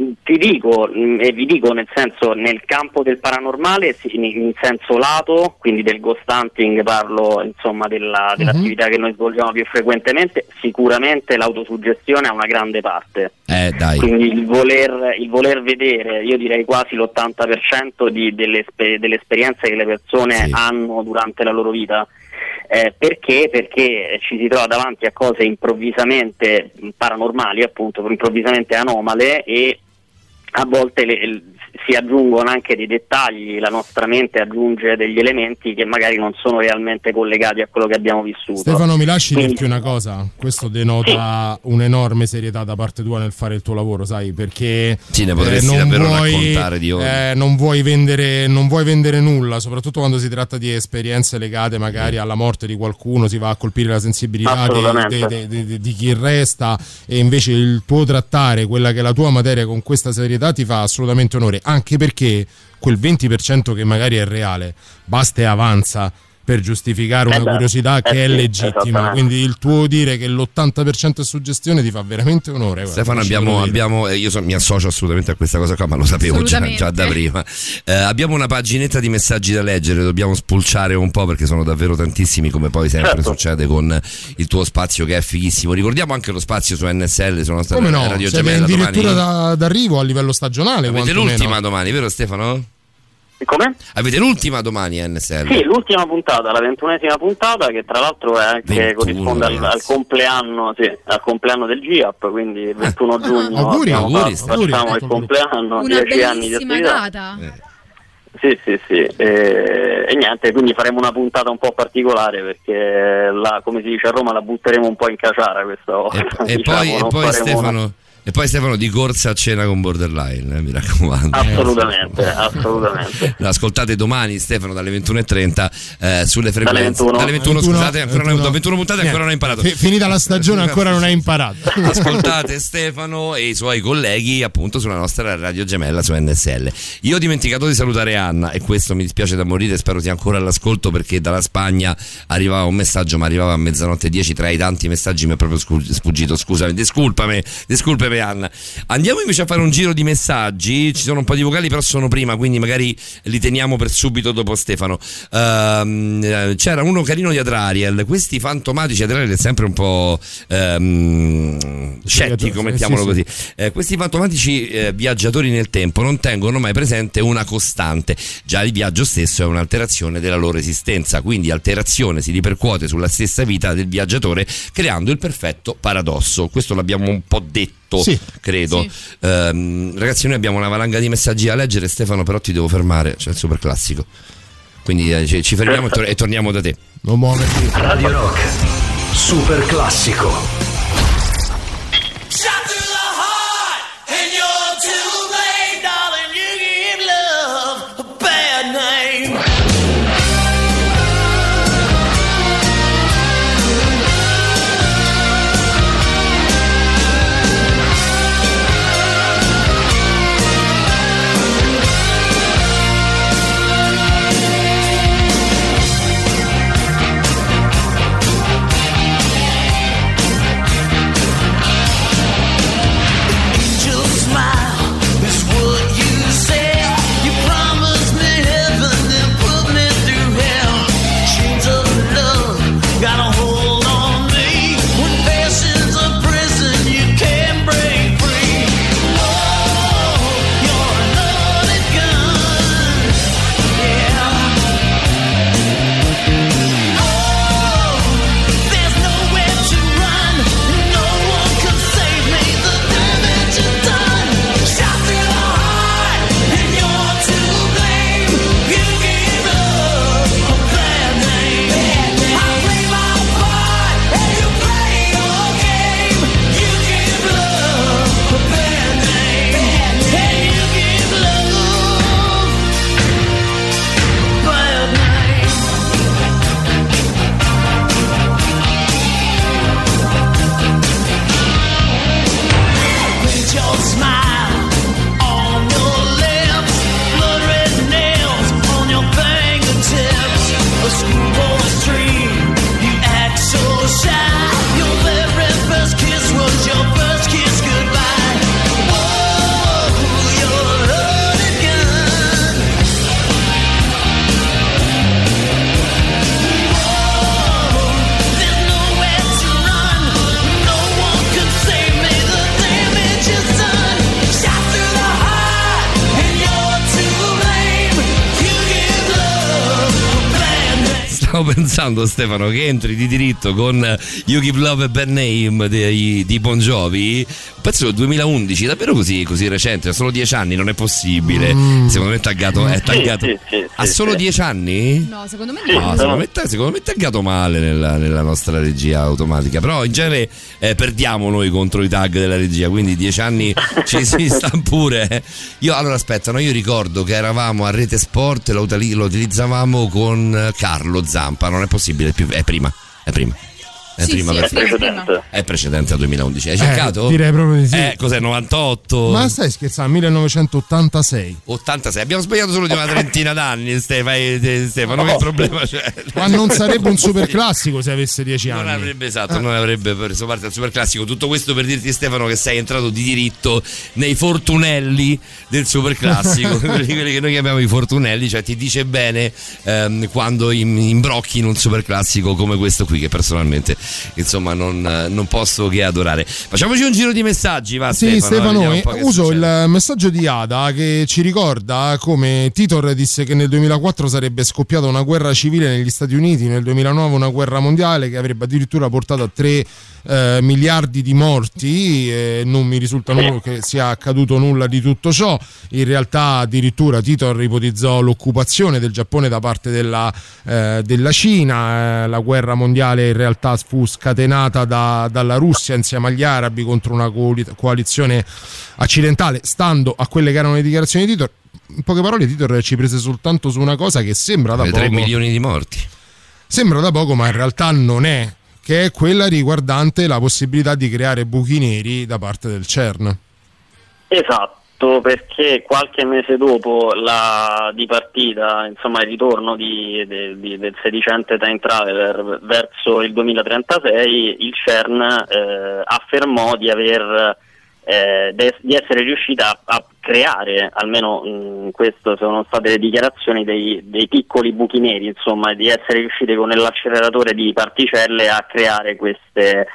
Mm, Ti dico mm, e vi dico nel senso nel campo del paranormale sì, in, senso lato, quindi del ghost hunting parlo insomma della- dell'attività che noi svolgiamo più frequentemente, sicuramente l'autosuggestione ha una grande parte. Eh, dai. Quindi il voler, il voler vedere, io direi quasi l'80% di- delle, delle esperienze che le persone hanno durante la loro vita. Eh, perché? Perché ci si trova davanti a cose improvvisamente paranormali, appunto, improvvisamente anomale e a volte le- si aggiungono anche dei dettagli, la nostra mente aggiunge degli elementi che magari non sono realmente collegati a quello che abbiamo vissuto. Stefano, mi lasci Quindi- dirti una cosa? Questo denota un'enorme serietà da parte tua nel fare il tuo lavoro, sai? Perché Sì, ne potresti non davvero vuoi, raccontare di ore. eh, non, vuoi vendere, non vuoi vendere nulla, soprattutto quando si tratta di esperienze legate magari alla morte di qualcuno, si va a colpire la sensibilità de- de- de- di chi resta e invece il tuo trattare quella che è la tua materia con questa serietà ti fa assolutamente onore, anche perché quel 20% che magari è reale basta e avanza per giustificare Eh una beh, curiosità eh che è sì, legittima. Quindi il tuo dire che l'80% è suggestione ti fa veramente onore. guarda, Stefano, abbiamo, abbiamo- eh, io so- mi associo assolutamente a questa cosa qua, ma lo sapevo già, già da prima. Eh, abbiamo una paginetta di messaggi da leggere, dobbiamo spulciare un po' perché sono davvero tantissimi, come poi sempre Certo. succede con il tuo spazio che è fighissimo. Ricordiamo anche lo spazio su NSL, nostra Come no? radio Siete gemella addirittura domani. da- d'arrivo a livello stagionale. Avete l'ultima domani, vero Stefano? Come? Avete l'ultima domani NSL? Sì, l'ultima puntata, la ventunesima puntata, che tra l'altro è anche 21, corrisponde al, al compleanno, sì, al compleanno del GIAP, quindi il 21 giugno auguri, auguri, fatto- auguri. facciamo il compleanno, Una 10 anni di attività. data. Sì, sì, sì. E, e niente, quindi faremo una puntata un po' particolare perché la, come si dice a Roma la butteremo un po' in caciara questa volta. E diciamo, poi, e poi Stefano, una- e poi Stefano di corsa a cena con Borderline, eh, mi raccomando. Assolutamente, assolutamente. Ascoltate domani Stefano dalle 21.30 eh, sulle frequenze. 21. Dalle 21, 21, scusate, ancora non ho 21. 21 puntate ancora non ho imparato. Fi- finita la stagione ancora non hai imparato. Ascoltate Stefano e i suoi colleghi appunto sulla nostra radio gemella su NSL. Io ho dimenticato di salutare Anna e questo mi dispiace da morire, spero sia ancora all'ascolto perché dalla Spagna arrivava un messaggio, ma arrivava a mezzanotte 10 tra i tanti messaggi mi è proprio sfuggito, scusami, discolpami, discolpami Anna. Andiamo invece a fare un giro di messaggi, ci sono un po' di vocali però sono prima, quindi magari li teniamo per subito dopo Stefano. Eh, c'era uno carino di Adrariel, questi fantomatici, Adrariel è sempre un po' ehm, scettico, mettiamolo sì, così. Eh, questi fantomatici eh, viaggiatori nel tempo non tengono mai presente una costante, già il viaggio stesso è un'alterazione della loro esistenza, quindi alterazione si ripercuote sulla stessa vita del viaggiatore creando il perfetto paradosso. Questo l'abbiamo un po' detto, Sì. credo. Ehm, ragazzi, noi abbiamo una valanga di messaggi da leggere, Stefano, però ti devo fermare, c'è il super classico. Quindi eh, ci, ci fermiamo e, tor- e torniamo da te. Non muoverti. Radio Rock. Super classico. Stavo pensando, Stefano, che entri di diritto con eh, You Give Love a Bad Name di, di Bon Jovi. Penso del 2011, davvero così, così recente, ha solo dieci anni, non è possibile. Secondo me è taggato. È taggato. sì, sì, ha sì, solo sì. dieci anni? No, secondo me no. No, secondo me, è- secondo me è taggato male nella, nella nostra regia automatica. Però in genere eh, perdiamo noi contro i tag della regia. Quindi dieci anni ci si sta pure. eh. Io allora aspetta, no, io ricordo che eravamo a Rete Sport, lo, lo utilizzavamo con eh, Carlo Zampa. Non è possibile più. È prima. È prima. È Sì, prima sì, per- è prima. è precedente al 2011. Hai Eh, cercato? direi proprio di sì. Eh, cos'è? 98? Ma stai scherzando? 1986. 86. Abbiamo sbagliato solo di una trentina d'anni, Stefano. eh, Stefano, che problema c'è? Ma non sarebbe un super classico se avesse 10 Non anni. avrebbe esatto, non avrebbe preso parte al super classico. Tutto questo per dirti, Stefano, che sei entrato di diritto nei fortunelli del super classico, quelli quelli che noi chiamiamo i fortunelli, cioè ti dice bene ehm, quando im- imbrocchi in un super classico come questo qui, che personalmente insomma non, non posso che adorare. Facciamoci un giro di messaggi, va Sì, Stefano, Stefano, eh, uso succede. il messaggio di Ada che ci ricorda come Titor disse che nel 2004 sarebbe scoppiata una guerra civile negli Stati Uniti, nel 2009 una guerra mondiale che avrebbe addirittura portato a 3 eh, miliardi di morti. e non mi risulta che sia accaduto nulla di tutto ciò. In realtà, addirittura Titor ipotizzò l'occupazione del Giappone da parte della, eh, della Cina. Eh, la guerra mondiale in realtà fu scatenata da- dalla Russia insieme agli arabi contro una coali- coalizione occidentale, stando a quelle che erano le dichiarazioni di Titor. In poche parole, Titor ci prese soltanto su una cosa che sembra da Le poco. 3 milioni di morti. Sembra da poco, ma in realtà non è, che è quella riguardante la possibilità di creare buchi neri da parte del CERN. Esatto, perché qualche mese dopo la dipartita, insomma il ritorno di- de- di- del sedicente Time Traveler verso il 2036, il CERN eh, affermò di aver eh, de- di essere riuscita a, creare, almeno mh, queste sono state le dichiarazioni dei, dei piccoli buchi neri, insomma, di essere riusciti con l'acceleratore di particelle a creare queste,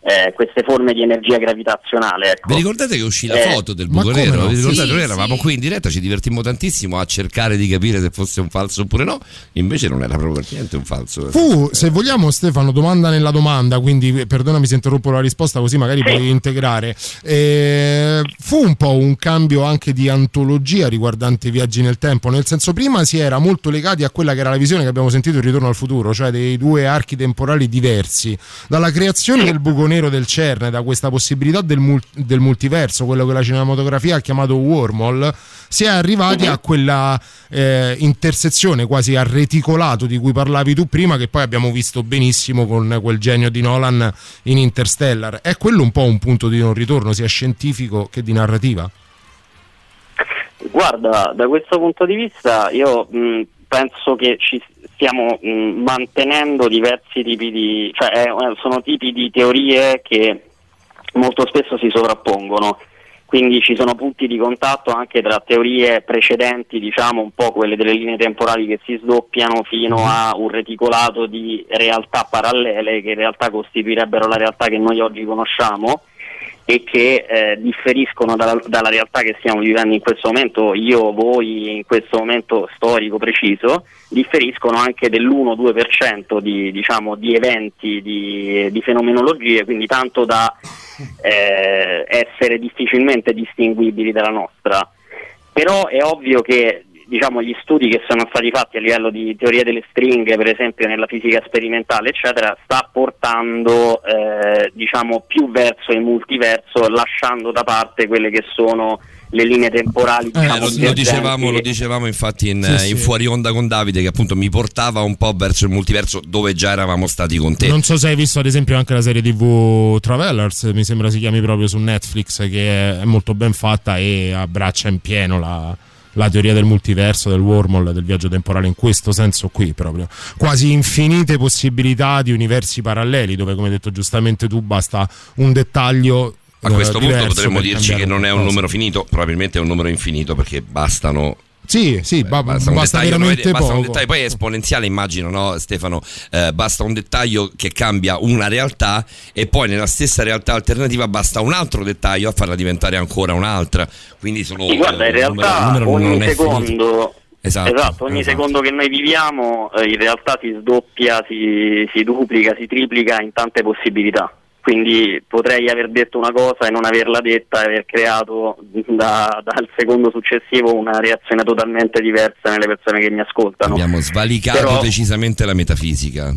eh, queste forme di energia gravitazionale. Ecco. Vi ricordate che uscì la Eh, foto del buco nero? no? Vi ricordate? Sì, Noi eravamo sì. qui in diretta, ci divertimmo tantissimo a cercare di capire se fosse un falso oppure no. Invece non era proprio per niente un falso. Fu, se vogliamo, Stefano, domanda nella domanda, quindi eh, perdonami se interrompo la risposta, così magari puoi integrare. Eh, fu un po' un cambio anche di antologia riguardante i viaggi nel tempo, nel senso prima si era molto legati a quella che era la visione che abbiamo sentito in Ritorno al futuro, cioè dei due archi temporali diversi, dalla creazione del buco nero del CERN, da questa possibilità del, mul- del multiverso, quello che la cinematografia ha chiamato wormhole, si è arrivati a quella eh, intersezione quasi a reticolato di cui parlavi tu prima, che poi abbiamo visto benissimo con quel genio di Nolan in Interstellar. È quello un po' un punto di non ritorno, sia scientifico che di narrativa? Guarda, da questo punto di vista io mh, penso che ci stiamo mh, mantenendo diversi tipi di, cioè eh, sono tipi di teorie che molto spesso si sovrappongono. Quindi ci sono punti di contatto anche tra teorie precedenti, diciamo un po' quelle delle linee temporali che si sdoppiano fino a un reticolato di realtà parallele che in realtà costituirebbero la realtà che noi oggi conosciamo e che eh, differiscono dalla, dalla realtà che stiamo vivendo in questo momento, io, voi, in questo momento storico preciso, differiscono anche dell'1-2% di, diciamo, di eventi, di, di fenomenologie, quindi tanto da eh, essere difficilmente distinguibili dalla nostra. Però è ovvio che diciamo, gli studi che sono stati fatti a livello di teoria delle stringhe, per esempio nella fisica sperimentale, eccetera, sta portando eh, diciamo, più verso il multiverso, lasciando da parte quelle che sono le linee temporali. Eh, diciamo, lo, lo divergenti. dicevamo, lo dicevamo infatti in, Sì, eh, sì. in fuori onda con Davide che appunto mi portava un po' verso il multiverso dove già eravamo stati con te. Non so se hai visto ad esempio anche la serie TV Travelers, mi sembra si chiami proprio su Netflix, che è molto ben fatta e abbraccia in pieno la, la teoria del multiverso, del wormhole, del viaggio temporale in questo senso qui proprio. Quasi infinite possibilità di universi paralleli dove come hai detto giustamente tu basta un dettaglio. A questo eh, punto potremmo dirci che non è un numero finito, probabilmente è un numero infinito perché bastano Sì, sì, ba- basta, basta, un dettaglio, veramente basta un poco. dettaglio, poi è esponenziale immagino no Stefano Eh, basta un dettaglio che cambia una realtà e poi nella stessa realtà alternativa basta un altro dettaglio a farla diventare ancora un'altra quindi sono Sì, guarda, in numero- realtà il numero ogni secondo, finito. Esatto, ogni esatto. secondo che noi viviamo eh, in realtà si sdoppia, si, si duplica, si triplica in tante possibilità. Quindi potrei aver detto una cosa e non averla detta e aver creato da- dal secondo successivo una reazione totalmente diversa nelle persone che mi ascoltano. abbiamo svalicato Però- decisamente la metafisica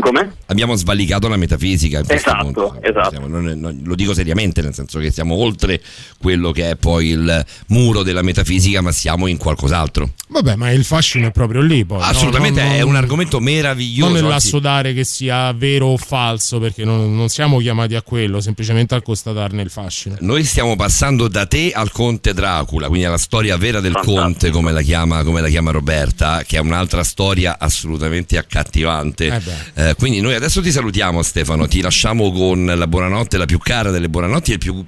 Come? abbiamo svalicato la metafisica Esatto, esatto. Siamo- non- non- lo dico seriamente nel senso che siamo oltre quello che è poi il muro della metafisica ma siamo in qualcos'altro Vabbè, ma il fascino è proprio lì poi. no? assolutamente Non- è non- un argomento meraviglioso Non anzi- nell'assodare che sia vero o falso, perché non, non siamo chiamati a quello, semplicemente a constatarne il fascino. Noi stiamo passando da te al conte Dracula, quindi alla storia vera del conte, come la, chiama, come la chiama Roberta, che è un'altra storia assolutamente accattivante. Eh, quindi noi adesso ti salutiamo Stefano, ti lasciamo con la buonanotte, la più cara delle buonanotti e il più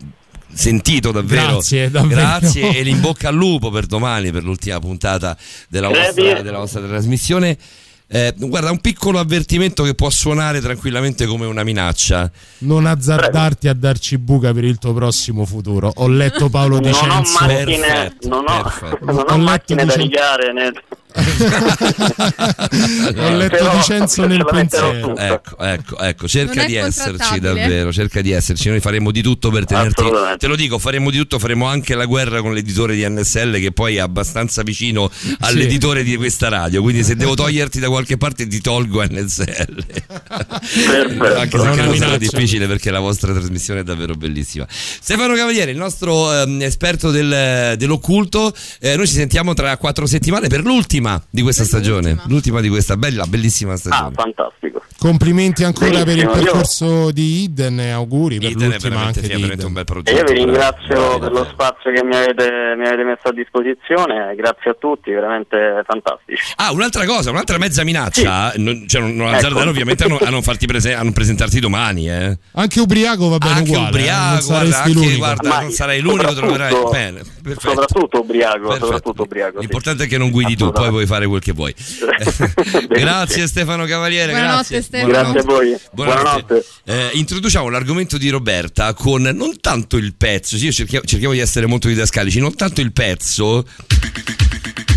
sentito davvero. Grazie, davvero. Grazie e l'in bocca al lupo per domani, per l'ultima puntata della vostra, della vostra trasmissione. Eh, guarda, un piccolo avvertimento che può suonare tranquillamente come una minaccia. Non azzardarti a darci buca per il tuo prossimo futuro. Ho letto Paolo Non ho macchine, Perfetto, non ho, non ho Ho macchine da rigare né... Ho letto Però Dicenzo nel pensiero. Ecco, ecco, ecco, cerca Non è di esserci davvero, cerca di esserci. Noi faremo di tutto per tenerti. Te lo dico, faremo di tutto, faremo anche la guerra con l'editore di NSL che poi è abbastanza vicino all'editore di questa radio. Quindi se devo toglierti da qualche parte ti tolgo NSL. Perfetto. anche È se credo sarà difficile perché la vostra trasmissione è davvero bellissima. Stefano Cavaliere, il nostro ehm, esperto del- dell'occulto, eh, noi ci sentiamo tra quattro settimane per l'ultima di questa stagione, l'ultima di questa bella, bellissima Ah, stagione. fantastico. Complimenti ancora per il Benissimo, io- percorso di Iden e auguri per Eden è l'ultima veramente, anche è di un bel E progetto. io vi ringrazio per lo spazio che mi avete, mi avete messo a disposizione, grazie a tutti, veramente fantastici. Ah, un'altra cosa, un'altra mezza minaccia, non, cioè non, non Ecco. azzardare ovviamente a non, a non farti prese- a non presentarti domani, eh. Anche ubriaco va bene Anche uguale. eh, ubriaco, non guarda, anche, guarda, Ma non sarai l'unico, troverai soprattutto- bene. Perfetto. Soprattutto ubriaco, Perfetto. soprattutto ubriaco. sì. L'importante è che non guidi tu, poi puoi fare quel che vuoi. grazie Stefano Cavaliere, Buonanotte, grazie. Stefano. Grazie a voi. Buonanotte. Eh, introduciamo l'argomento di Roberta con non tanto il pezzo, sì, io cerchiamo, cerchiamo di essere molto didascalici, non tanto il pezzo,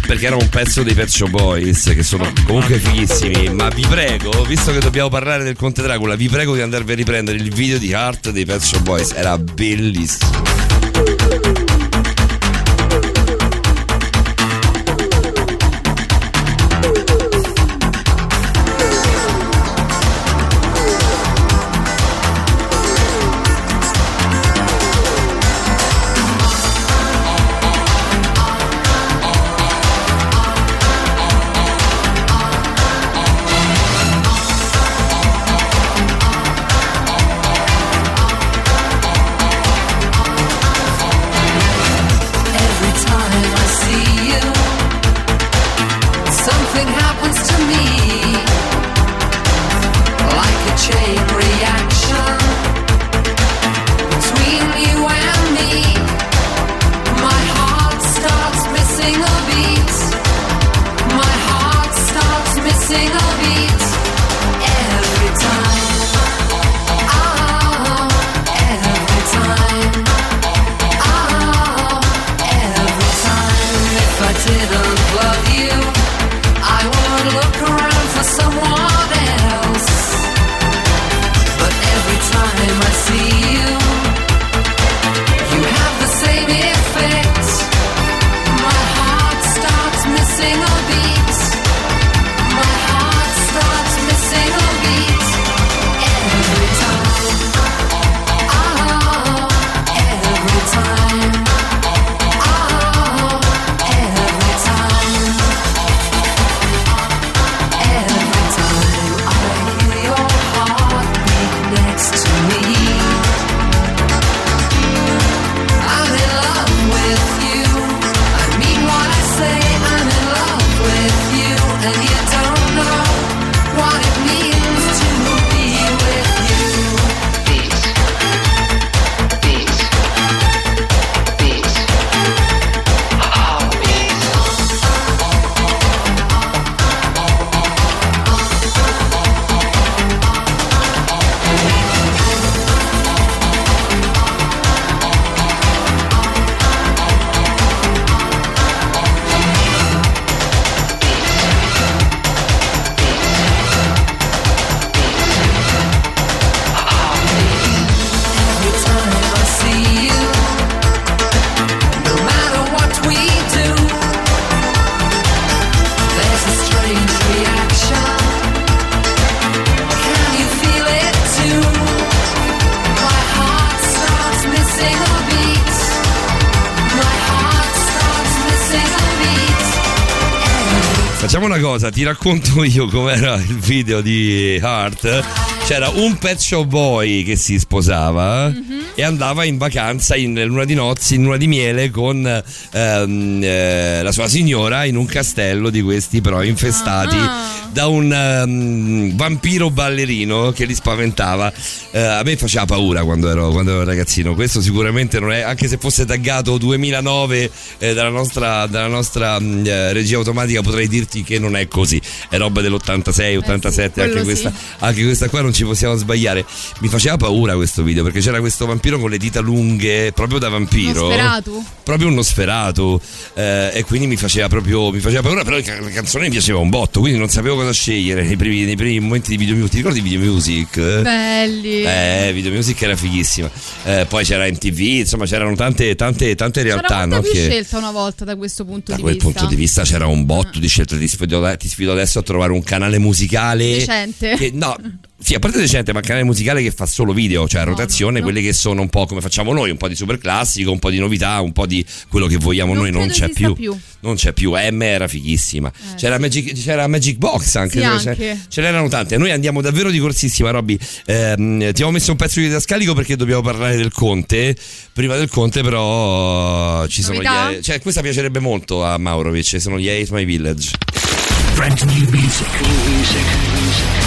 perché era un pezzo dei Pet Shop Boys che sono comunque fighissimi, ma vi prego, visto che dobbiamo parlare del Conte Dracula, vi prego di andarvi a riprendere il video di Heart dei Pet Shop Boys, era bellissimo. Cosa, ti racconto io com'era il video di Heart. C'era un Pet Shop Boy che si sposava e andava in vacanza in luna di nozze, in luna di miele con ehm, eh, la sua signora in un castello di questi però infestati da un ehm, vampiro ballerino che li spaventava. Eh, a me faceva paura quando ero, quando ero ragazzino. Questo sicuramente non è, anche se fosse taggato 2009 eh, dalla nostra, dalla nostra mh, eh, regia automatica, potrei dirti che non è così. È roba dell'86, 87, anche, quello questa, sì. anche questa qua non ci possiamo sbagliare. Mi faceva paura questo video perché c'era questo vampiro con le dita lunghe, proprio da vampiro. Sferato? Proprio uno sferato. eh, e quindi mi faceva proprio mi faceva paura, però la canzone mi piaceva un botto, quindi non sapevo cosa scegliere nei primi, nei primi momenti di video music. Ti ricordi video music? Belli. Eh, video music era fighissima. Eh, poi c'era MTV, insomma, c'erano tante, tante, tante realtà. C'era no? più che- scelta una volta da questo punto da di quel vista. punto di vista c'era un botto di scelte. Ti sfido, ti sfido adesso a trovare un canale musicale. Decente. Che, no, sì, a parte decente, ma un canale musicale che fa solo video, cioè a rotazione, quelle che sono un po' come facciamo noi, un po' di super classico, un po' di novità, un po' di quello che vogliamo Non noi, non c'è più. più. Eh, Non c'è più, M era fighissima. c'era, Magic, c'era Magic Box anche, Sì, dove anche. Ce, n'erano tante. Noi andiamo davvero di corsissima, Robby. Ehm, ti avevo messo un pezzo di didascalico perché dobbiamo parlare del Conte. Prima del Conte, però, ci sono Novità? gli. Cioè, questa piacerebbe molto a Maurovic. Sono gli Hate My Village. Brand new music.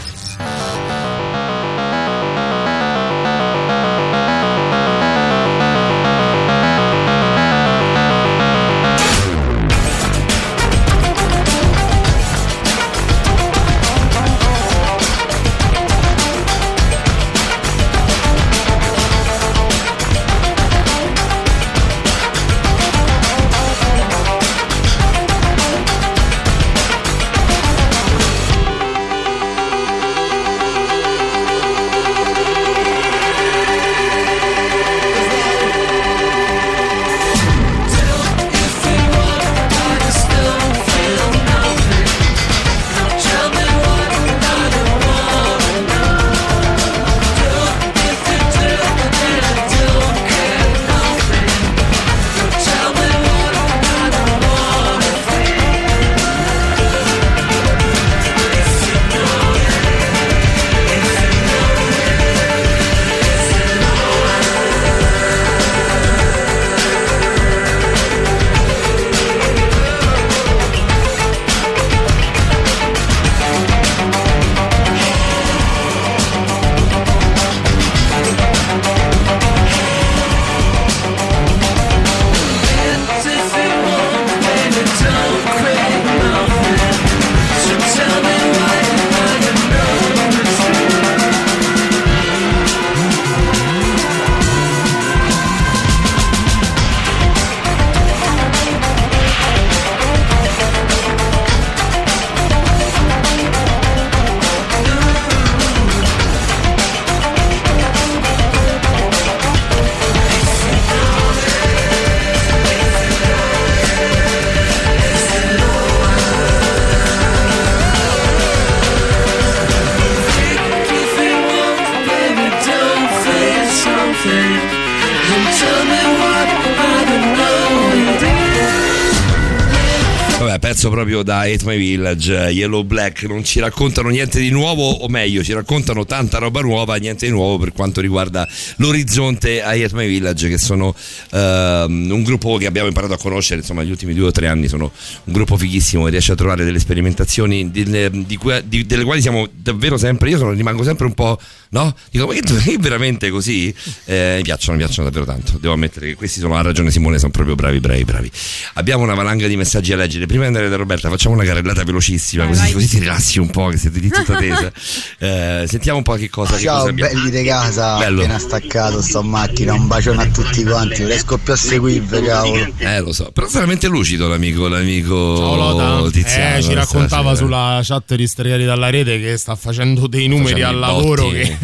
Da Hate My Village, Yellow Black, non ci raccontano niente di nuovo, o meglio, ci raccontano tanta roba nuova, niente di nuovo per quanto riguarda l'orizzonte a Hate My Village, che sono ehm, un gruppo che abbiamo imparato a conoscere, insomma, negli ultimi due o tre anni sono un gruppo fighissimo che riesce a trovare delle sperimentazioni delle, di di- delle quali siamo davvero sempre, io sono, rimango sempre un po', no? Dico, ma che, veramente così? Eh, mi piacciono, mi piacciono davvero tanto, devo ammettere che questi sono, ha ragione Simone, sono proprio bravi, bravi, bravi. Abbiamo una valanga di messaggi a leggere. Prima di andare da Roberta, facciamo una carrellata velocissima, Vai, così, vai. così ti rilassi un po', che siete di tutta tesa. Eh, sentiamo un po' che cosa, che cosa Ciao belli di casa, Bello. appena staccato sto in macchina, un bacione a tutti quanti, riesco più a seguirvi cavolo. Eh, lo so, però veramente lucido l'amico, l'amico Ciao Lota. Tiziano. Eh, ci raccontava sulla chat di Striali dalla rete che sta facendo dei numeri Facendo al lavoro botti, che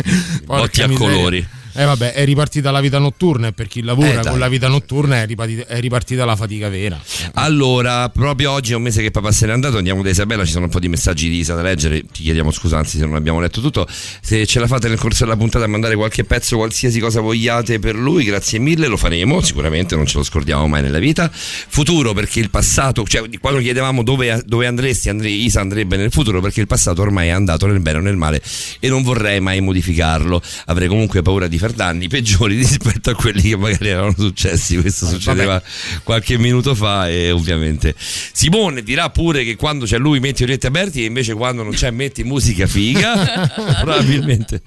botti a colori. Eh vabbè, è ripartita la vita notturna e per chi lavora Eh, con la vita notturna è ripartita, è ripartita la fatica vera. Allora, proprio oggi è un mese che papà se n'è andato, andiamo da Isabella, ci sono un po' di messaggi di Isa da leggere, ti chiediamo scusa anzi se non abbiamo letto tutto, se ce la fate nel corso della puntata a mandare qualche pezzo, qualsiasi cosa vogliate per lui, grazie mille, lo faremo, sicuramente non ce lo scordiamo mai nella vita. Futuro perché il passato, cioè quando chiedevamo dove, dove andresti, andre- Isa andrebbe nel futuro perché il passato ormai è andato nel bene o nel male e non vorrei mai modificarlo, avrei comunque paura di far far danni peggiori rispetto a quelli che magari erano successi. Questo succedeva qualche minuto fa e ovviamente Simone dirà pure che quando c'è lui metti orecchie aperti e invece quando non c'è metti musica figa. probabilmente,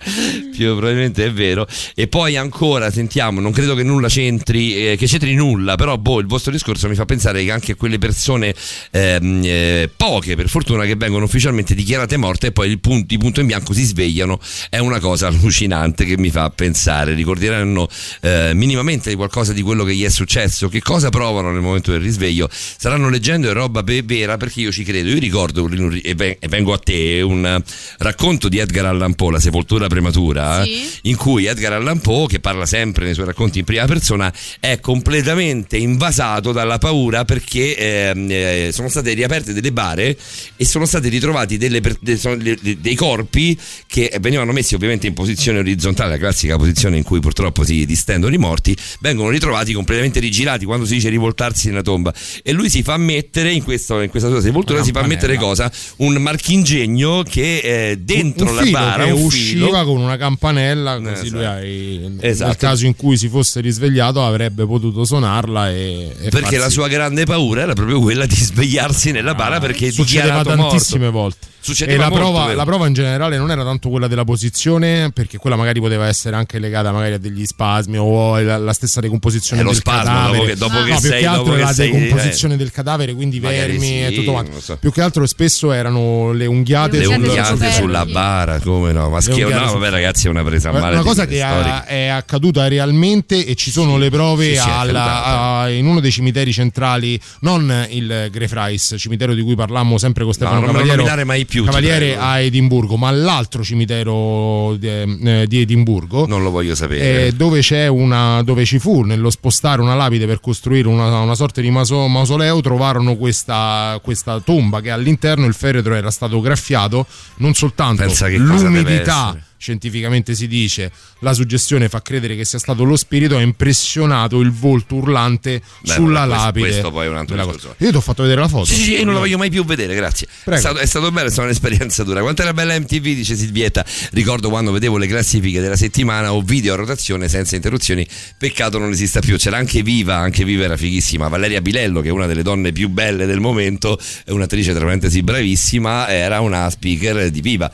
più probabilmente è vero. E poi ancora sentiamo, non credo che nulla c'entri, eh, che c'entri nulla, però boh, il vostro discorso mi fa pensare che anche quelle persone ehm, eh, poche per fortuna che vengono ufficialmente dichiarate morte e poi il punto, di punto in bianco si svegliano è una cosa allucinante che mi fa pensare ricorderanno eh, minimamente di qualcosa di quello che gli è successo. Che cosa provano nel momento del risveglio? Saranno leggendo e roba be- vera? Perché io ci credo. Io ricordo e ven- vengo a te un racconto di Edgar Allan Poe La sepoltura prematura Sì. in cui Edgar Allan Poe che parla sempre nei suoi racconti in prima persona è completamente invasato dalla paura perché ehm, eh, sono state riaperte delle bare e sono stati ritrovati delle dei corpi che venivano messi ovviamente in posizione orizzontale, la classica posizione in cui purtroppo si distendono i morti, vengono ritrovati completamente rigirati quando si dice rivoltarsi nella tomba e lui si fa mettere in, questo- in questa sua sepoltura si fa mettere cosa? Un marchingegno che eh, dentro un la filo bara che un usciva filo con una campanella così Esatto. lui hai- Esatto. nel caso in cui si fosse risvegliato avrebbe potuto suonarla e, e perché la farsi- sua grande paura era proprio quella di svegliarsi nella bara perché è succedeva tantissime morto. volte Succedeva e la molto, prova, la prova in generale non era tanto quella della posizione perché quella magari poteva essere anche legata magari a degli spasmi o la, la stessa decomposizione È lo del spasmo, cadavere. dopo che- dopo che no, più sei- che altro la sei- decomposizione del cadavere quindi Magari vermi sì, e tutto quanto. non so. più che altro spesso erano le unghiate, le sul- unghiate sulla bara come no? Ma unghiate no vabbè ragazzi è una presa a male una cosa che ha- è accaduta realmente e ci sono le prove alla- a- in uno dei cimiteri centrali, non il Greyfriars, cimitero di cui parlammo sempre con Stefano non lo Cavaliero, nominare mai più, Cavaliere a Edimburgo, ma l'altro cimitero di, eh, di Edimburgo. non lo voglio sapere eh, dove, c'è una, dove ci fu nello spostare una lapide per costruire una, una sorta di maso- mausoleo trovarono questa, questa tomba che all'interno il feretro era stato graffiato non soltanto l'umidità. Scientificamente si dice la suggestione fa credere che sia stato lo spirito ha impressionato il volto urlante Beh, sulla questo- lapide questo poi è un altro discorso. io ti ho fatto vedere la foto Sì, sì, io non la voglio mai più vedere, grazie. È stato, è stato bello, è stata un'esperienza dura. Quanto era bella MTV, dice Silvietta. Ricordo quando vedevo le classifiche della settimana o video a rotazione senza interruzioni. Peccato non esista più. C'era anche Viva, anche Viva era fighissima. Valeria Bilello, che è una delle donne più belle del momento, è un'attrice tra parentesi bravissima, era una speaker di Viva.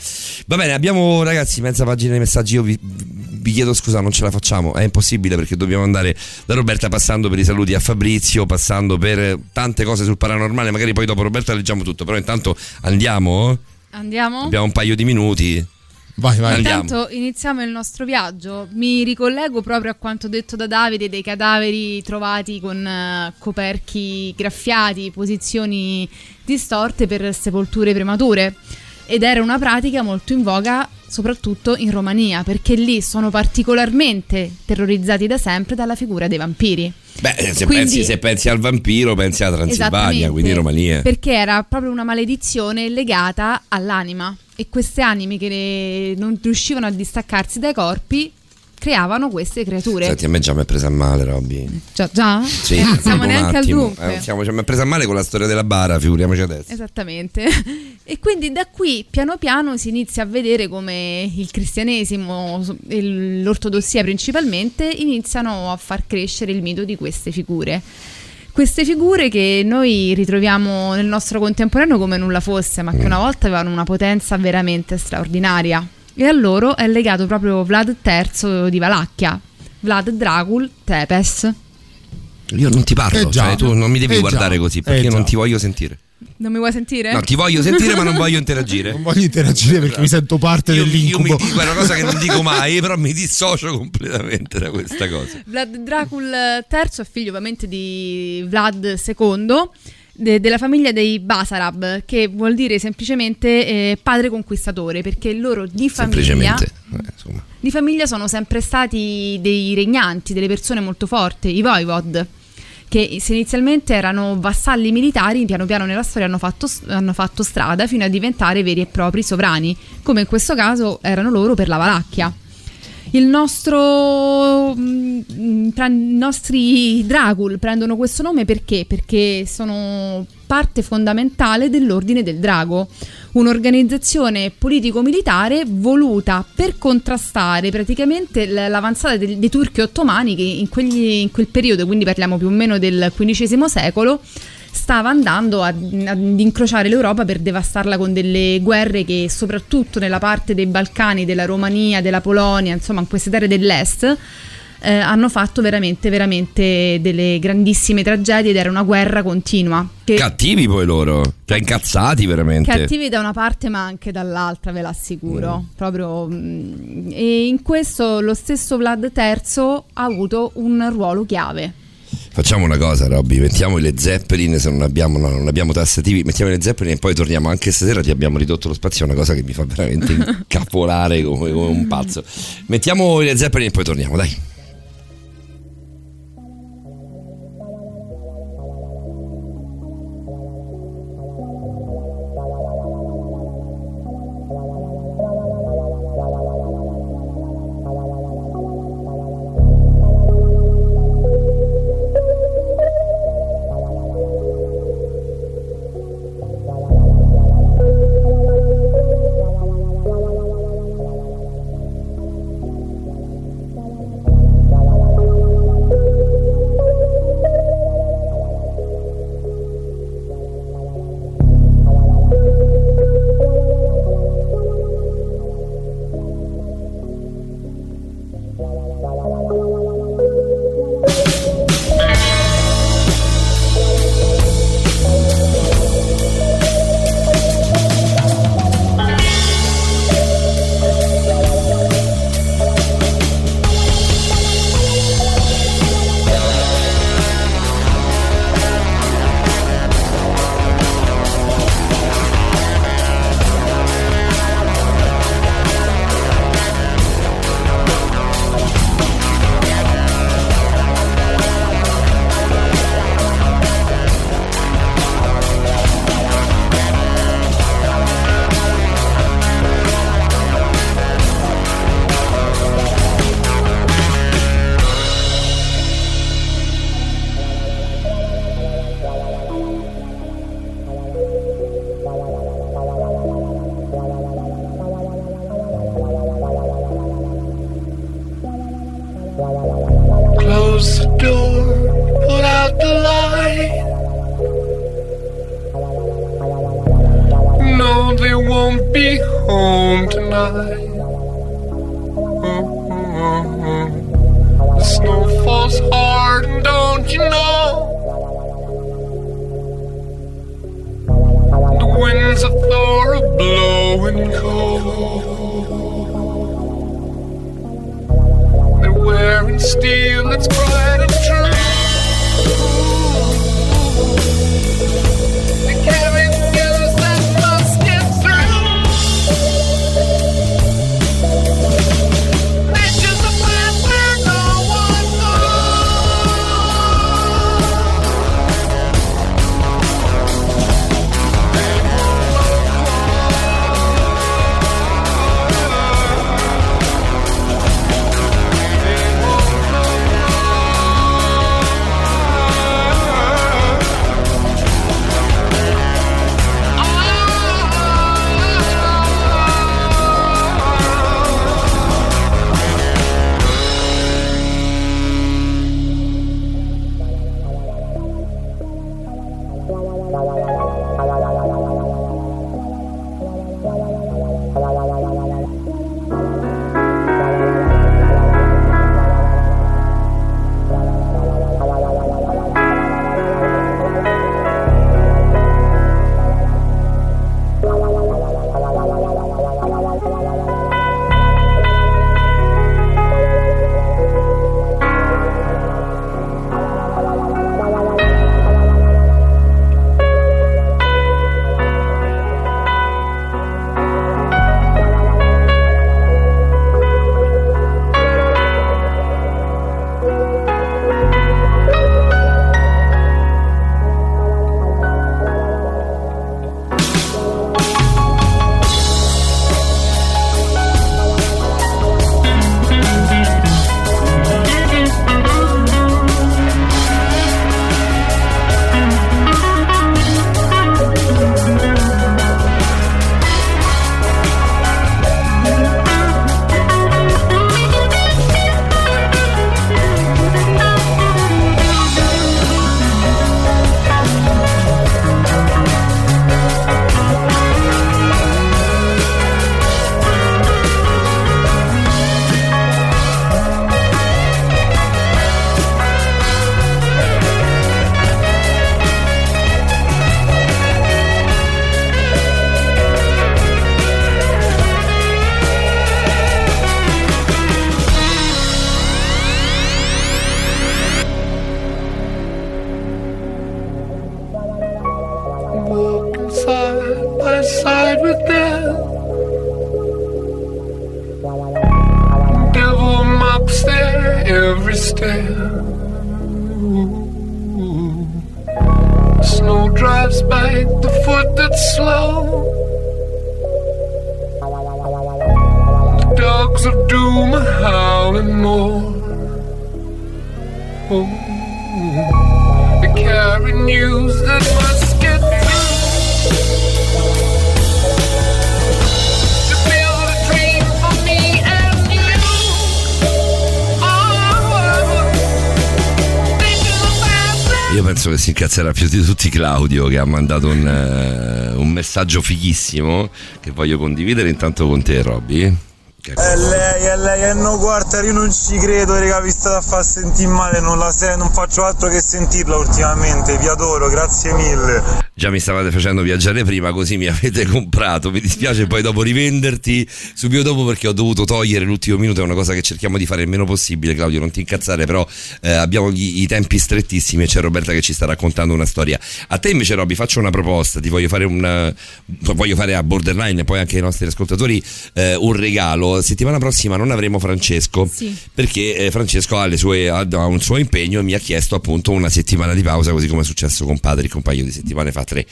Va bene, abbiamo ragazzi mezza pagina di messaggi. Io vi, vi chiedo scusa, non ce la facciamo. È impossibile perché dobbiamo andare da Roberta passando per i saluti a Fabrizio, passando per tante cose sul paranormale. Magari poi dopo Roberta leggiamo tutto. Però intanto andiamo. Andiamo? Abbiamo un paio di minuti. Vai, vai. Andiamo. Intanto iniziamo il nostro viaggio. Mi ricollego proprio a quanto detto da Davide dei cadaveri trovati con eh, coperchi graffiati, posizioni distorte per sepolture premature. Ed era una pratica molto in voga soprattutto in Romania, perché lì sono particolarmente terrorizzati da sempre dalla figura dei vampiri. Beh, se, Quindi- pensi, se pensi al vampiro, pensi alla Transilvania, quindi Romania. Perché era proprio una maledizione legata all'anima e queste anime che non riuscivano a distaccarsi dai corpi creavano queste creature. Senti, a me già mi è presa a male, Robby. Già, già? Sì, Eh, non siamo neanche al attimo. dunque. Eh, siamo, cioè, mi è presa a male con la storia della bara, figuriamoci adesso. Esattamente. E quindi da qui piano piano si inizia a vedere come il cristianesimo e l'ortodossia principalmente iniziano a far crescere il mito di queste figure. Queste figure che noi ritroviamo nel nostro contemporaneo come nulla fosse, ma che una volta avevano una potenza veramente straordinaria. E a loro è legato proprio Vlad III di Valacchia, Vlad Dracul Tepes. Io non ti parlo, Eh già. cioè, tu non mi devi Eh guardare già. così Eh perché non già. ti voglio sentire. Non mi vuoi sentire? No, ti voglio sentire, ma non voglio interagire. non voglio interagire perché mi sento parte Io, io dell'incubo mi dico è una cosa che non dico mai, però mi dissocio completamente da questa cosa. Vlad Dracul III è figlio ovviamente di Vlad II de- della famiglia dei Basarab che vuol dire semplicemente eh, padre conquistatore perché loro di famiglia, eh, di famiglia sono sempre stati dei regnanti, delle persone molto forti, i Voivod che se inizialmente erano vassalli militari, piano piano nella storia hanno fatto, hanno fatto strada fino a diventare veri e propri sovrani, come in questo caso erano loro per la Valacchia. Il nostro, mm, I nostri Dracul prendono questo nome perché? Perché sono parte fondamentale dell'ordine del drago, un'organizzazione politico-militare voluta per contrastare praticamente l'avanzata dei, dei turchi ottomani che in, quegli- in quel periodo, quindi parliamo più o meno del XV secolo, stava andando a- ad incrociare l'Europa per devastarla con delle guerre che soprattutto nella parte dei Balcani, della Romania, della Polonia, insomma in queste terre dell'est, eh, hanno fatto veramente, veramente delle grandissime tragedie ed era una guerra continua. Cattivi poi loro, cioè incazzati veramente. cattivi da una parte ma anche dall'altra, ve l'assicuro. Proprio, mm, e in questo lo stesso Vlad III ha avuto un ruolo chiave. Facciamo una cosa, Robby, mettiamo le Zeppelin, se non abbiamo, no, non abbiamo tassativi, mettiamo le Zeppelin e poi torniamo anche stasera, ti abbiamo ridotto lo spazio, è una cosa che mi fa veramente incapolare come, come un pazzo. Mettiamo le Zeppelin e poi torniamo, dai. Devil mops there every. Snow drives by the foot that's slow. Dogs of doom are howling more. Oh, they carry news that must. Penso che si incazzerà più di tutti Claudio che ha mandato un, eh, un messaggio fighissimo che voglio condividere intanto con te Robby. È lei, è lei, è no quarter, io non ci credo, raga, vi state a far sentire male, non la se- non faccio altro che sentirla ultimamente, vi adoro, grazie mille. Già mi stavate facendo viaggiare prima, così mi avete comprato. Mi dispiace poi dopo rivenderti subito dopo perché ho dovuto togliere l'ultimo minuto. È una cosa che cerchiamo di fare il meno possibile, Claudio. Non ti incazzare, però eh, abbiamo gli- i tempi strettissimi e c'è Roberta che ci sta raccontando una storia. A te invece, Robby, faccio una proposta. Ti voglio fare un voglio fare a borderline e poi anche ai nostri ascoltatori eh, un regalo. Settimana prossima non avremo Francesco perché eh, Francesco ha, le sue- ha- ha un suo impegno e mi ha chiesto appunto una settimana di pausa, così come è successo con Patrick un paio di settimane fa, tre.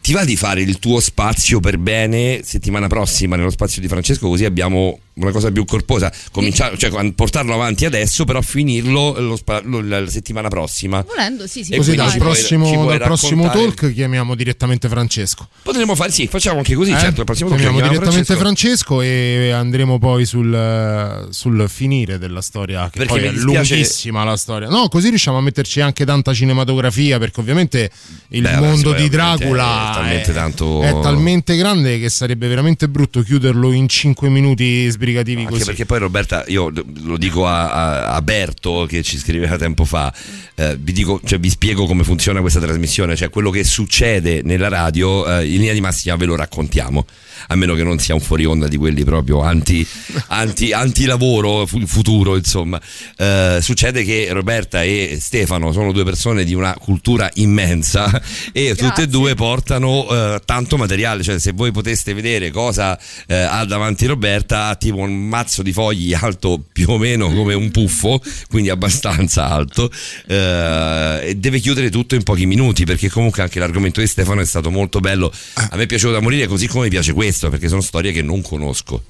Ti va di fare il tuo spazio per bene settimana prossima nello spazio di Francesco, così abbiamo una cosa più corposa, cominciare, cioè portarlo avanti adesso, però finirlo lo lo- la, settimana prossima. Volendo, sì, si E Così dal prossimo, puoi dal prossimo talk chiamiamo direttamente Francesco. Potremmo fare, sì, facciamo anche così, Eh? certo, il prossimo talk chiamiamo direttamente Francesco. Francesco. e andremo poi sul, sul finire della storia che Perché poi è dispiace- lunghissima la storia no così riusciamo a metterci anche tanta cinematografia perché ovviamente il Beh, mondo di è Dracula è talmente tanto- è talmente grande che sarebbe veramente brutto chiuderlo in 5 minuti sbrigativi Anche così. perché poi Roberta, io lo dico a, a- a Berto che ci scriveva tempo fa, eh, vi, dico, cioè, vi spiego come funziona questa trasmissione, cioè quello che succede nella radio eh, in linea di massima ve lo raccontiamo, a meno che non sia un fuori onda di quelli proprio anti, anti, anti-lavoro fu- futuro, insomma. Eh, succede che Roberta e Stefano sono due persone di una cultura immensa e tutte e due portano eh, tanto materiale, cioè se voi poteste vedere cosa eh, ha davanti Roberta, ha tipo un mazzo di fogli alto più o meno come un puffo, quindi abbastanza alto, eh, e deve chiudere tutto in pochi minuti perché comunque anche l'argomento di Stefano è stato molto bello, a me è piaciuto da morire così come mi piace questo perché sono storie che non conosco.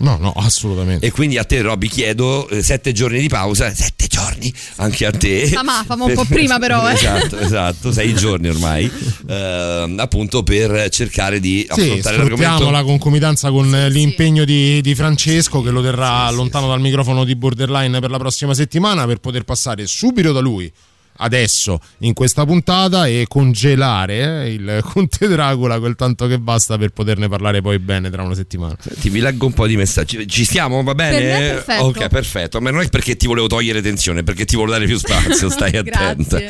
no no assolutamente E quindi a te, Robby, chiedo eh, sette giorni di pausa, sette giorni anche a te. Ah, ma famo un po' prima però, eh. esatto, esatto, sei giorni ormai, ehm, appunto per cercare di Sì, affrontare l'argomento. la concomitanza con eh, l'impegno di, di Francesco che lo terrà lontano dal microfono di Borderline per la prossima settimana per poter passare subito da lui adesso in questa puntata e congelare eh, il Conte Dracula quel tanto che basta per poterne parlare poi bene tra una settimana. Ti vi leggo un po' di messaggi. Ci stiamo, va bene? Per perfetto. Ok, perfetto. Ma non è perché ti volevo togliere tensione, è perché ti volevo dare più spazio, stai attenta.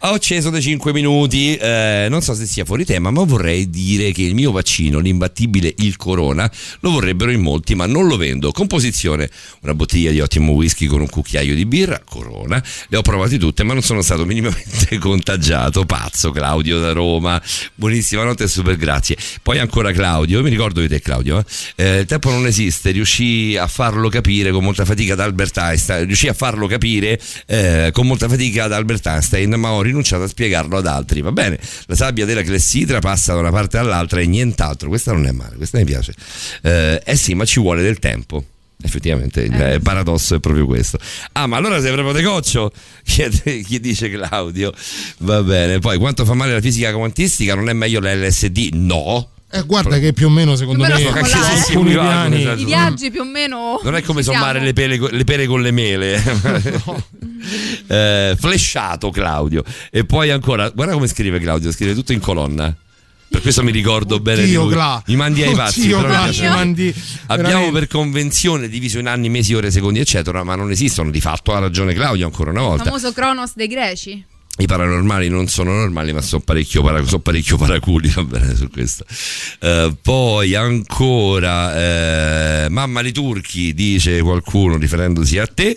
Ho acceso dei 5 minuti, eh, non so se sia fuori tema, ma vorrei dire che il mio vaccino, l'imbattibile il Corona, lo vorrebbero in molti, ma non lo vendo. Composizione, una bottiglia di ottimo whisky con un cucchiaio di birra, Corona. Le ho provate tutte, ma non sono stato minimamente contagiato. Pazzo Claudio da Roma. Buonissima notte e super grazie. Poi ancora Claudio, mi ricordo di te Claudio, eh? Eh, il tempo non esiste, riuscì a farlo capire con molta fatica ad Albert Einstein, riuscì a farlo capire eh, con molta fatica ad Albert Einstein, ma ho rinunciato a spiegarlo ad altri. Va bene, la sabbia della clessidra passa da una parte all'altra e nient'altro. Questa non è male, questa mi piace. Eh, eh sì, ma ci vuole del tempo. Effettivamente il eh, paradosso è proprio questo. Ah, ma allora sei proprio decoccio? Chiede, chi dice Claudio? Va bene. Poi quanto fa male la fisica quantistica? Non è meglio l'LSD? No. Eh, guarda che più o meno secondo Più me eh. alcuni là, piani esatto. I viaggi più o meno. Non è come sommare le, pere le pere con le mele. eh, flesciato Claudio. E poi ancora, guarda come scrive Claudio, scrive tutto in colonna. Per questo mi ricordo bene di Dio, lui. Gla. Mi mandi ai pazzi. Gla, mandi Abbiamo veramente. per convenzione diviso in anni, mesi, ore, secondi, eccetera, ma non esistono. Di fatto ha ragione Claudio ancora una Il volta. famoso Cronos dei greci. I paranormali non sono normali, ma sono parecchio, para- sono parecchio paraculi, va bene su questo. Eh, poi ancora, eh, mamma li turchi, dice qualcuno riferendosi a te.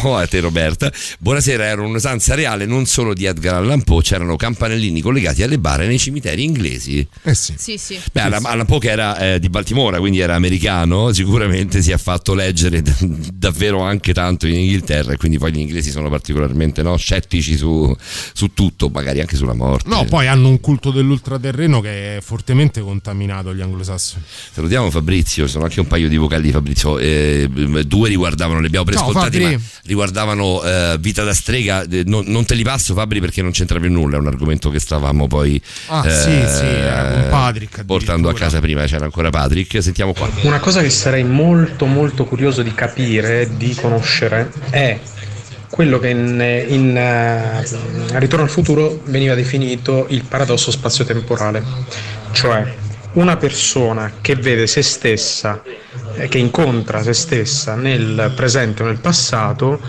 Po' a te Roberta. Buonasera, era un'usanza reale non solo di Edgar Allan Poe, c'erano campanellini collegati alle bare nei cimiteri inglesi. Eh sì. Sì, sì. Beh, Allan Allan Poe che era eh, di Baltimora, quindi era americano, sicuramente si è fatto leggere d- davvero anche tanto in Inghilterra e quindi poi gli inglesi sono particolarmente no, scettici su, su tutto, magari anche sulla morte. No, poi hanno un culto dell'ultraterreno che è fortemente contaminato gli anglosassoni. Salutiamo Fabrizio, ci sono anche un paio di vocali di Fabrizio, eh, due riguardavano, li abbiamo Fabri. ma riguardavano eh, Vita da strega, Eh, non, non te li passo Fabri perché non c'entra più nulla, è un argomento che stavamo poi Ah, sì, sì, eh, con Patrick portando a casa prima, c'era ancora Patrick, sentiamo qua. Una cosa che sarei molto molto curioso di capire, di conoscere, è quello che in, in, eh, Ritorno al futuro veniva definito il paradosso spazio-temporale, cioè una persona che vede se stessa, eh, che incontra se stessa nel presente o nel passato,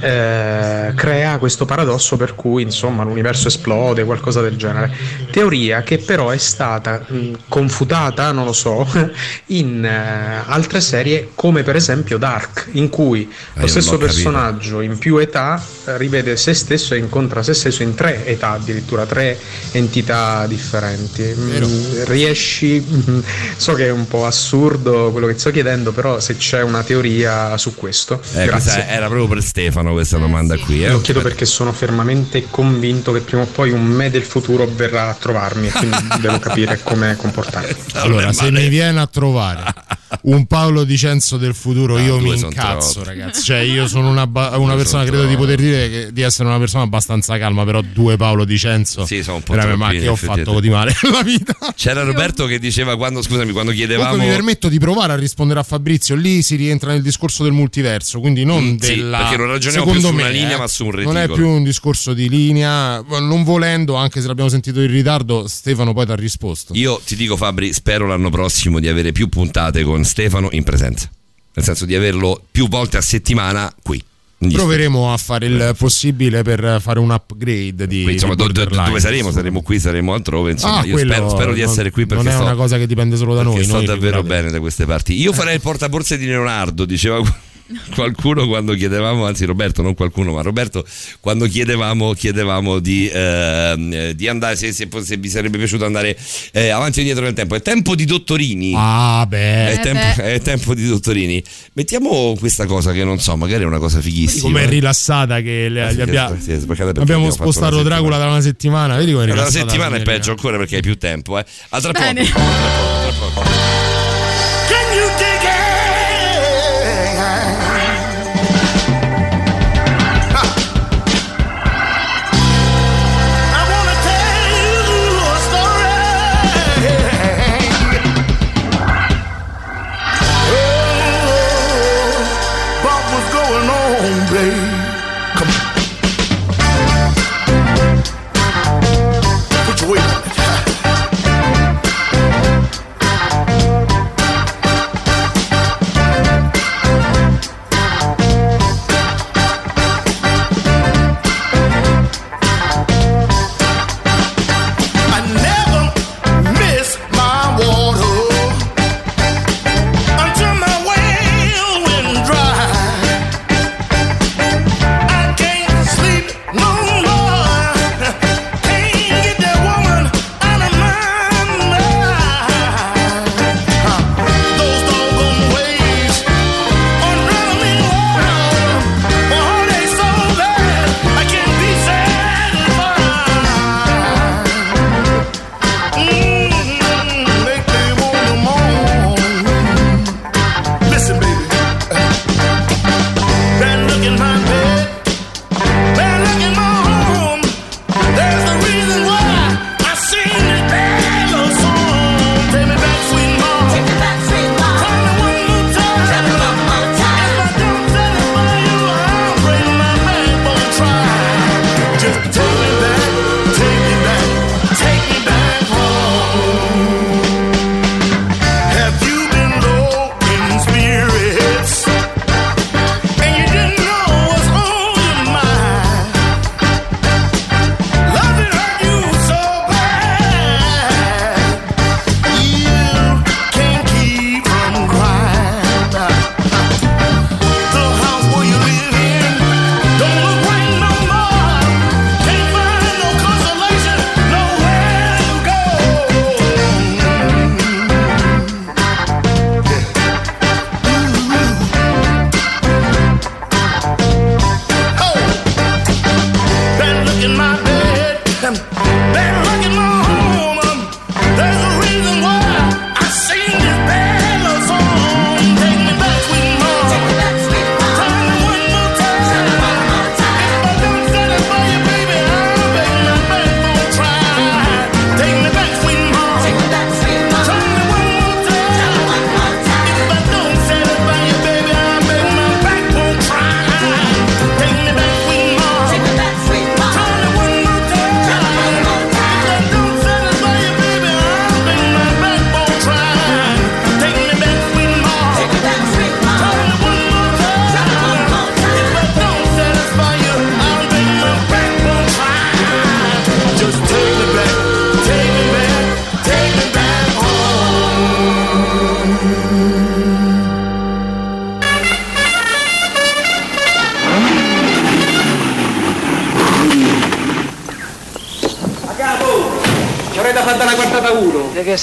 eh, crea questo paradosso per cui insomma l'universo esplode, qualcosa del genere. Teoria che però è stata mh, confutata, non lo so, in eh, altre serie come per esempio Dark, in cui io lo stesso personaggio in più età rivede se stesso e incontra se stesso in tre età, addirittura tre entità differenti. Mm, Riesci, mm, so che è un po' assurdo quello che sto chiedendo, però se c'è una teoria su questo. Eh, era proprio per Stefano questa domanda qui. Eh. Lo chiedo perché sono fermamente convinto che prima o poi un me del futuro verrà a trovarmi e quindi devo capire come comportarmi. Allora, se mi viene a trovare un Paolo Dicenzo del futuro, io due mi son incazzo, ragazzi. Cioè, io sono una, ba- una persona, son credo di troppi. poter dire che- di essere una persona abbastanza calma, però due Paolo Dicenzo. Sì, sono un po' veramente, ma che ho fatto di male nella vita. C'era Roberto che diceva quando, scusami, quando chiedevamo... Mi permetto di provare a rispondere a Fabrizio. Lì si rientra nel discorso del multiverso, quindi non Mm, sì, della. perché non secondo me, linea, eh, ma su un Non è più un discorso di linea. Non volendo, anche se l'abbiamo sentito in ritardo, Stefano poi ti ha risposto. Io ti dico Fabri, spero l'anno prossimo di avere più puntate con Stefano in presenza. Nel senso di averlo più volte a settimana qui. Proveremo a fare il possibile per fare un upgrade di, Qui, insomma, di do- do- dove saremo? Saremo qui, saremo altrove. Insomma, Ah, io spero, spero di essere qui perché non è sto, una cosa che dipende solo da noi. sto noi davvero bene da queste parti. Io farei il portaborse di Leonardo, diceva qualcuno quando chiedevamo, anzi Roberto, non qualcuno, ma Roberto, quando chiedevamo, chiedevamo di, ehm, eh, di andare, se, se- se vi sarebbe piaciuto andare eh, avanti o indietro nel tempo. È tempo di dottorini. Ah, beh. È, Eh, tempo, beh. è tempo di dottorini. Mettiamo questa cosa che non so, magari è una cosa fighissima. Come è rilassata che le- Ah, sì, gli abbia- sì, abbiamo spostato una Dracula da una settimana. Vedi come è Allora, la rilassata settimana è peggio ancora perché hai più tempo. Eh. A tra. Bene. Poco.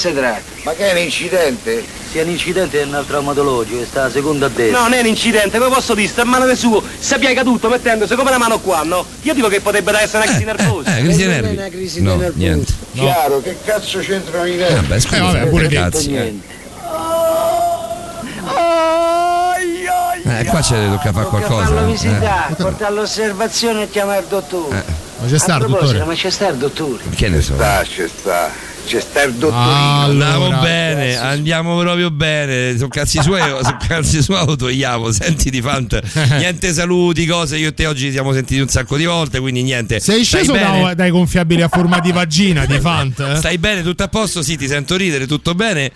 Si tratta? Ma che è un incidente? Sia un incidente è un altro traumatologico, è sta la seconda a destra. No, non è un incidente, come posso dire, sta a mano del suo, si piega tutto mettendosi come la mano qua, no? Io dico che potrebbe essere una crisi nervosa. Eh, crisi di Non è nervi. una crisi No, di nervosi. niente. Chiaro, che cazzo c'entrano i nervi? Eh, vabbè, scusa, Eh, vabbè, pure che detto cazzo, eh. niente. Eh, qua c'è tocca fare qualcosa. farlo eh. visitare, portare all'osservazione e chiamare il dottore. Ma c'è sta A il dottore? Ma c'è sta il dottore? Che ne so. Sta, c'è sta. C'è sta il dottorino. Andiamo bene, andiamo proprio bene. Sono cazzi suoi, sono cazzi suoi lo togliamo. Senti di Fant, niente saluti, cose. Io e te oggi siamo sentiti un sacco di volte, quindi niente. Sei sceso da- dai gonfiabili a forma di vagina di Fant? eh? Stai bene, tutto a posto? Sì, ti sento ridere, tutto bene.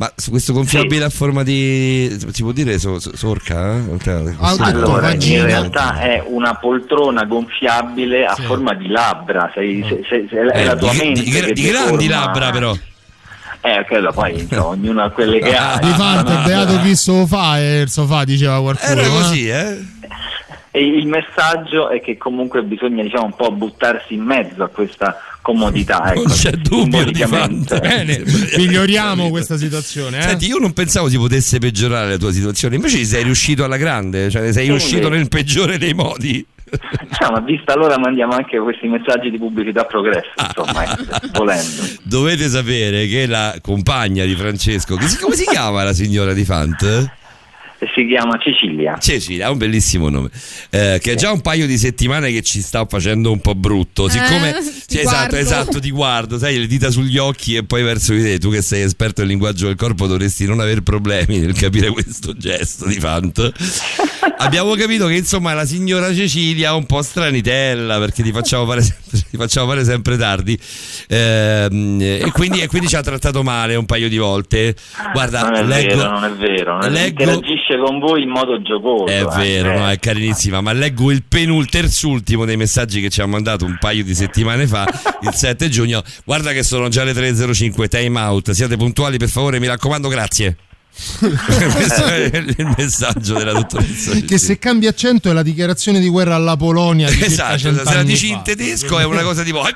Ma su questo gonfiabile a forma di. si può dire so- so- sorca? eh? Allora, in realtà è una poltrona gonfiabile a forma di labbra, sei, sei- sei- sei- è Eh, la tua di- mente di- che di grandi deforma- labbra, però. Eh, quello poi, cioè, ognuno ha quelle che ha. Di Fant, No, beato chi sofà e il sofà diceva qualcuno. Era eh? così, eh? E il messaggio è che comunque bisogna diciamo un po' buttarsi in mezzo a questa comodità. Ecco, Non c'è dubbio di. Fant. Bene, miglioriamo questa situazione. Eh? Senti, io non pensavo si potesse peggiorare la tua situazione, invece ci sei riuscito alla grande, cioè sei Sì, uscito invece. nel peggiore dei modi. Diciamo, ma vista allora mandiamo anche questi messaggi di pubblicità progresso, insomma, eh, volendo. Dovete sapere che la compagna di Francesco, come si chiama la signora di Fant? Si chiama Cecilia. Cecilia, ha un bellissimo nome. Eh, che è già un paio di settimane che ci sta facendo un po' brutto. Siccome Eh, ti esatto, esatto, ti guardo, sai, le dita sugli occhi e poi verso di te. Tu che sei esperto del linguaggio del corpo dovresti non avere problemi nel capire questo gesto di Fant. Abbiamo capito che insomma la signora Cecilia è un po' stranitella perché ti facciamo fare sempre, ti facciamo fare sempre tardi Ehm, e, quindi, e quindi ci ha trattato male un paio di volte. Guarda, non è leggo, vero, non è vero. non è- leggo- Interagisce con voi in modo giocoso. è eh. vero, no, è carinissima, ma leggo il penul terzultimo dei messaggi che ci ha mandato un paio di settimane fa, il 7 giugno. Guarda che sono già le 3.05, time out. Siate puntuali, per favore, mi raccomando, grazie. Questo è il messaggio della dottoressa. Che se cambia accento è la dichiarazione di guerra alla Polonia. Di Esatto, se la dici fa. in tedesco è una cosa tipo "Eh,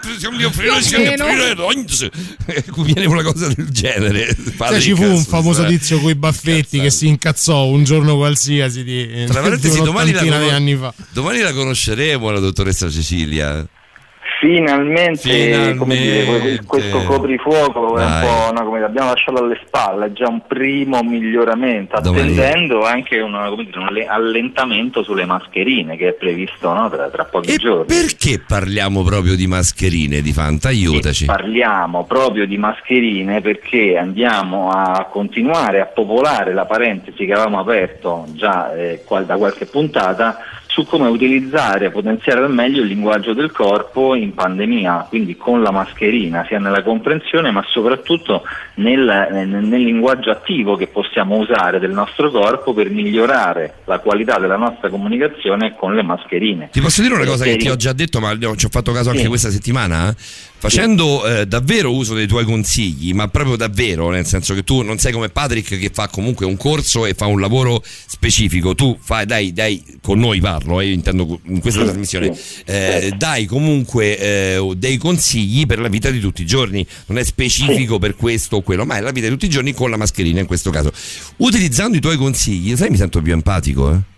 Ecco, viene una cosa del genere. Sai, ci fu un famoso tizio con i baffetti che si incazzò un giorno qualsiasi di, Tra parentesi, di domani la, un'ottantina conos- di anni fa. domani la conosceremo la dottoressa Cecilia. Finalmente, come dire, Finalmente. questo coprifuoco è un po' no, come abbiamo lasciato alle spalle, è già un primo miglioramento, Domani- attendendo anche una- dire, un alle- allentamento sulle mascherine che è previsto no, tra, tra pochi giorni. Perché parliamo proprio di mascherine di Fanta? Aiutaci. Parliamo proprio di mascherine perché andiamo a continuare a popolare la parentesi che avevamo aperto già eh, da qualche puntata su come utilizzare, potenziare al meglio il linguaggio del corpo in pandemia, quindi con la mascherina, sia nella comprensione ma soprattutto nel, nel- linguaggio attivo che possiamo usare del nostro corpo per migliorare la qualità della nostra comunicazione con le mascherine. Ti posso dire una cosa che ti ho già detto, ma ci ho fatto caso anche Sì. questa settimana? Facendo eh, davvero uso dei tuoi consigli, ma proprio davvero, nel senso che tu non sei come Patrick che fa comunque un corso e fa un lavoro specifico, tu fai, dai, dai, con noi parlo, eh, io intendo in questa trasmissione, eh, dai comunque eh, dei consigli per la vita di tutti i giorni, non è specifico per questo o quello, ma è la vita di tutti i giorni con la mascherina in questo caso. Utilizzando i tuoi consigli, sai, mi sento più empatico, eh?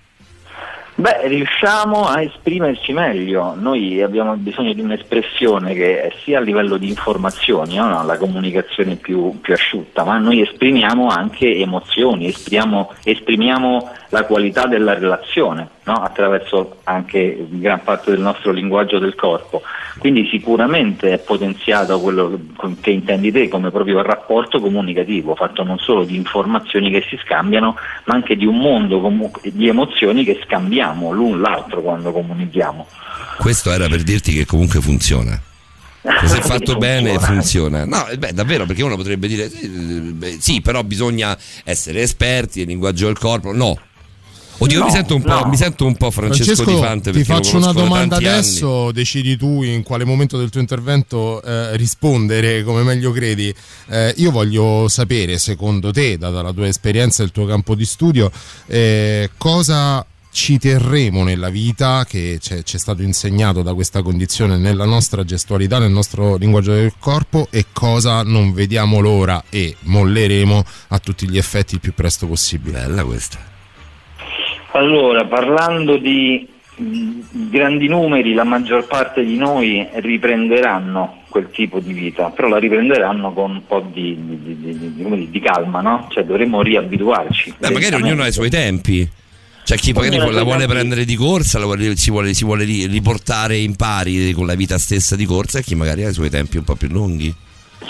Beh, riusciamo a esprimerci meglio. Noi abbiamo bisogno di un'espressione che sia a livello di informazioni, no? la comunicazione più, più asciutta, ma noi esprimiamo anche emozioni, esprimiamo, esprimiamo la qualità della relazione no? attraverso anche gran parte del nostro linguaggio del corpo. Quindi sicuramente è potenziato quello che intendi te come proprio il rapporto comunicativo, fatto non solo di informazioni che si scambiano, ma anche di un mondo di emozioni che scambiamo l'un l'altro quando comunichiamo. Questo era per dirti che comunque funziona. Se fatto bene funziona. No, eh, beh, davvero, perché uno potrebbe dire sì, eh, sì, però bisogna essere esperti del linguaggio del corpo. No. Oddio, No, mi, sento un po', no. mi sento un po' Francesco, Francesco, Di Fante ti faccio una domanda tanti anni. adesso, decidi tu in quale momento del tuo intervento eh, rispondere come meglio credi. Eh, io voglio sapere, secondo te, data la tua esperienza e il tuo campo di studio, eh, cosa ci terremo nella vita, che c'è, ci è stato insegnato da questa condizione nella nostra gestualità, nel nostro linguaggio del corpo e cosa non vediamo l'ora e molleremo a tutti gli effetti il più presto possibile. Bella questa. Allora, parlando di mh, grandi numeri, la maggior parte di noi riprenderanno quel tipo di vita, però la riprenderanno con un po' di, di- di- di- calma, no? Cioè dovremmo riabituarci. Beh, magari ognuno ha i suoi tempi. Cioè, chi magari la vuole prendere di corsa, la vuole- si, vuole, si vuole ri- riportare in pari con la vita stessa di corsa, e chi magari ha i suoi tempi un po' più lunghi.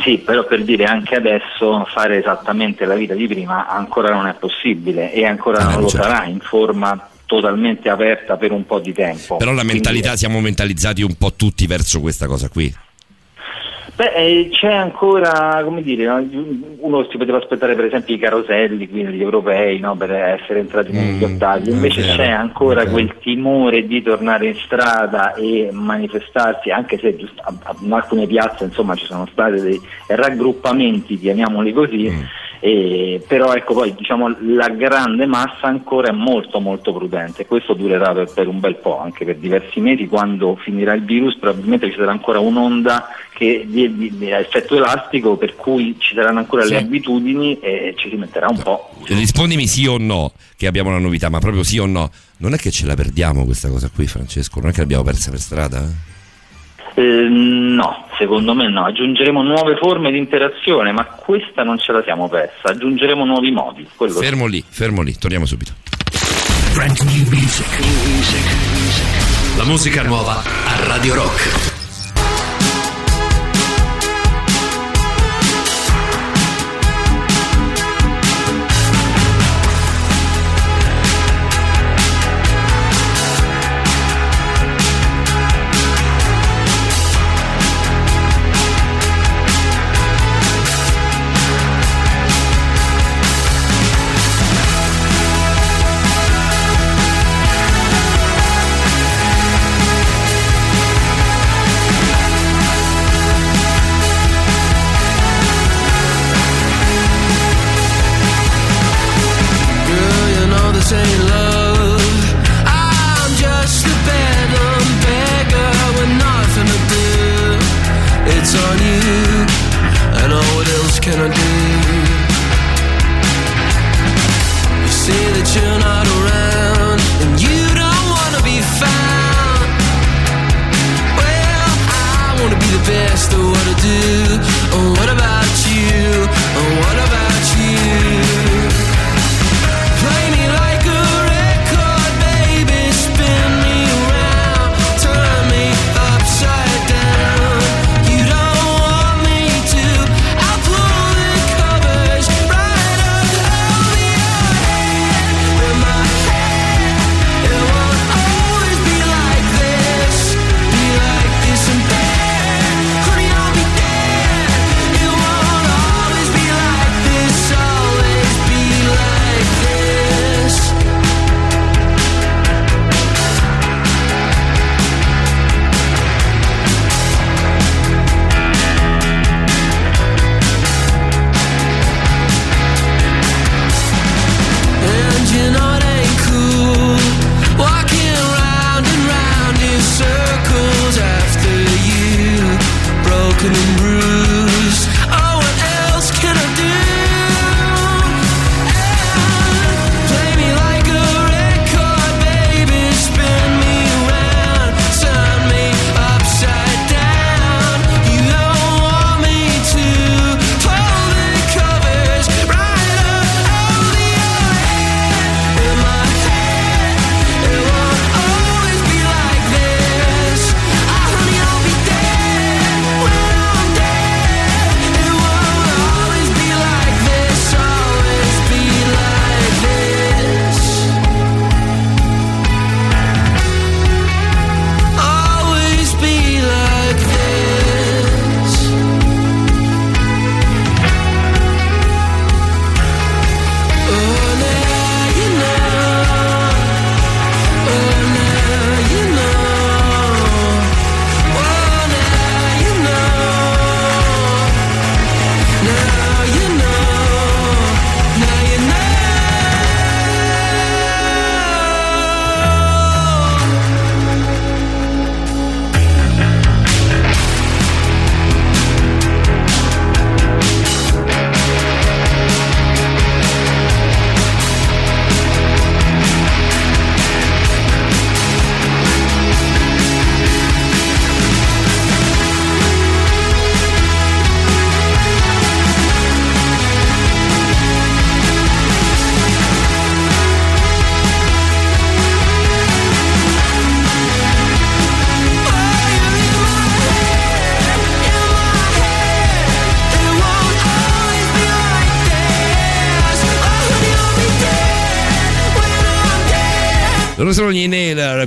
Sì, però per dire anche adesso fare esattamente la vita di prima ancora non è possibile e ancora non lo certo. sarà in forma totalmente aperta per un po' di tempo. Però la Quindi, mentalità, siamo mentalizzati un po' tutti verso questa cosa qui. Beh, eh, c'è ancora, come dire, no? uno si poteva aspettare per esempio i caroselli qui negli europei no? per essere entrati negli ottavi, invece Mm, vero, c'è ancora vero. quel timore di tornare in strada e manifestarsi, anche se giust- a- a- in alcune piazze insomma ci sono stati dei raggruppamenti, chiamiamoli così, Mm. E- però ecco poi diciamo la grande massa ancora è molto molto prudente, questo durerà per, per un bel po', anche per diversi mesi, quando finirà il virus probabilmente ci sarà ancora un'onda che di, di- di effetto elastico per cui ci saranno ancora le abitudini e ci si metterà un po'. Rispondimi sì o no, che abbiamo una novità, ma proprio sì o no. Non è che ce la perdiamo questa cosa qui, Francesco? Non è che l'abbiamo persa per strada? Eh, no, secondo me no, aggiungeremo nuove forme di interazione, ma questa non ce la siamo persa, aggiungeremo nuovi modi. Quello sì. Fermo lì, fermo lì, torniamo subito. Brand new music. La musica nuova a Radio Rock.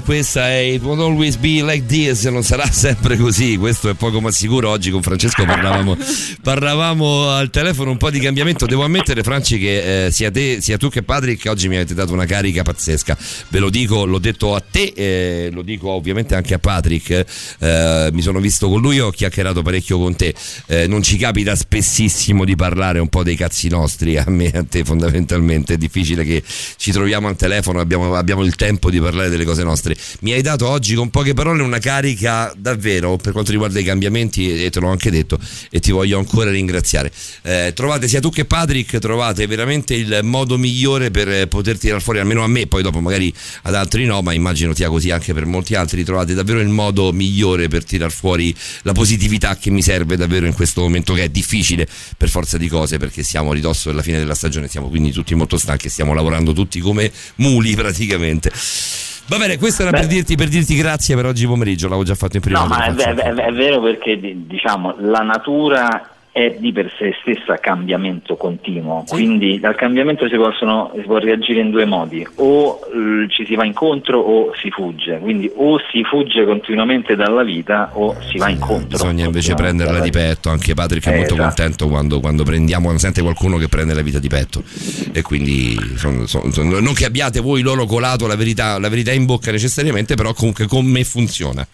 Questa è It Won't Always Be Like This, non sarà sempre così, questo è poco ma sicuro. Oggi con Francesco parlavamo, parlavamo al telefono un po' di cambiamento. Devo ammettere, Franci, che eh, sia, te, sia tu che Patrick oggi mi avete dato una carica pazzesca. Ve lo dico, l'ho detto a te, eh, lo dico ovviamente anche a Patrick. Eh, mi sono visto con lui, ho chiacchierato parecchio con te. Eh, non ci capita spessissimo di parlare un po' dei cazzi nostri, a me e a te fondamentalmente. È difficile che ci troviamo al telefono, abbiamo, abbiamo il tempo di parlare delle cose nostre. Mi hai dato oggi con poche parole una carica davvero per quanto riguarda i cambiamenti e te l'ho anche detto e ti voglio ancora ringraziare. Eh, trovate sia tu che Patrick, trovate veramente il modo migliore per poter tirare fuori, almeno a me, poi dopo magari ad altri no, ma immagino sia così anche per molti altri, trovate davvero il modo migliore per tirar fuori la positività che mi serve davvero in questo momento che è difficile per forza di cose perché siamo a ridosso della fine della stagione, siamo quindi tutti molto stanchi stiamo lavorando tutti come muli praticamente. Va bene, questo era per dirti, per dirti grazie per oggi pomeriggio, l'avevo già fatto in prima. No, ma è, è- è- vero perché di- diciamo la natura è di per sé stessa cambiamento continuo, quindi dal cambiamento si, possono, si può reagire in due modi, o eh, ci si va incontro o si fugge, quindi o si fugge continuamente dalla vita o si va incontro. Bisogna invece prenderla di petto, anche Patrick è Eh, molto esatto. contento quando, quando prendiamo, quando sente qualcuno che prende la vita di petto e quindi son- son- son- non che abbiate voi loro colato la verità, la verità in bocca necessariamente, però comunque con me funziona.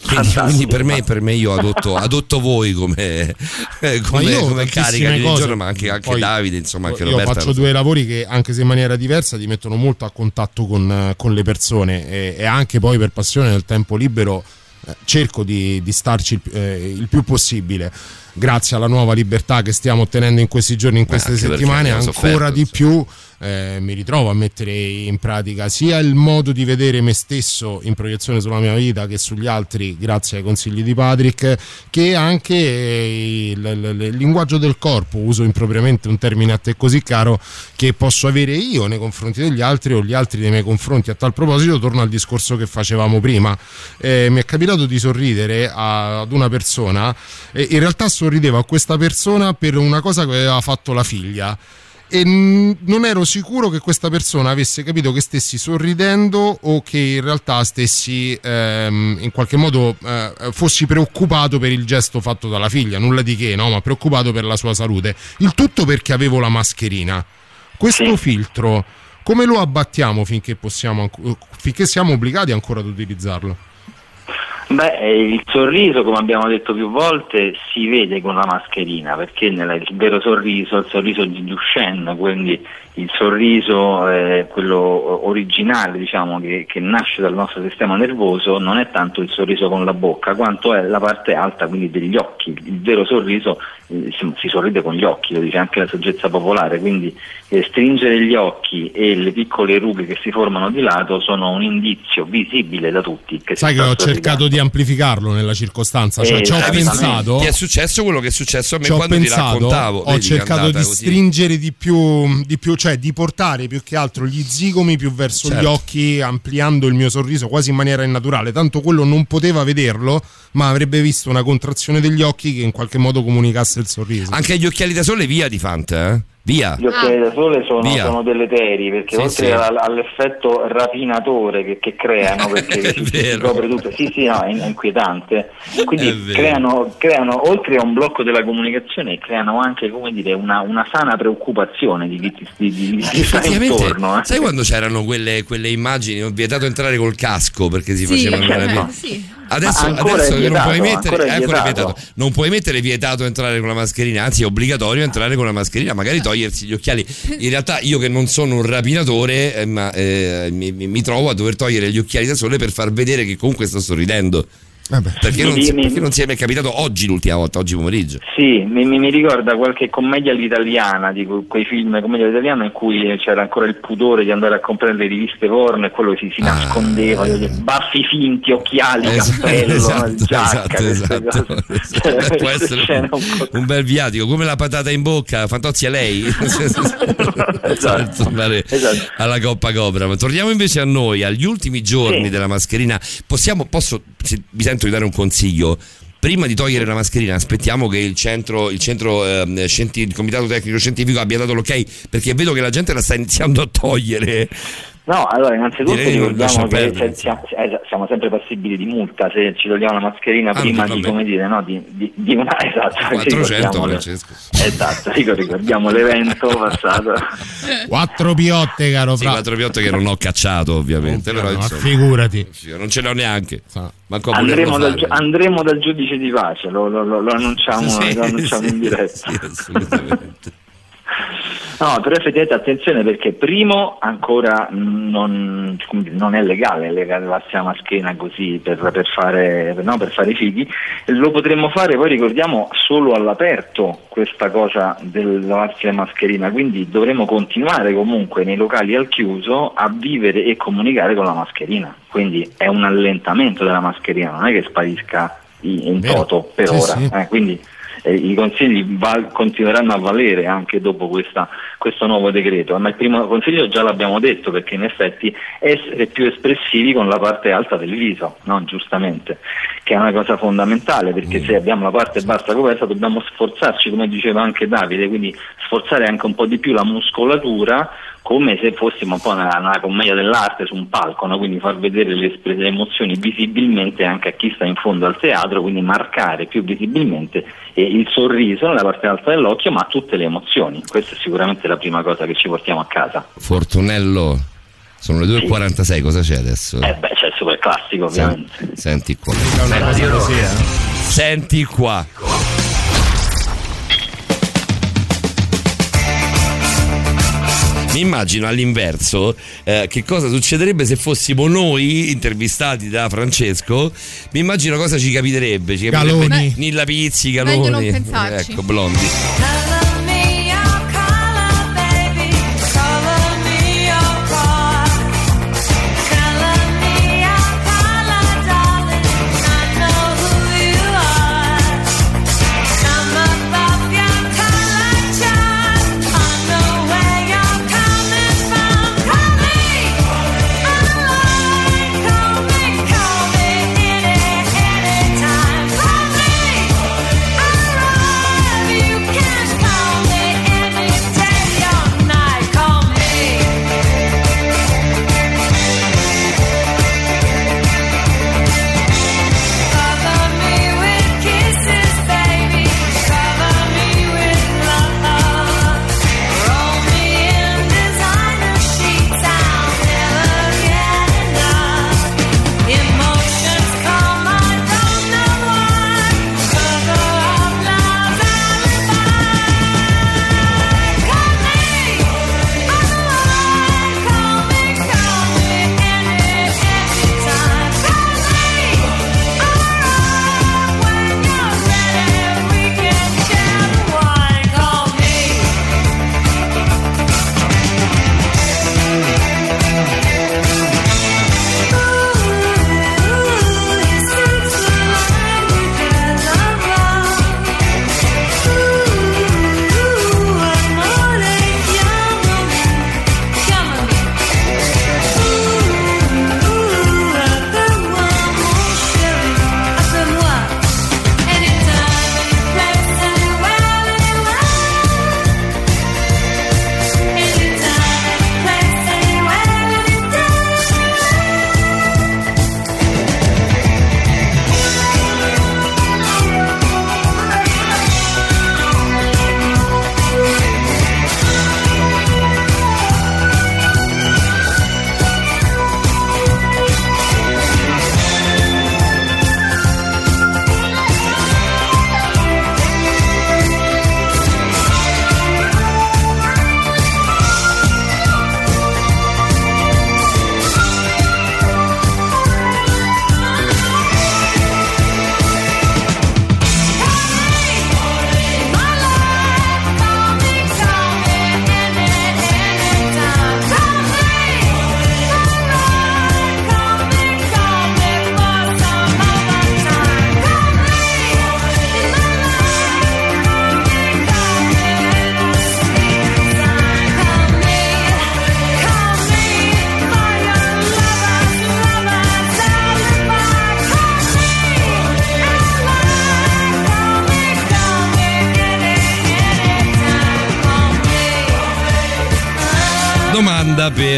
Quindi, quindi per, me, per me io adotto, adotto voi come, eh, come, come carica di giorno, ma anche, anche poi Davide, insomma, anche io Roberta. faccio due lavori che anche se in maniera diversa ti mettono molto a contatto con, con le persone e, e anche poi per passione nel tempo libero eh, cerco di, di starci il, eh, il più possibile grazie alla nuova libertà che stiamo ottenendo in questi giorni in queste anche perché settimane ancora sofferto, di più eh, mi ritrovo a mettere in pratica sia il modo di vedere me stesso in proiezione sulla mia vita che sugli altri grazie ai consigli di Patrick che anche eh, il, il- il linguaggio del corpo uso impropriamente un termine a te così caro che posso avere io nei confronti degli altri o gli altri nei miei confronti. A tal proposito torno al discorso che facevamo prima. Eh, mi è capitato di sorridere ad una persona e in realtà sorridevo a questa persona per una cosa che aveva fatto la figlia e non ero sicuro che questa persona avesse capito che stessi sorridendo o che in realtà stessi ehm, in qualche modo eh, fossi preoccupato per il gesto fatto dalla figlia, nulla di che, no? ma preoccupato per la sua salute. Il tutto perché avevo la mascherina. Questo filtro come lo abbattiamo finché, possiamo, finché siamo obbligati ancora ad utilizzarlo? Beh, eh, il sorriso, come abbiamo detto più volte, si vede con la mascherina, perché nella- il vero sorriso il sorriso di Duchenne, quindi il sorriso, eh, quello originale, diciamo, che, che nasce dal nostro sistema nervoso, non è tanto il sorriso con la bocca, quanto è la parte alta, quindi degli occhi. Il vero sorriso si, si sorride con gli occhi, lo dice anche la saggezza popolare, quindi eh, stringere gli occhi e le piccole rughe che si formano di lato sono un indizio visibile da tutti. Che Sai che ho cercato di amplificarlo nella circostanza, cioè ci ho pensato... Ti è successo quello che è successo a me quando ti pensato, raccontavo. ho cercato di stringere di più, di più, cioè di portare più che altro gli zigomi più verso gli Certo. occhi, ampliando il mio sorriso quasi in maniera innaturale. Tanto quello non poteva vederlo, ma avrebbe visto una contrazione degli occhi che in qualche modo comunicasse il sorriso. Anche gli occhiali da sole via di Fante, eh? Via. Gli occhiali da sole sono, sono deleteri perché Sì, oltre sì. al- all'effetto rapinatore che, che creano, perché scopre tutto, sì, sì, no, è, inquietante. Quindi creano, creano, oltre a un blocco della comunicazione, creano anche come dire, una, una sana preoccupazione di chi di, di- di chi sta intorno. eh. sai quando c'erano quelle, quelle immagini? Ho vietato entrare col casco perché si Sì, facevano certo. via. Sì. Adesso, adesso che non puoi vietato, mettere, ancora è ancora vietato. vietato. non puoi mettere vietato entrare con la mascherina, anzi è obbligatorio entrare con la mascherina, magari togliersi gli occhiali. In realtà io che non sono un rapinatore, eh, ma eh, mi- mi trovo a dover togliere gli occhiali da sole per far vedere che comunque sto sorridendo. Perché non, Mi- si, mi- perché non si è mai capitato oggi l'ultima volta, oggi pomeriggio. Sì, mi, mi- mi ricorda qualche commedia all'italiana, di que- quei film commedia all'italiana in cui eh, c'era ancora il pudore di andare a comprare le riviste porno e quello si, si nascondeva, gli baffi finti, occhiali, Ah. Esatto, cappello, esatto, giacca, esatto, esatto. cose. Può essere un, un bel viatico, come la patata in bocca, Fantozzi a lei. Per tornare alla Coppa Cobra. Ma torniamo invece a noi, agli ultimi giorni della mascherina. Possiamo, posso, se vi sento di dare un consiglio. Prima di togliere la mascherina, aspettiamo che il centro, il, centro ehm, scienti- il comitato tecnico scientifico abbia dato l'ok, perché vedo che la gente la sta iniziando a togliere. No, allora innanzitutto ricordiamo che cioè, siamo, eh, siamo sempre passibili di multa se ci togliamo la mascherina Ah, prima di, come dire, no, di, di, di una esatto, 400 ricordiamo le- Francesco. Esatto, dico, ricordiamo l'evento passato. Quattro piotte, caro Sì, Fra. quattro piotte che non ho cacciato ovviamente, però ma insomma, figurati. non ce l'ho neanche. Manco Andremo dal, andremo dal giudice di pace, lo, lo- lo- lo annunciamo, Sì, lo annunciamo sì, in diretta. sì, assolutamente. No, però effettivamente attenzione perché primo ancora non, non è legale legarsi la maschera così per, per fare, no, per fare i fighi, lo potremmo fare poi ricordiamo solo all'aperto questa cosa del lavarsi la mascherina, quindi dovremo continuare comunque nei locali al chiuso a vivere e comunicare con la mascherina, quindi è un allentamento della mascherina, non è che sparisca in in Vero. toto per Sì, ora, sì. eh, quindi eh, i consigli val- continueranno a valere anche dopo questa- questo nuovo decreto, ma il primo consiglio già l'abbiamo detto perché in effetti essere più espressivi con la parte alta del viso, no? giustamente, che è una cosa fondamentale perché se abbiamo la parte bassa coperta dobbiamo sforzarci, come diceva anche Davide, quindi sforzare anche un po' di più la muscolatura come se fossimo un po' nella, nella commedia dell'arte su un palco, no? quindi far vedere le, le emozioni visibilmente anche a chi sta in fondo al teatro, quindi marcare più visibilmente eh, il sorriso nella parte alta dell'occhio, ma tutte le emozioni. Questa è sicuramente la prima cosa che ci portiamo a casa. Fortunello, sono le 2.46, cosa c'è adesso? Eh beh, c'è il super classico ovviamente. Sen- senti qua. Senti qua. Mi immagino all'inverso eh, che cosa succederebbe se fossimo noi intervistati da Francesco. Mi immagino cosa ci capiterebbe. Ci capiterebbe Galoni. Nilla Pizzi, Galoni. Ecco, blondi.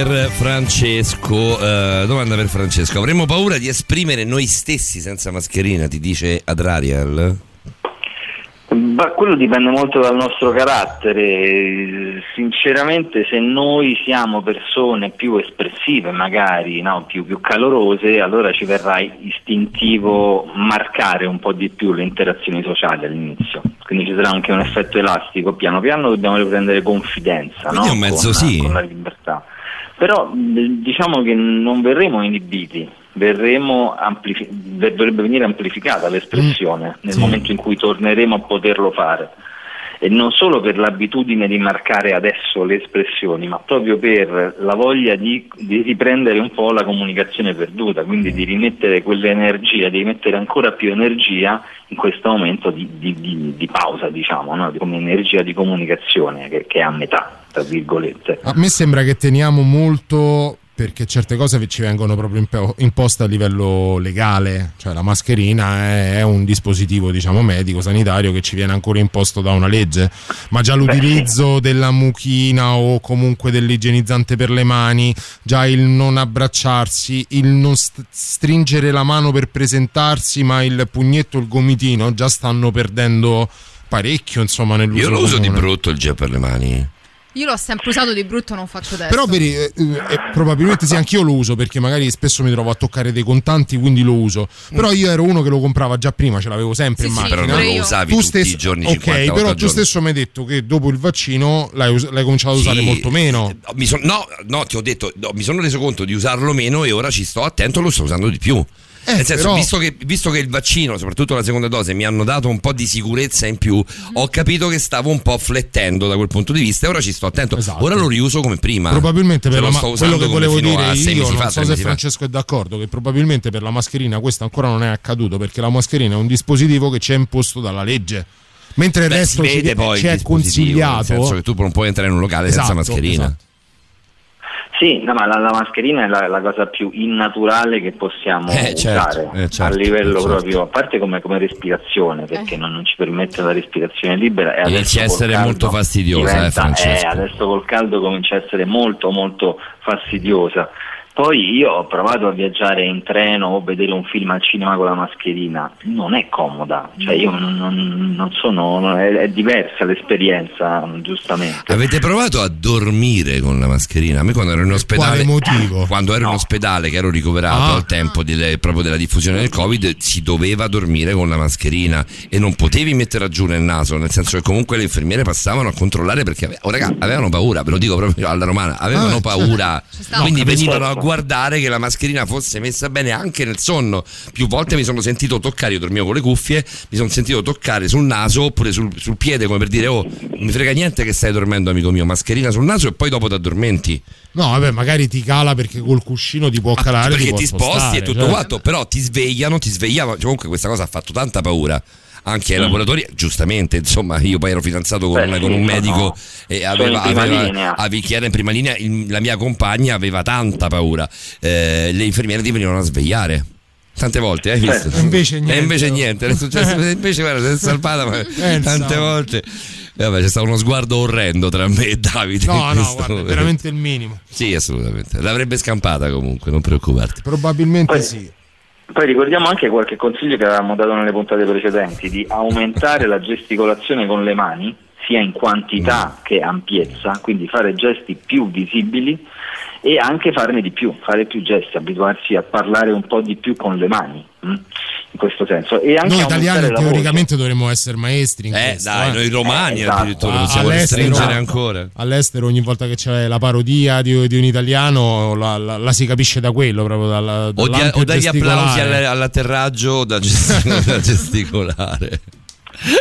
Per Francesco. eh, domanda per Francesco. Avremmo paura di esprimere noi stessi senza mascherina, ti dice Adrarial? Ma quello dipende molto dal nostro carattere. Sinceramente, se noi siamo persone più espressive, magari no, più, più calorose, allora ci verrà istintivo marcare un po' di più le interazioni sociali all'inizio. Quindi ci sarà anche un effetto elastico. Piano piano dobbiamo riprendere confidenza Quindi no? un mezzo con, sì. con. Però diciamo che non verremo inibiti, verremo amplifi- dovrebbe venire amplificata l'espressione nel sì. momento in cui torneremo a poterlo fare. Non solo per l'abitudine di marcare adesso le espressioni, ma proprio per la voglia di, di riprendere un po' la comunicazione perduta, quindi di rimettere quell'energia, di rimettere ancora più energia in questo momento di, di- di- di pausa, diciamo, no? come energia di comunicazione che, che è a metà, tra virgolette. A me sembra che teniamo molto perché certe cose ci vengono proprio impo- imposte a livello legale, cioè la mascherina è, un dispositivo diciamo medico, sanitario che ci viene ancora imposto da una legge, ma già l'utilizzo della mucchina o comunque dell'igienizzante per le mani, già il non abbracciarsi, il non st- stringere la mano per presentarsi, ma il pugnetto, il gomitino già stanno perdendo parecchio insomma nell'uso Io lo uso di brutto il gel per le mani. Io l'ho sempre usato di brutto, non faccio adesso. Però vedi, eh, eh, probabilmente sì, anch'io lo uso perché magari spesso mi trovo a toccare dei contanti, quindi lo uso. Però io ero uno che lo comprava già prima, ce l'avevo sempre in Sì, macchina. però non lo usavi Tu tutti stesso- i giorni, Ok, 50 volte però tu stesso mi hai detto che dopo il vaccino l'hai, us- l'hai cominciato ad usare Sì, molto meno. Mi son- no, no, ti ho detto, no, mi sono reso conto di usarlo meno e ora ci sto attento, lo sto usando di più. Nel senso, Eh, però- visto, che, visto che il vaccino, soprattutto la seconda dose, mi hanno dato un po' di sicurezza in più, ho capito che stavo un po' flettendo da quel punto di vista e ora ci sto attento. Ora lo riuso come prima. Probabilmente per la ma- quello che volevo dire io, mesi non fa, so se mesi fa. Francesco è d'accordo, che probabilmente per la mascherina questo ancora non è accaduto perché la mascherina è un dispositivo che ci è imposto dalla legge. Mentre il Beh, resto si ci, poi ci il è consigliato. Nel senso che tu non puoi entrare in un locale senza Esatto, mascherina. esatto. Sì, no, ma la, la mascherina è la, la cosa più innaturale che possiamo Eh, certo, usare eh, certo, a livello certo. proprio, a parte come, come respirazione, perché non, non ci permette la respirazione libera e Inizia a adesso col essere caldo molto fastidiosa, eh, diventa- Francesco. adesso col caldo comincia a essere molto molto fastidiosa. Poi io ho provato a viaggiare in treno o vedere un film al cinema con la mascherina, non è comoda, cioè io non, non- non sono, è, è diversa l'esperienza, giustamente. Avete provato a dormire con la mascherina? A me quando ero in ospedale, quale motivo? quando ero in ospedale, che ero ricoverato Ah. al tempo di- proprio della diffusione del Covid, si doveva dormire con la mascherina e non potevi mettere giù nel naso, nel senso che comunque le infermiere passavano a controllare perché oh, raga, avevano paura, ve lo dico proprio alla romana, avevano Ah, paura. sta. Quindi No, venivano a guardare che la mascherina fosse messa bene anche nel sonno. Più volte mi sono sentito toccare, io dormivo con le cuffie, mi sono sentito toccare sul naso oppure sul, sul piede come per dire oh, non mi frega niente che stai dormendo amico mio, mascherina sul naso e poi dopo ti addormenti. No, vabbè, magari ti cala perché col cuscino ti può calare. perché può ti sposti spostare, e tutto cioè. quanto, però ti svegliano, ti svegliavano. Cioè, comunque questa cosa ha fatto tanta paura. Anche ai Mm. lavoratori, giustamente, insomma, io poi ero fidanzato con, Beh, con sì, un medico e sono aveva, aveva- chi era in prima linea, il- la mia compagna aveva tanta paura. Eh, le infermiere ti venivano a svegliare. Tante volte, hai visto? Certo. E invece niente. E invece niente, è successo, invece guarda, si è salvata ma Pensa. tante volte. E vabbè, c'è stato uno sguardo orrendo tra me e Davide. No, no, guarda, è veramente il minimo. Sì, assolutamente. L'avrebbe scampata comunque, non preoccuparti. Probabilmente Poi- sì. Poi ricordiamo anche qualche consiglio che avevamo dato nelle puntate precedenti di aumentare la gesticolazione con le mani sia in quantità che ampiezza, quindi fare gesti più visibili e anche farne di più, fare più gesti, abituarsi a parlare un po' di più con le mani, mm? in questo senso. E anche Noi italiani teoricamente dovremmo essere maestri in Eh, questo, dai, eh. noi romani Eh, esatto. addirittura Ah, possiamo all'estero- restringere ancora. All'estero ogni volta che c'è la parodia di, di un italiano la, la- la si capisce da quello, proprio dalla, O, di- o dagli applausi all'atterraggio da gesticolare.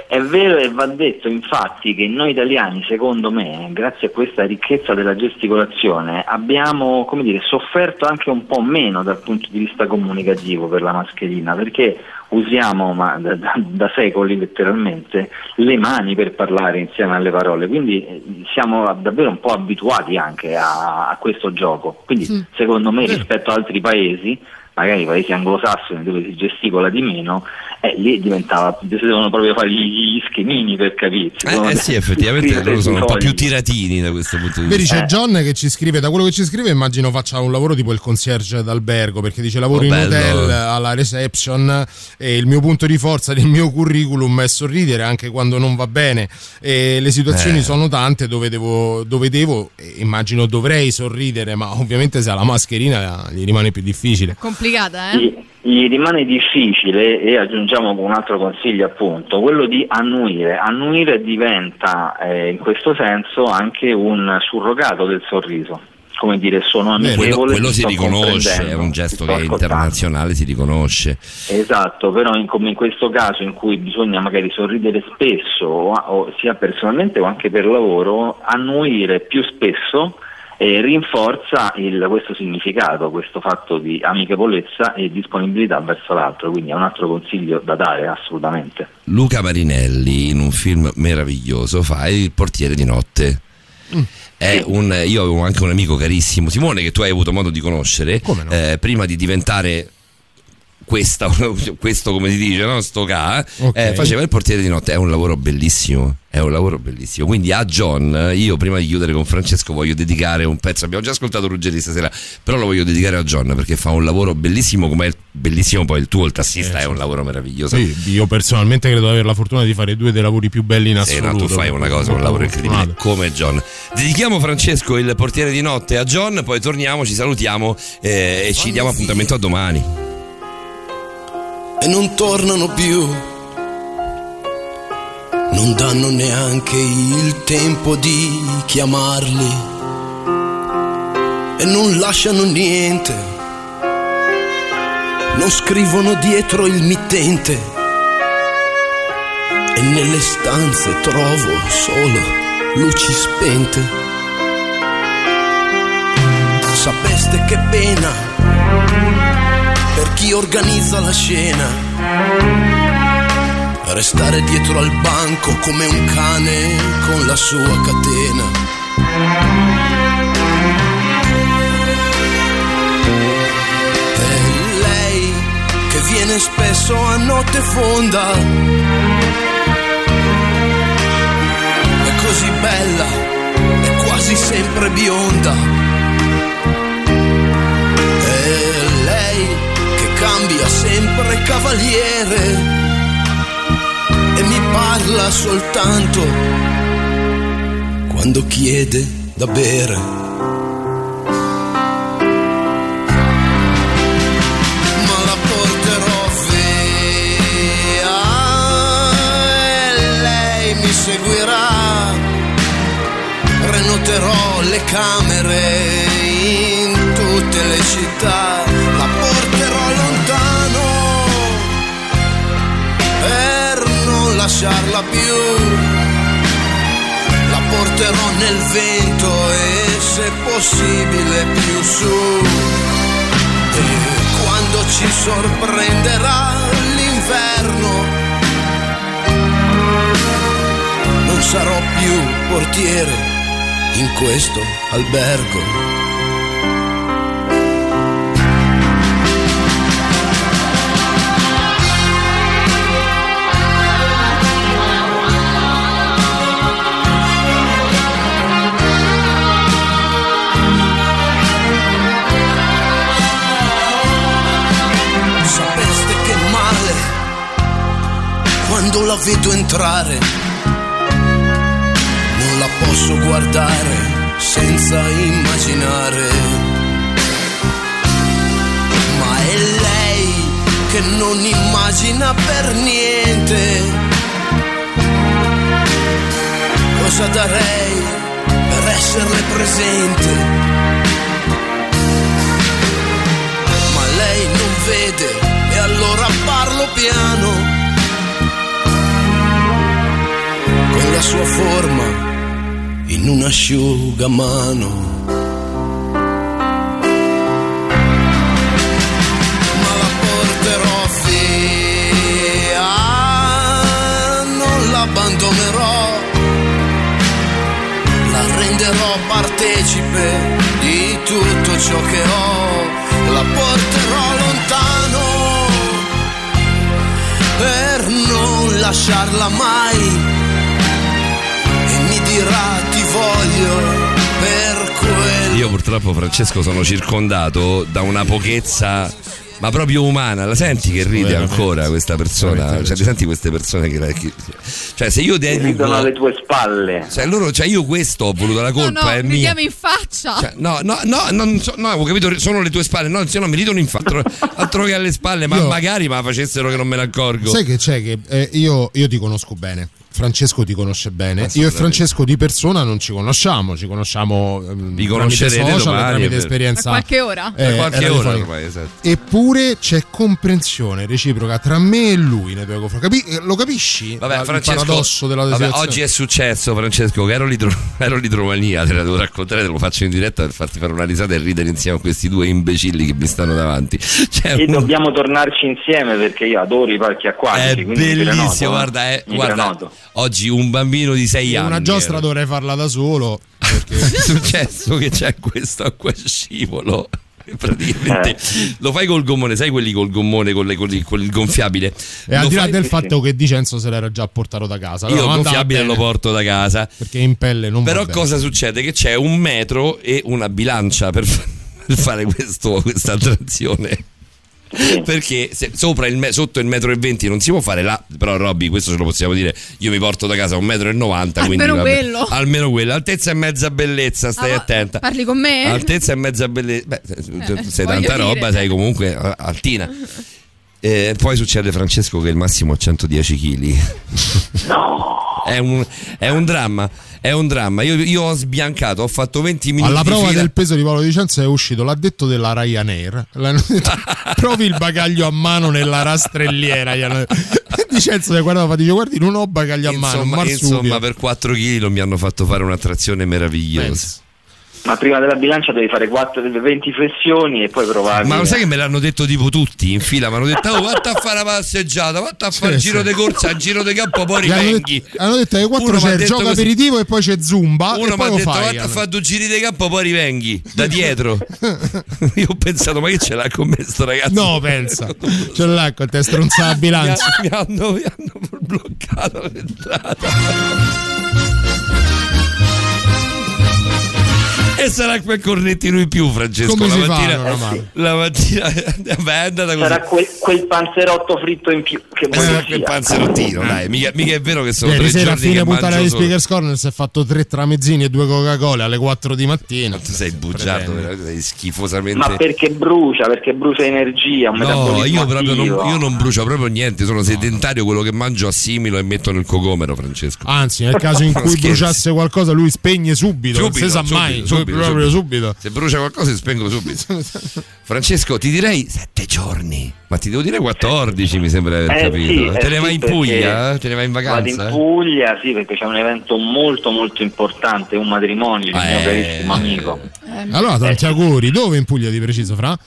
È vero e va detto infatti che noi italiani, secondo me, grazie a questa ricchezza della gesticolazione, abbiamo come dire, sofferto anche un po' meno dal punto di vista comunicativo per la mascherina, perché usiamo ma, da, da- da secoli letteralmente le mani per parlare insieme alle parole, quindi eh, siamo davvero un po' abituati anche a, a questo gioco. Quindi secondo me rispetto ad altri paesi magari paesi anglosassoni dove si gesticola di meno, eh, lì diventava, si devono proprio fare gli, gli schemini per capirsi. Eh, eh sì, effettivamente loro sono un po' più tiratini da questo punto di Vedi, vista. c'è John che ci scrive, da quello che ci scrive immagino faccia un lavoro tipo il concierge d'albergo, perché dice lavoro Oh, in bello. hotel alla reception e il mio punto di forza del mio curriculum è sorridere anche quando non va bene e le situazioni Eh. sono tante dove devo, dove devo immagino dovrei sorridere, ma ovviamente se ha la mascherina gli rimane più difficile. Complicata, eh? Gli, gli rimane difficile e aggiungiamo un altro consiglio appunto, quello di annuire. Annuire diventa eh, in questo senso anche un surrogato del sorriso. Come dire, sono Beh, amichevole. quello, quello ti si riconosce, è un gesto sto che internazionale, si riconosce. Esatto, però in, come in questo caso in cui bisogna magari sorridere spesso, o, o sia personalmente o anche per lavoro, annuire più spesso eh, rinforza il- questo significato, questo fatto di amichevolezza e disponibilità verso l'altro, quindi è un altro consiglio da dare assolutamente. Luca Marinelli in un film meraviglioso fa il portiere di notte. È un- io avevo anche un amico carissimo, Simone, che tu hai avuto modo di conoscere, eh, prima di diventare questa, questo come si dice, no? sto ca, Ok. eh, faceva il portiere di notte, è un lavoro bellissimo, è un lavoro bellissimo. Quindi a John, io prima di chiudere con Francesco voglio dedicare un pezzo, abbiamo già ascoltato Ruggeri stasera, però lo voglio dedicare a John perché fa un lavoro bellissimo come è bellissimo poi il tuo, il tassista, è un lavoro meraviglioso. Sì, io personalmente credo di avere la fortuna di fare due dei lavori più belli in Sì, assoluto. no, tu fai una cosa, un lavoro incredibile come John. Dedichiamo Francesco il portiere di notte a John, poi torniamo, ci salutiamo eh, e ci diamo appuntamento a domani. E non tornano più. Non danno neanche il tempo di chiamarli e non lasciano niente. Non scrivono dietro il mittente e nelle stanze trovo solo luci spente. Sapeste che pena per chi organizza la scena. Restare dietro al banco come un cane con la sua catena. E lei che viene spesso a notte fonda. È così bella, è quasi sempre bionda. E lei cambia sempre cavaliere e mi parla soltanto quando chiede da bere. Seguirà. Prenoterò le camere in tutte le città, lasciarla più. La porterò nel vento e se possibile più su. E quando ci sorprenderà l'inverno, non sarò più portiere in questo albergo. Quando la vedo entrare. Non la posso guardare senza immaginare. Ma è lei che non immagina per niente. Cosa darei per esserle presente? ma lei non vede e allora parlo piano con la sua forma in un asciugamano. Ma la porterò via, l'abbandonerò, la renderò partecipe di tutto ciò che ho la porterò lontano per non lasciarla mai dirà ti voglio per quello Io purtroppo, Francesco, sono circondato da una pochezza. Ma proprio umana, la senti che ride Veramente. ancora questa persona? Cioè, ti senti queste persone che. che- Cioè, se io dedico. Ridono alle tue spalle. Cioè, loro, cioè, io questo ho voluto la No, colpa, no, è mi mia. chiami in faccia. Cioè, no, no, no, non so- no, ho capito, sono le tue spalle. No, se no, mi ridono in fatto altro che alle spalle, ma Io- magari me la facessero che non me ne accorgo. Sai che c'è che eh, io, io ti conosco bene. Francesco ti conosce bene. Io e. Francesco di persona non ci conosciamo, ci conosciamo ehm, Vi tramite social, domani, tramite esperienza. A qualche ora? Da eh, qualche ora ormai, esatto. Eppure c'è comprensione reciproca tra me e lui nei tuoi confronti. Capi- lo capisci? Vabbè, il Francesco, paradosso della vabbè, situazione. oggi è successo, Francesco, che ero, l'idro- l'idromania, te la devo raccontare, te lo faccio in diretta per farti fare una risata e ridere insieme a questi due imbecilli che mi stanno davanti. Cioè, E un- dobbiamo tornarci insieme perché io adoro i parchi acquatici. è bellissimo, eh. guarda, è- Mi guarda. Oggi un bambino di 6 anni. Una giostra era. dovrei farla da solo. Perché... è successo che c'è questo acqua scivolo praticamente Eh. lo fai col gommone sai quelli col gommone con, le- con il- con il gonfiabile E al di là fai- del fatto che Dicenzo se l'era già portato da casa. io il gonfiabile lo porto da casa Perché in pelle non però va bene. cosa succede che c'è un metro e una bilancia per, per fare questo, questa trazione perché se sopra il me- sotto il metro e venti non si può fare là però Robby questo ce lo possiamo dire io mi porto da casa un metro e novanta quindi Almeno vabbè. quello. almeno quello altezza e mezza bellezza stai Ah, attenta Parli con me? altezza e mezza bellezza beh, Eh, sei tanta roba dire. sei comunque eh, altina Eh, poi succede Francesco che il massimo è 110 kg è, un, è un dramma è un dramma io, io ho sbiancato ho fatto 20 minuti Alla prova del peso di Paolo Dicenzo è uscito l'addetto della Ryanair. Detto, provi il bagaglio a mano nella rastrelliera. Dicenzo si guardava e dice: Guardi, non ho bagaglio a mano. insomma, marsupio." insomma, per 4 kg mi hanno fatto fare un'attrazione meravigliosa Ma prima della bilancia devi fare 4, 20 flessioni e poi provare. Ma lo sai che me l'hanno detto tipo tutti in fila? Mi hanno detto: Oh, vatti a fare la passeggiata, vatti a fare il Sì, giro sì. di corsa, il giro di campo, poi hanno rivenghi. detto, hanno detto che Uno quattro m'ha c'è il gioco così. aperitivo e poi c'è Zumba. Uno e mi poi ha detto: fai. Vatti a fare due giri di campo, poi rivenghi da dietro. Io ho pensato: Ma che ce l'ha con me sto ragazzo? No, pensa. Ce l'ha con te stronzata bilancia. mi hanno, mi hanno bloccato l'entrata. E sarà quel cornettino in più, Francesco. Come la si mattina, fanno, oramai? la mattina, vabbè, è andata così. Sarà quel, quel panzerotto fritto in più. Che vuoi Eh, quel panzerottino, dai, mica, mica è vero che sono Ieri tre sera a giorni fine che puntata mangio di solo. Speakers Corner si è fatto tre tramezzini e due Coca-Cola alle 4 di mattina. Tu sei bugiardo, sei schifosamente. Ma perché brucia? Perché brucia energia, un No, io proprio non, io non brucio proprio niente, sono sedentario, quello che mangio assimilo e metto nel cocomero, Francesco. Anzi, nel caso in cui bruciasse qualcosa, lui spegne subito. non si sa subito, mai. subito, proprio subito. subito. Se brucia qualcosa si spengo subito. Francesco, ti direi sette giorni, ma ti devo dire 14, mi sembra di aver Eh, capito. sì, Te eh, ne vai sì, in perché Puglia? Te ne vai in Vado vacanza? in Puglia, sì, perché c'è un evento molto molto importante, un matrimonio di un mio Eh, carissimo amico. Allora, tanti auguri. Dove in Puglia di preciso, Fra?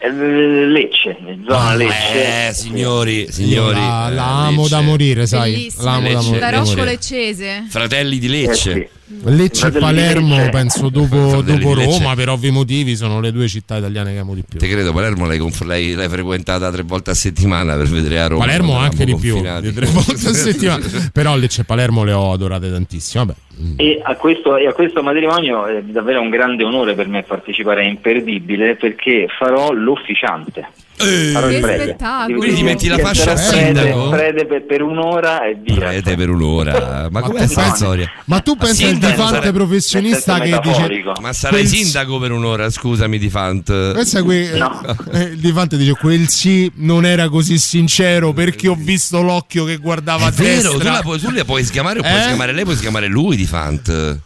Eh, Lecce, zona Lecce. Eh, signori, signori. La, eh, la amo Lecce. da morire, sai. Bellissimo. L'amo da, Lecce. Da morire. Leccese. Fratelli di Lecce. Eh, Lecce e Palermo, Lecce. penso dopo, dopo. Roma, per ovvi motivi, sono le due città italiane che amo di più. Te credo, Palermo l'hai, l'hai- l'hai frequentata tre volte a settimana per vedere a Roma. Palermo anche di più, di tre volte a settimana. Però Lecce e Palermo le ho adorate tantissimo. Vabbè. E a, questo, e a questo matrimonio è davvero un grande onore per me partecipare, è imperdibile perché farò l'ufficiante. Farò Che il prete. spettacolo. Quindi metti la fascia sarà a sindaco? Prete, prete per, per un'ora e via. Prete per un'ora. Ma, Ma com'è tu sta pensi- storia? Ma tu pensi al difante professionista che dice. Ma sarai Quel- sindaco per un'ora, scusami, di Fant. Pensa que- No. eh, il difante dice quel sì non era così sincero perché ho visto l'occhio che guardava È a vero, tu, destra. la puoi, tu la puoi sgamare o puoi Eh? sgamare lei, puoi sgamare lui di Fant.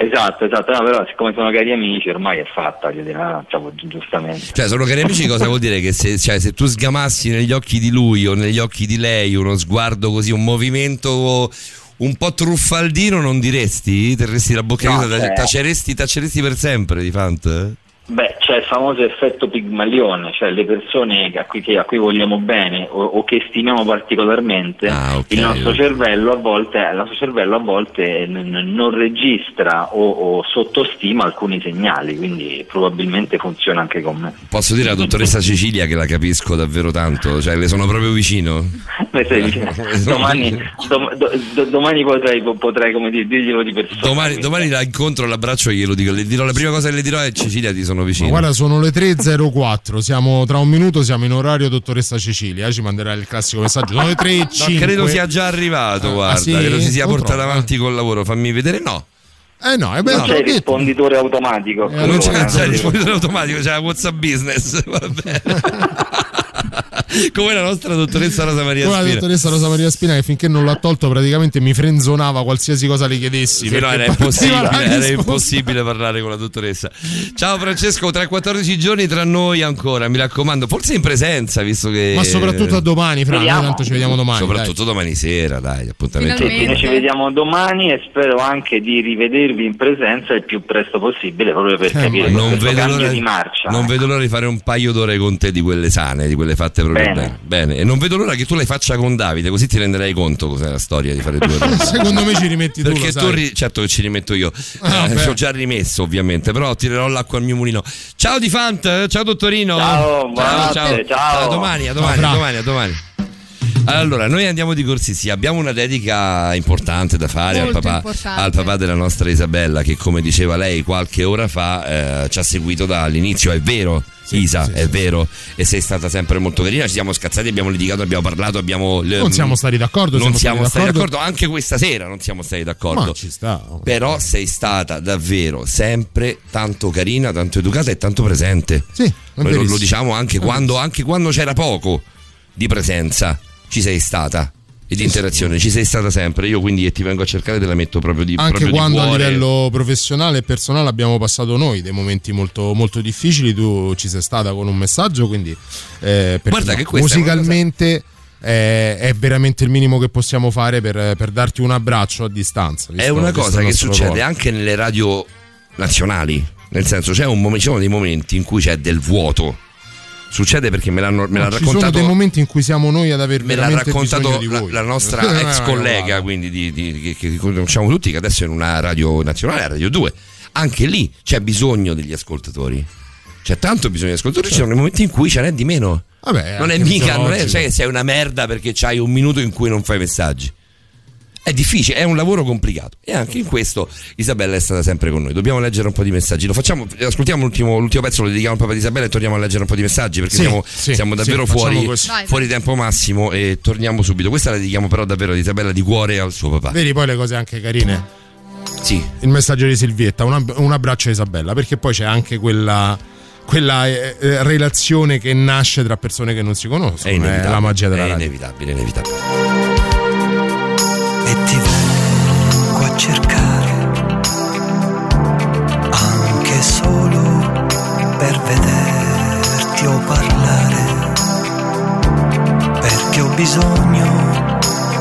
Esatto, esatto, no, però siccome sono cari amici ormai è fatta, dirà, ah, cioè, gi- giustamente. Cioè, sono cari amici, cosa vuol dire? Che se, cioè, se tu sgamassi negli occhi di lui o negli occhi di lei uno sguardo così, un movimento un po' truffaldino, non diresti? Terresti la bocca No, chiusa, cioè- taceresti, taceresti per sempre di Fant? Beh, c'è il famoso effetto Pigmalione, cioè le persone a cui, a cui vogliamo bene o, o che stimiamo particolarmente, Ah, il, nostro cervello a volte, il nostro cervello a volte non registra o, o sottostima alcuni segnali, quindi probabilmente funziona anche con me. Posso dire alla dottoressa Cecilia che la capisco davvero tanto, cioè le sono proprio vicino. Beh, domani, dom- do- do- domani potrei, potrei come dire, dirglielo di persona. Domani, domani la incontro, l'abbraccio e glielo dico. Le dirò, la prima cosa che le dirò è Cecilia ti sono Ma vicino. guarda, sono le 3.04. Siamo tra un minuto, siamo in orario dottoressa Cecilia. eh, Ci manderà il classico messaggio. Sono le 3.05. No, credo sia già arrivato, guarda, sì? credo si sia Non portato avanti col lavoro. Fammi vedere, no. Eh no, è bello. non c'è il risponditore automatico. Eh, non c'è, c'è il risponditore automatico, c'è la WhatsApp business. Vabbè. Come la nostra dottoressa Rosa Maria Come la Spina. dottoressa Rosa Maria Spina che finché non l'ha tolto praticamente mi frenzonava qualsiasi cosa le chiedessi. Sì, no, era impossibile, era impossibile parlare con la dottoressa. Ciao Francesco, tra 14 giorni tra noi ancora, mi raccomando, forse in presenza, visto che... Ma soprattutto a domani, Fra, tanto ci vediamo domani. Soprattutto domani sera, dai, appuntamento. Noi ci vediamo domani e spero anche di rivedervi in presenza il più presto possibile proprio per capire Eh, non questo vedo, cambio l'ora, di marcia. non vedo l'ora di fare un paio d'ore con te di quelle sane, di quelle fatte proprio Bene. bene. Bene. E non vedo l'ora che tu le faccia con Davide, così ti renderai conto cos'è la storia di fare due ore. Secondo me ci rimetti tu, Perché lo tu, sai. ri- certo che ci rimetto io, Ah, Eh, ci ho già rimesso ovviamente, però tirerò l'acqua al mio mulino. Ciao Di Fant, ciao dottorino. Ciao, buonanotte, ciao. A domani, a domani, Ciao, a domani, a domani. Allora, noi andiamo di corsi, abbiamo una dedica importante da fare al papà, importante. al papà della nostra Isabella che come diceva lei qualche ora fa eh, ci ha seguito dall'inizio, è vero Isa, è vero, e sei stata sempre molto carina, ci siamo scazzati, abbiamo litigato, abbiamo parlato, abbiamo... Non siamo stati d'accordo, Non siamo siamo stati d'accordo. d'accordo, anche questa sera non siamo stati d'accordo. Ma ci sta. Però sei stata davvero sempre tanto carina, tanto educata e tanto presente. Sì, lo, lo diciamo anche quando, anche quando c'era poco di presenza, ci sei stata. E di interazione, ci sei stata sempre. Io quindi ti vengo a cercare, te la metto proprio di Anche proprio di quando a cuore. livello professionale e personale abbiamo passato noi dei momenti molto, molto difficili, tu ci sei stata con un messaggio, quindi eh, Guarda che questa è musicalmente è, è veramente il minimo che possiamo fare per, per darti un abbraccio a distanza. È una cosa che succede ruolo. anche nelle radio nazionali. Nel senso, c'è un momen- ci sono dei momenti in cui c'è del vuoto. Succede perché me l'hanno me l'ha No, ci sono raccontato dei momenti in cui siamo noi ad aver me l'ha raccontato la, la nostra Eh, ex collega, quindi di- di- che, che conosciamo tutti, che adesso è in una radio nazionale, la Radio 2. Anche lì c'è bisogno degli ascoltatori. C'è tanto bisogno di ascoltatori, ci sono dei momenti in cui ce n'è di meno. Vabbè, non è mica, non è, fisiologico. cioè che sei una merda perché c'hai un minuto in cui non fai messaggi. È difficile, è un lavoro complicato. E anche in questo Isabella è stata sempre con noi. Dobbiamo leggere un po' di messaggi. Lo facciamo, ascoltiamo l'ultimo, l'ultimo pezzo, lo dedichiamo al papà di Isabella e torniamo a leggere un po' di messaggi perché Sì, siamo, sì, siamo sì, davvero facciamo fuori, fuori tempo massimo e torniamo subito. Questa la dedichiamo però davvero ad Isabella di cuore al suo papà. Vedi poi le cose anche carine. Sì. Il messaggio di Silvietta, un, ab- un abbraccio a Isabella, perché poi c'è anche quella, quella eh, eh, relazione che nasce tra persone che non si conoscono. È inevitabile. la magia della è radio. inevitabile, è inevitabile. Cercare anche solo per vederti o parlare perché ho bisogno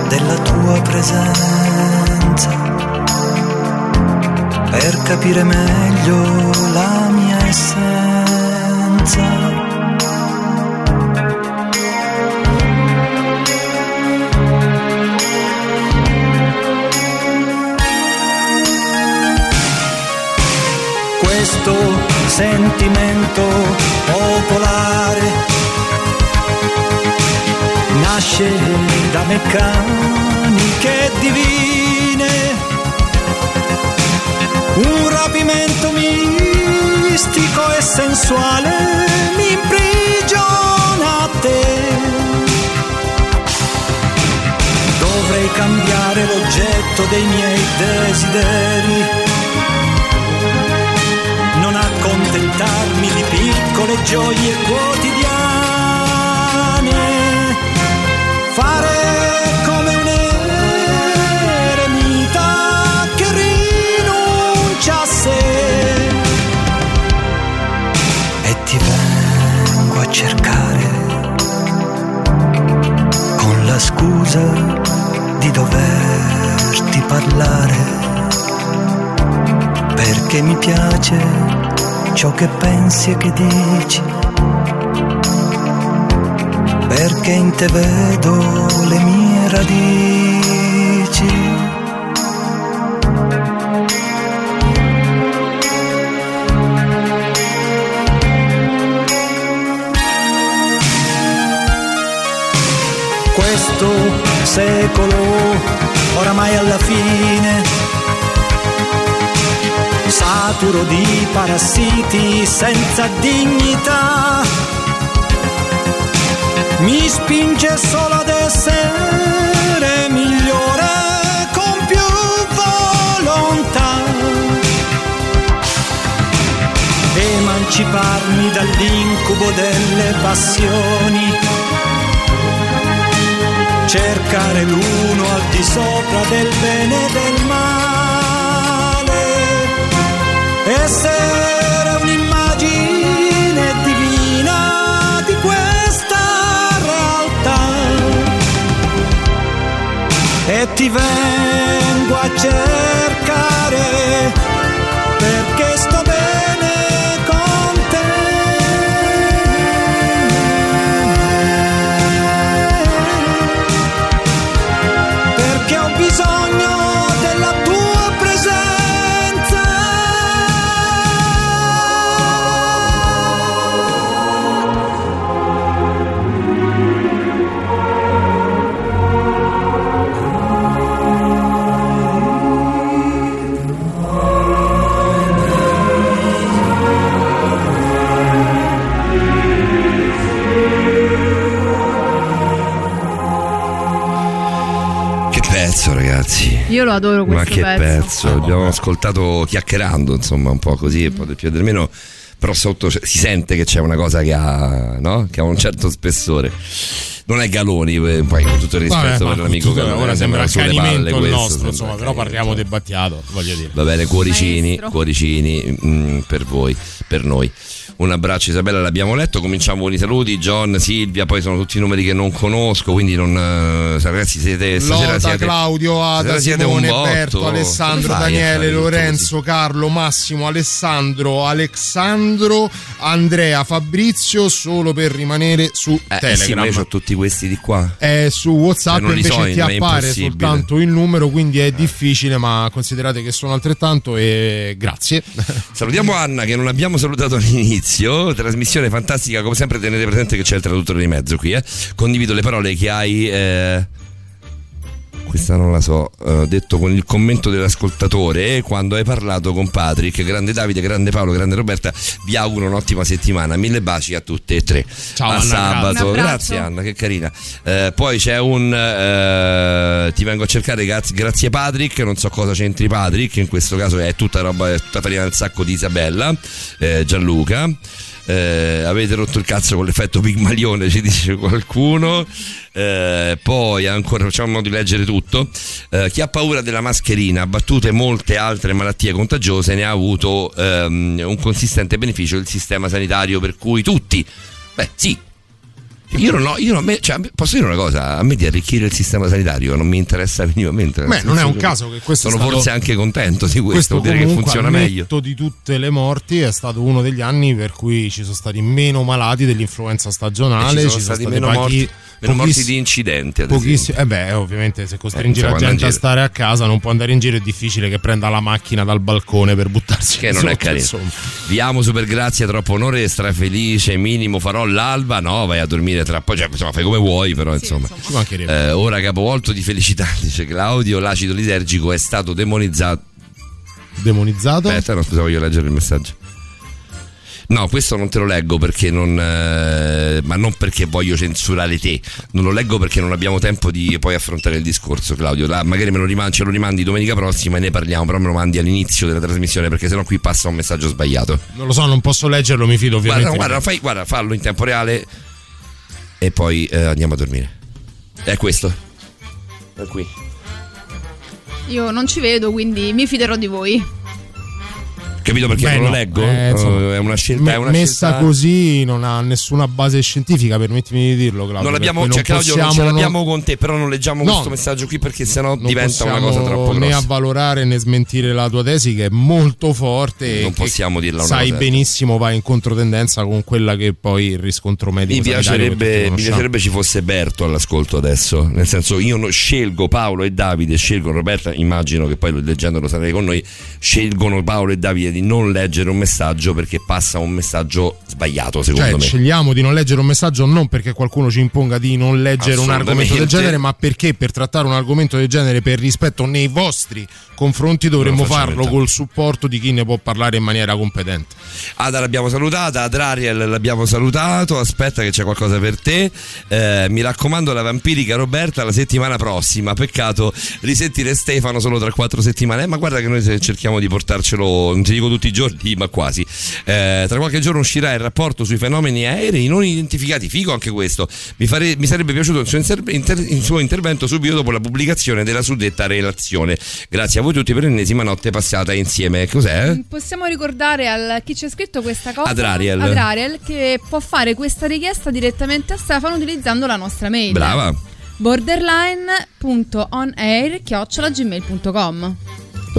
della tua presenza per capire meglio la mia essenza questo sentimento popolare. Nasce da meccaniche divine, un rapimento mistico e sensuale mi imprigiona a te. Dovrei cambiare l'oggetto dei miei desideri accontentarmi di piccole gioie quotidiane, fare come un eremita che rinuncia a sé e ti vengo a cercare con la scusa di doverti parlare perché mi piace ciò che pensi e che dici, perché in te vedo le mie radici. Questo secolo oramai alla fine saturo di parassiti senza dignità. Mi spinge solo ad essere migliore con più volontà. Emanciparmi dall'incubo delle passioni. Cercare l'uno al di sopra del bene e del male, vengo a cercare Io lo adoro Ma questo che pezzo. pezzo, abbiamo ascoltato chiacchierando, insomma, un po' così, un po' del più e del meno, però sotto si sente che c'è una cosa che ha, no? che ha un certo spessore. Non è Galoni, eh, poi con tutto il rispetto Vabbè, per l'amico Galoni, ora sembra sulle palle questo, nostro, insomma, però parliamo di Battiato, voglio dire. Va bene, cuoricini, Maestro. cuoricini mm, per voi, per noi. Un abbraccio Isabella, l'abbiamo letto, cominciamo con i saluti, John, Silvia, poi sono tutti numeri che non conosco, quindi non... eh, ragazzi siete... Stasera Loda, siete, Claudio, Ada, stasera siete un Simone. Berto, Alessandro, fai Daniele, Lorenzo, Carlo, Massimo, Alessandro, Alexandro, Andrea, Fabrizio, solo per rimanere su Eh, eh sì, ma Telegram. io ho tutti questi di qua. Eh, su WhatsApp Cioè, invece so, ti appare soltanto il numero, quindi è difficile, ma considerate che sono altrettanto e grazie. Salutiamo Anna che non abbiamo salutato all'inizio, trasmissione fantastica, come sempre tenete presente che c'è il traduttore di mezzo qui, eh. condivido le parole che hai... eh, Questa non la so, eh, detto con il commento dell'ascoltatore eh, quando hai parlato con Patrick, grande Davide, grande Paolo, grande Roberta, vi auguro un'ottima settimana, mille baci a tutte e tre. Ciao, a Anna, sabato, grazie. Anna, che carina. Eh, poi c'è un ti vengo a cercare, grazie, grazie Patrick, non so cosa c'entri Patrick, in questo caso è tutta roba, è tutta farina del sacco di Isabella, eh, Gianluca. Eh, avete rotto il cazzo con l'effetto Pigmalione, ci dice qualcuno. Eh, poi ancora facciamo modo di leggere tutto. Eh, chi ha paura della mascherina, ha battute molte altre malattie contagiose, ne ha avuto ehm, un consistente beneficio il sistema sanitario, per cui tutti, beh sì, io non ho, io non, me- cioè, posso dire una cosa, a me di arricchire il sistema sanitario non mi interessa minimamente. Beh, non è un caso che questo Sono è stato- forse anche contento di questo, Questo dire che funziona meglio. netto di tutte le morti è stato uno degli anni per cui ci sono stati meno malati dell'influenza stagionale, E ci sono stati meno pochi- morti, meno morti di incidenti. ad Pochissimi, eh beh, ovviamente se costringi Eh, la gente a stare a casa, non può andare in giro, è difficile che prenda la macchina dal balcone per buttarsi che non è sotto, carino. insomma. Vi amo super grazie, troppo onore, strafelice, minimo farò l'alba, no, vai a dormire tra poco, cioè, insomma, fai come vuoi, però insomma. Ci mancherebbe. Eh, ora capovolto di felicità, dice Claudio, l'acido lisergico è stato demonizzato. Demonizzato? Aspetta, no, scusa, voglio leggere il messaggio. No, questo non te lo leggo perché non. eh, ma non perché voglio censurare te. Non lo leggo perché non abbiamo tempo di poi affrontare il discorso, Claudio. La- magari me lo rimandi, ce lo rimandi domenica prossima e ne parliamo, però me lo mandi all'inizio della trasmissione perché sennò qui passa un messaggio sbagliato. Non lo so, non posso leggerlo, mi fido ovviamente. Guarda, guarda, fai, guarda, fallo in tempo reale e poi eh, andiamo a dormire. È questo. È qui. Io non ci vedo, quindi mi fiderò di voi. Capito perché Beh, non lo no, leggo? eh, insomma, Eh, è una scelta. è una messa scelta- così non ha nessuna base scientifica, permettimi di dirlo, Claudio. Non l'abbiamo, cioè, Claudio, non ce l'abbiamo con te, però non leggiamo No. questo messaggio qui perché sennò non diventa una cosa troppo né grossa. avvalorare né smentire la tua tesi che è molto forte Non possiamo dirla una sai benissimo va in controtendenza con quella che poi il riscontro medico Mi piacerebbe, mi piacerebbe ci fosse Berto all'ascolto adesso. Nel senso, io no- scelgo Paolo e Davide, scelgono Roberta, immagino che poi lo- leggendolo sarei con noi. Scelgono Paolo e Davide di non leggere un messaggio perché passa un messaggio sbagliato, secondo Cioè, me. scegliamo di non leggere un messaggio non perché qualcuno ci imponga di non leggere un argomento del genere, ma perché per trattare un argomento del genere per rispetto nei vostri confronti dovremmo farlo col supporto di chi ne può parlare in maniera competente. Ada l'abbiamo salutata, Adrariel l'abbiamo salutato, aspetta che c'è qualcosa per te. Eh, mi raccomando la vampirica Roberta la settimana prossima, peccato risentire Stefano solo tra quattro settimane, Eh, ma guarda che noi cerchiamo di portarcelo, non ti dico tutti i giorni, ma quasi. Eh, tra qualche giorno uscirà il rapporto sui fenomeni aerei non identificati, figo anche questo. Mi, fare- mi sarebbe piaciuto il suo, inter- inter- il suo intervento subito dopo la pubblicazione della suddetta relazione. Grazie a voi tutti per l'ennesima notte passata insieme. Cos'è? Possiamo ricordare a chi ci ha scritto questa cosa Adrariel. Adrariel, che può fare questa richiesta direttamente a Stefano utilizzando la nostra mail Brava. borderline.onair.gmail.com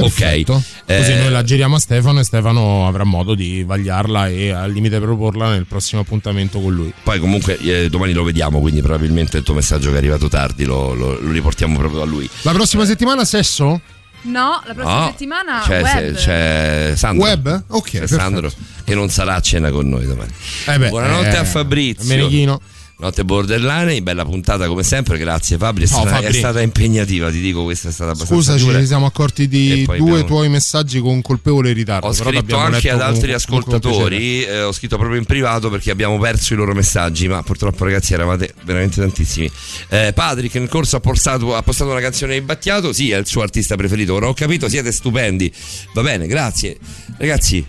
Perfetto. Così Eh, noi la giriamo a Stefano e Stefano avrà modo di vagliarla e al limite proporla nel prossimo appuntamento con lui. Poi comunque eh, domani lo vediamo, quindi probabilmente il tuo messaggio che è arrivato tardi lo, lo- lo riportiamo proprio a lui. La prossima settimana sesso? No, la prossima No, settimana c'è, web. se- c'è Sandro. Web? Ok, C'è. Sandro che non sarà a cena con noi domani. Eh beh, Buonanotte eh, a Fabrizio. Menechino. Notte borderline, bella puntata come sempre, grazie Fabri, è, No, stata, Fabri. è stata impegnativa, ti dico, questa è stata abbastanza Scusa, dura. ci siamo accorti di due abbiamo- tuoi messaggi con colpevole ritardo. Ho scritto anche ad altri con ascoltatori, eh, ho scritto proprio in privato perché abbiamo perso i loro messaggi, ma purtroppo ragazzi eravate veramente tantissimi. Eh, Patrick nel corso ha postato, ha postato una canzone di Battiato, sì è il suo artista preferito, ora ho capito, siete stupendi, va bene, grazie. Ragazzi,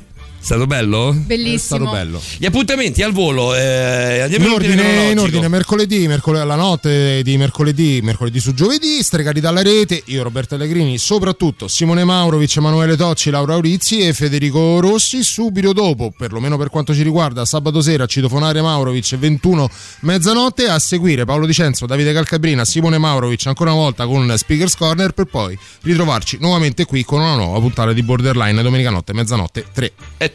stato bello? Bellissimo. È stato bello. Gli appuntamenti al volo, eh, andiamo In in ordine in ordine, mercoledì, mercoledì, la notte di mercoledì, mercoledì su giovedì, stregati dalla rete, io Roberto Allegrini, soprattutto Simone Maurovic, Emanuele Tocci, Laura Aurizzi e Federico Rossi, subito dopo, perlomeno per quanto ci riguarda, sabato sera citofonare Maurovic 21 mezzanotte, a seguire Paolo Dicenzo, Davide Calcabrina, Simone Maurovic ancora una volta con Speakers Corner per poi ritrovarci nuovamente qui con una nuova puntata di Borderline domenica notte, mezzanotte 3. È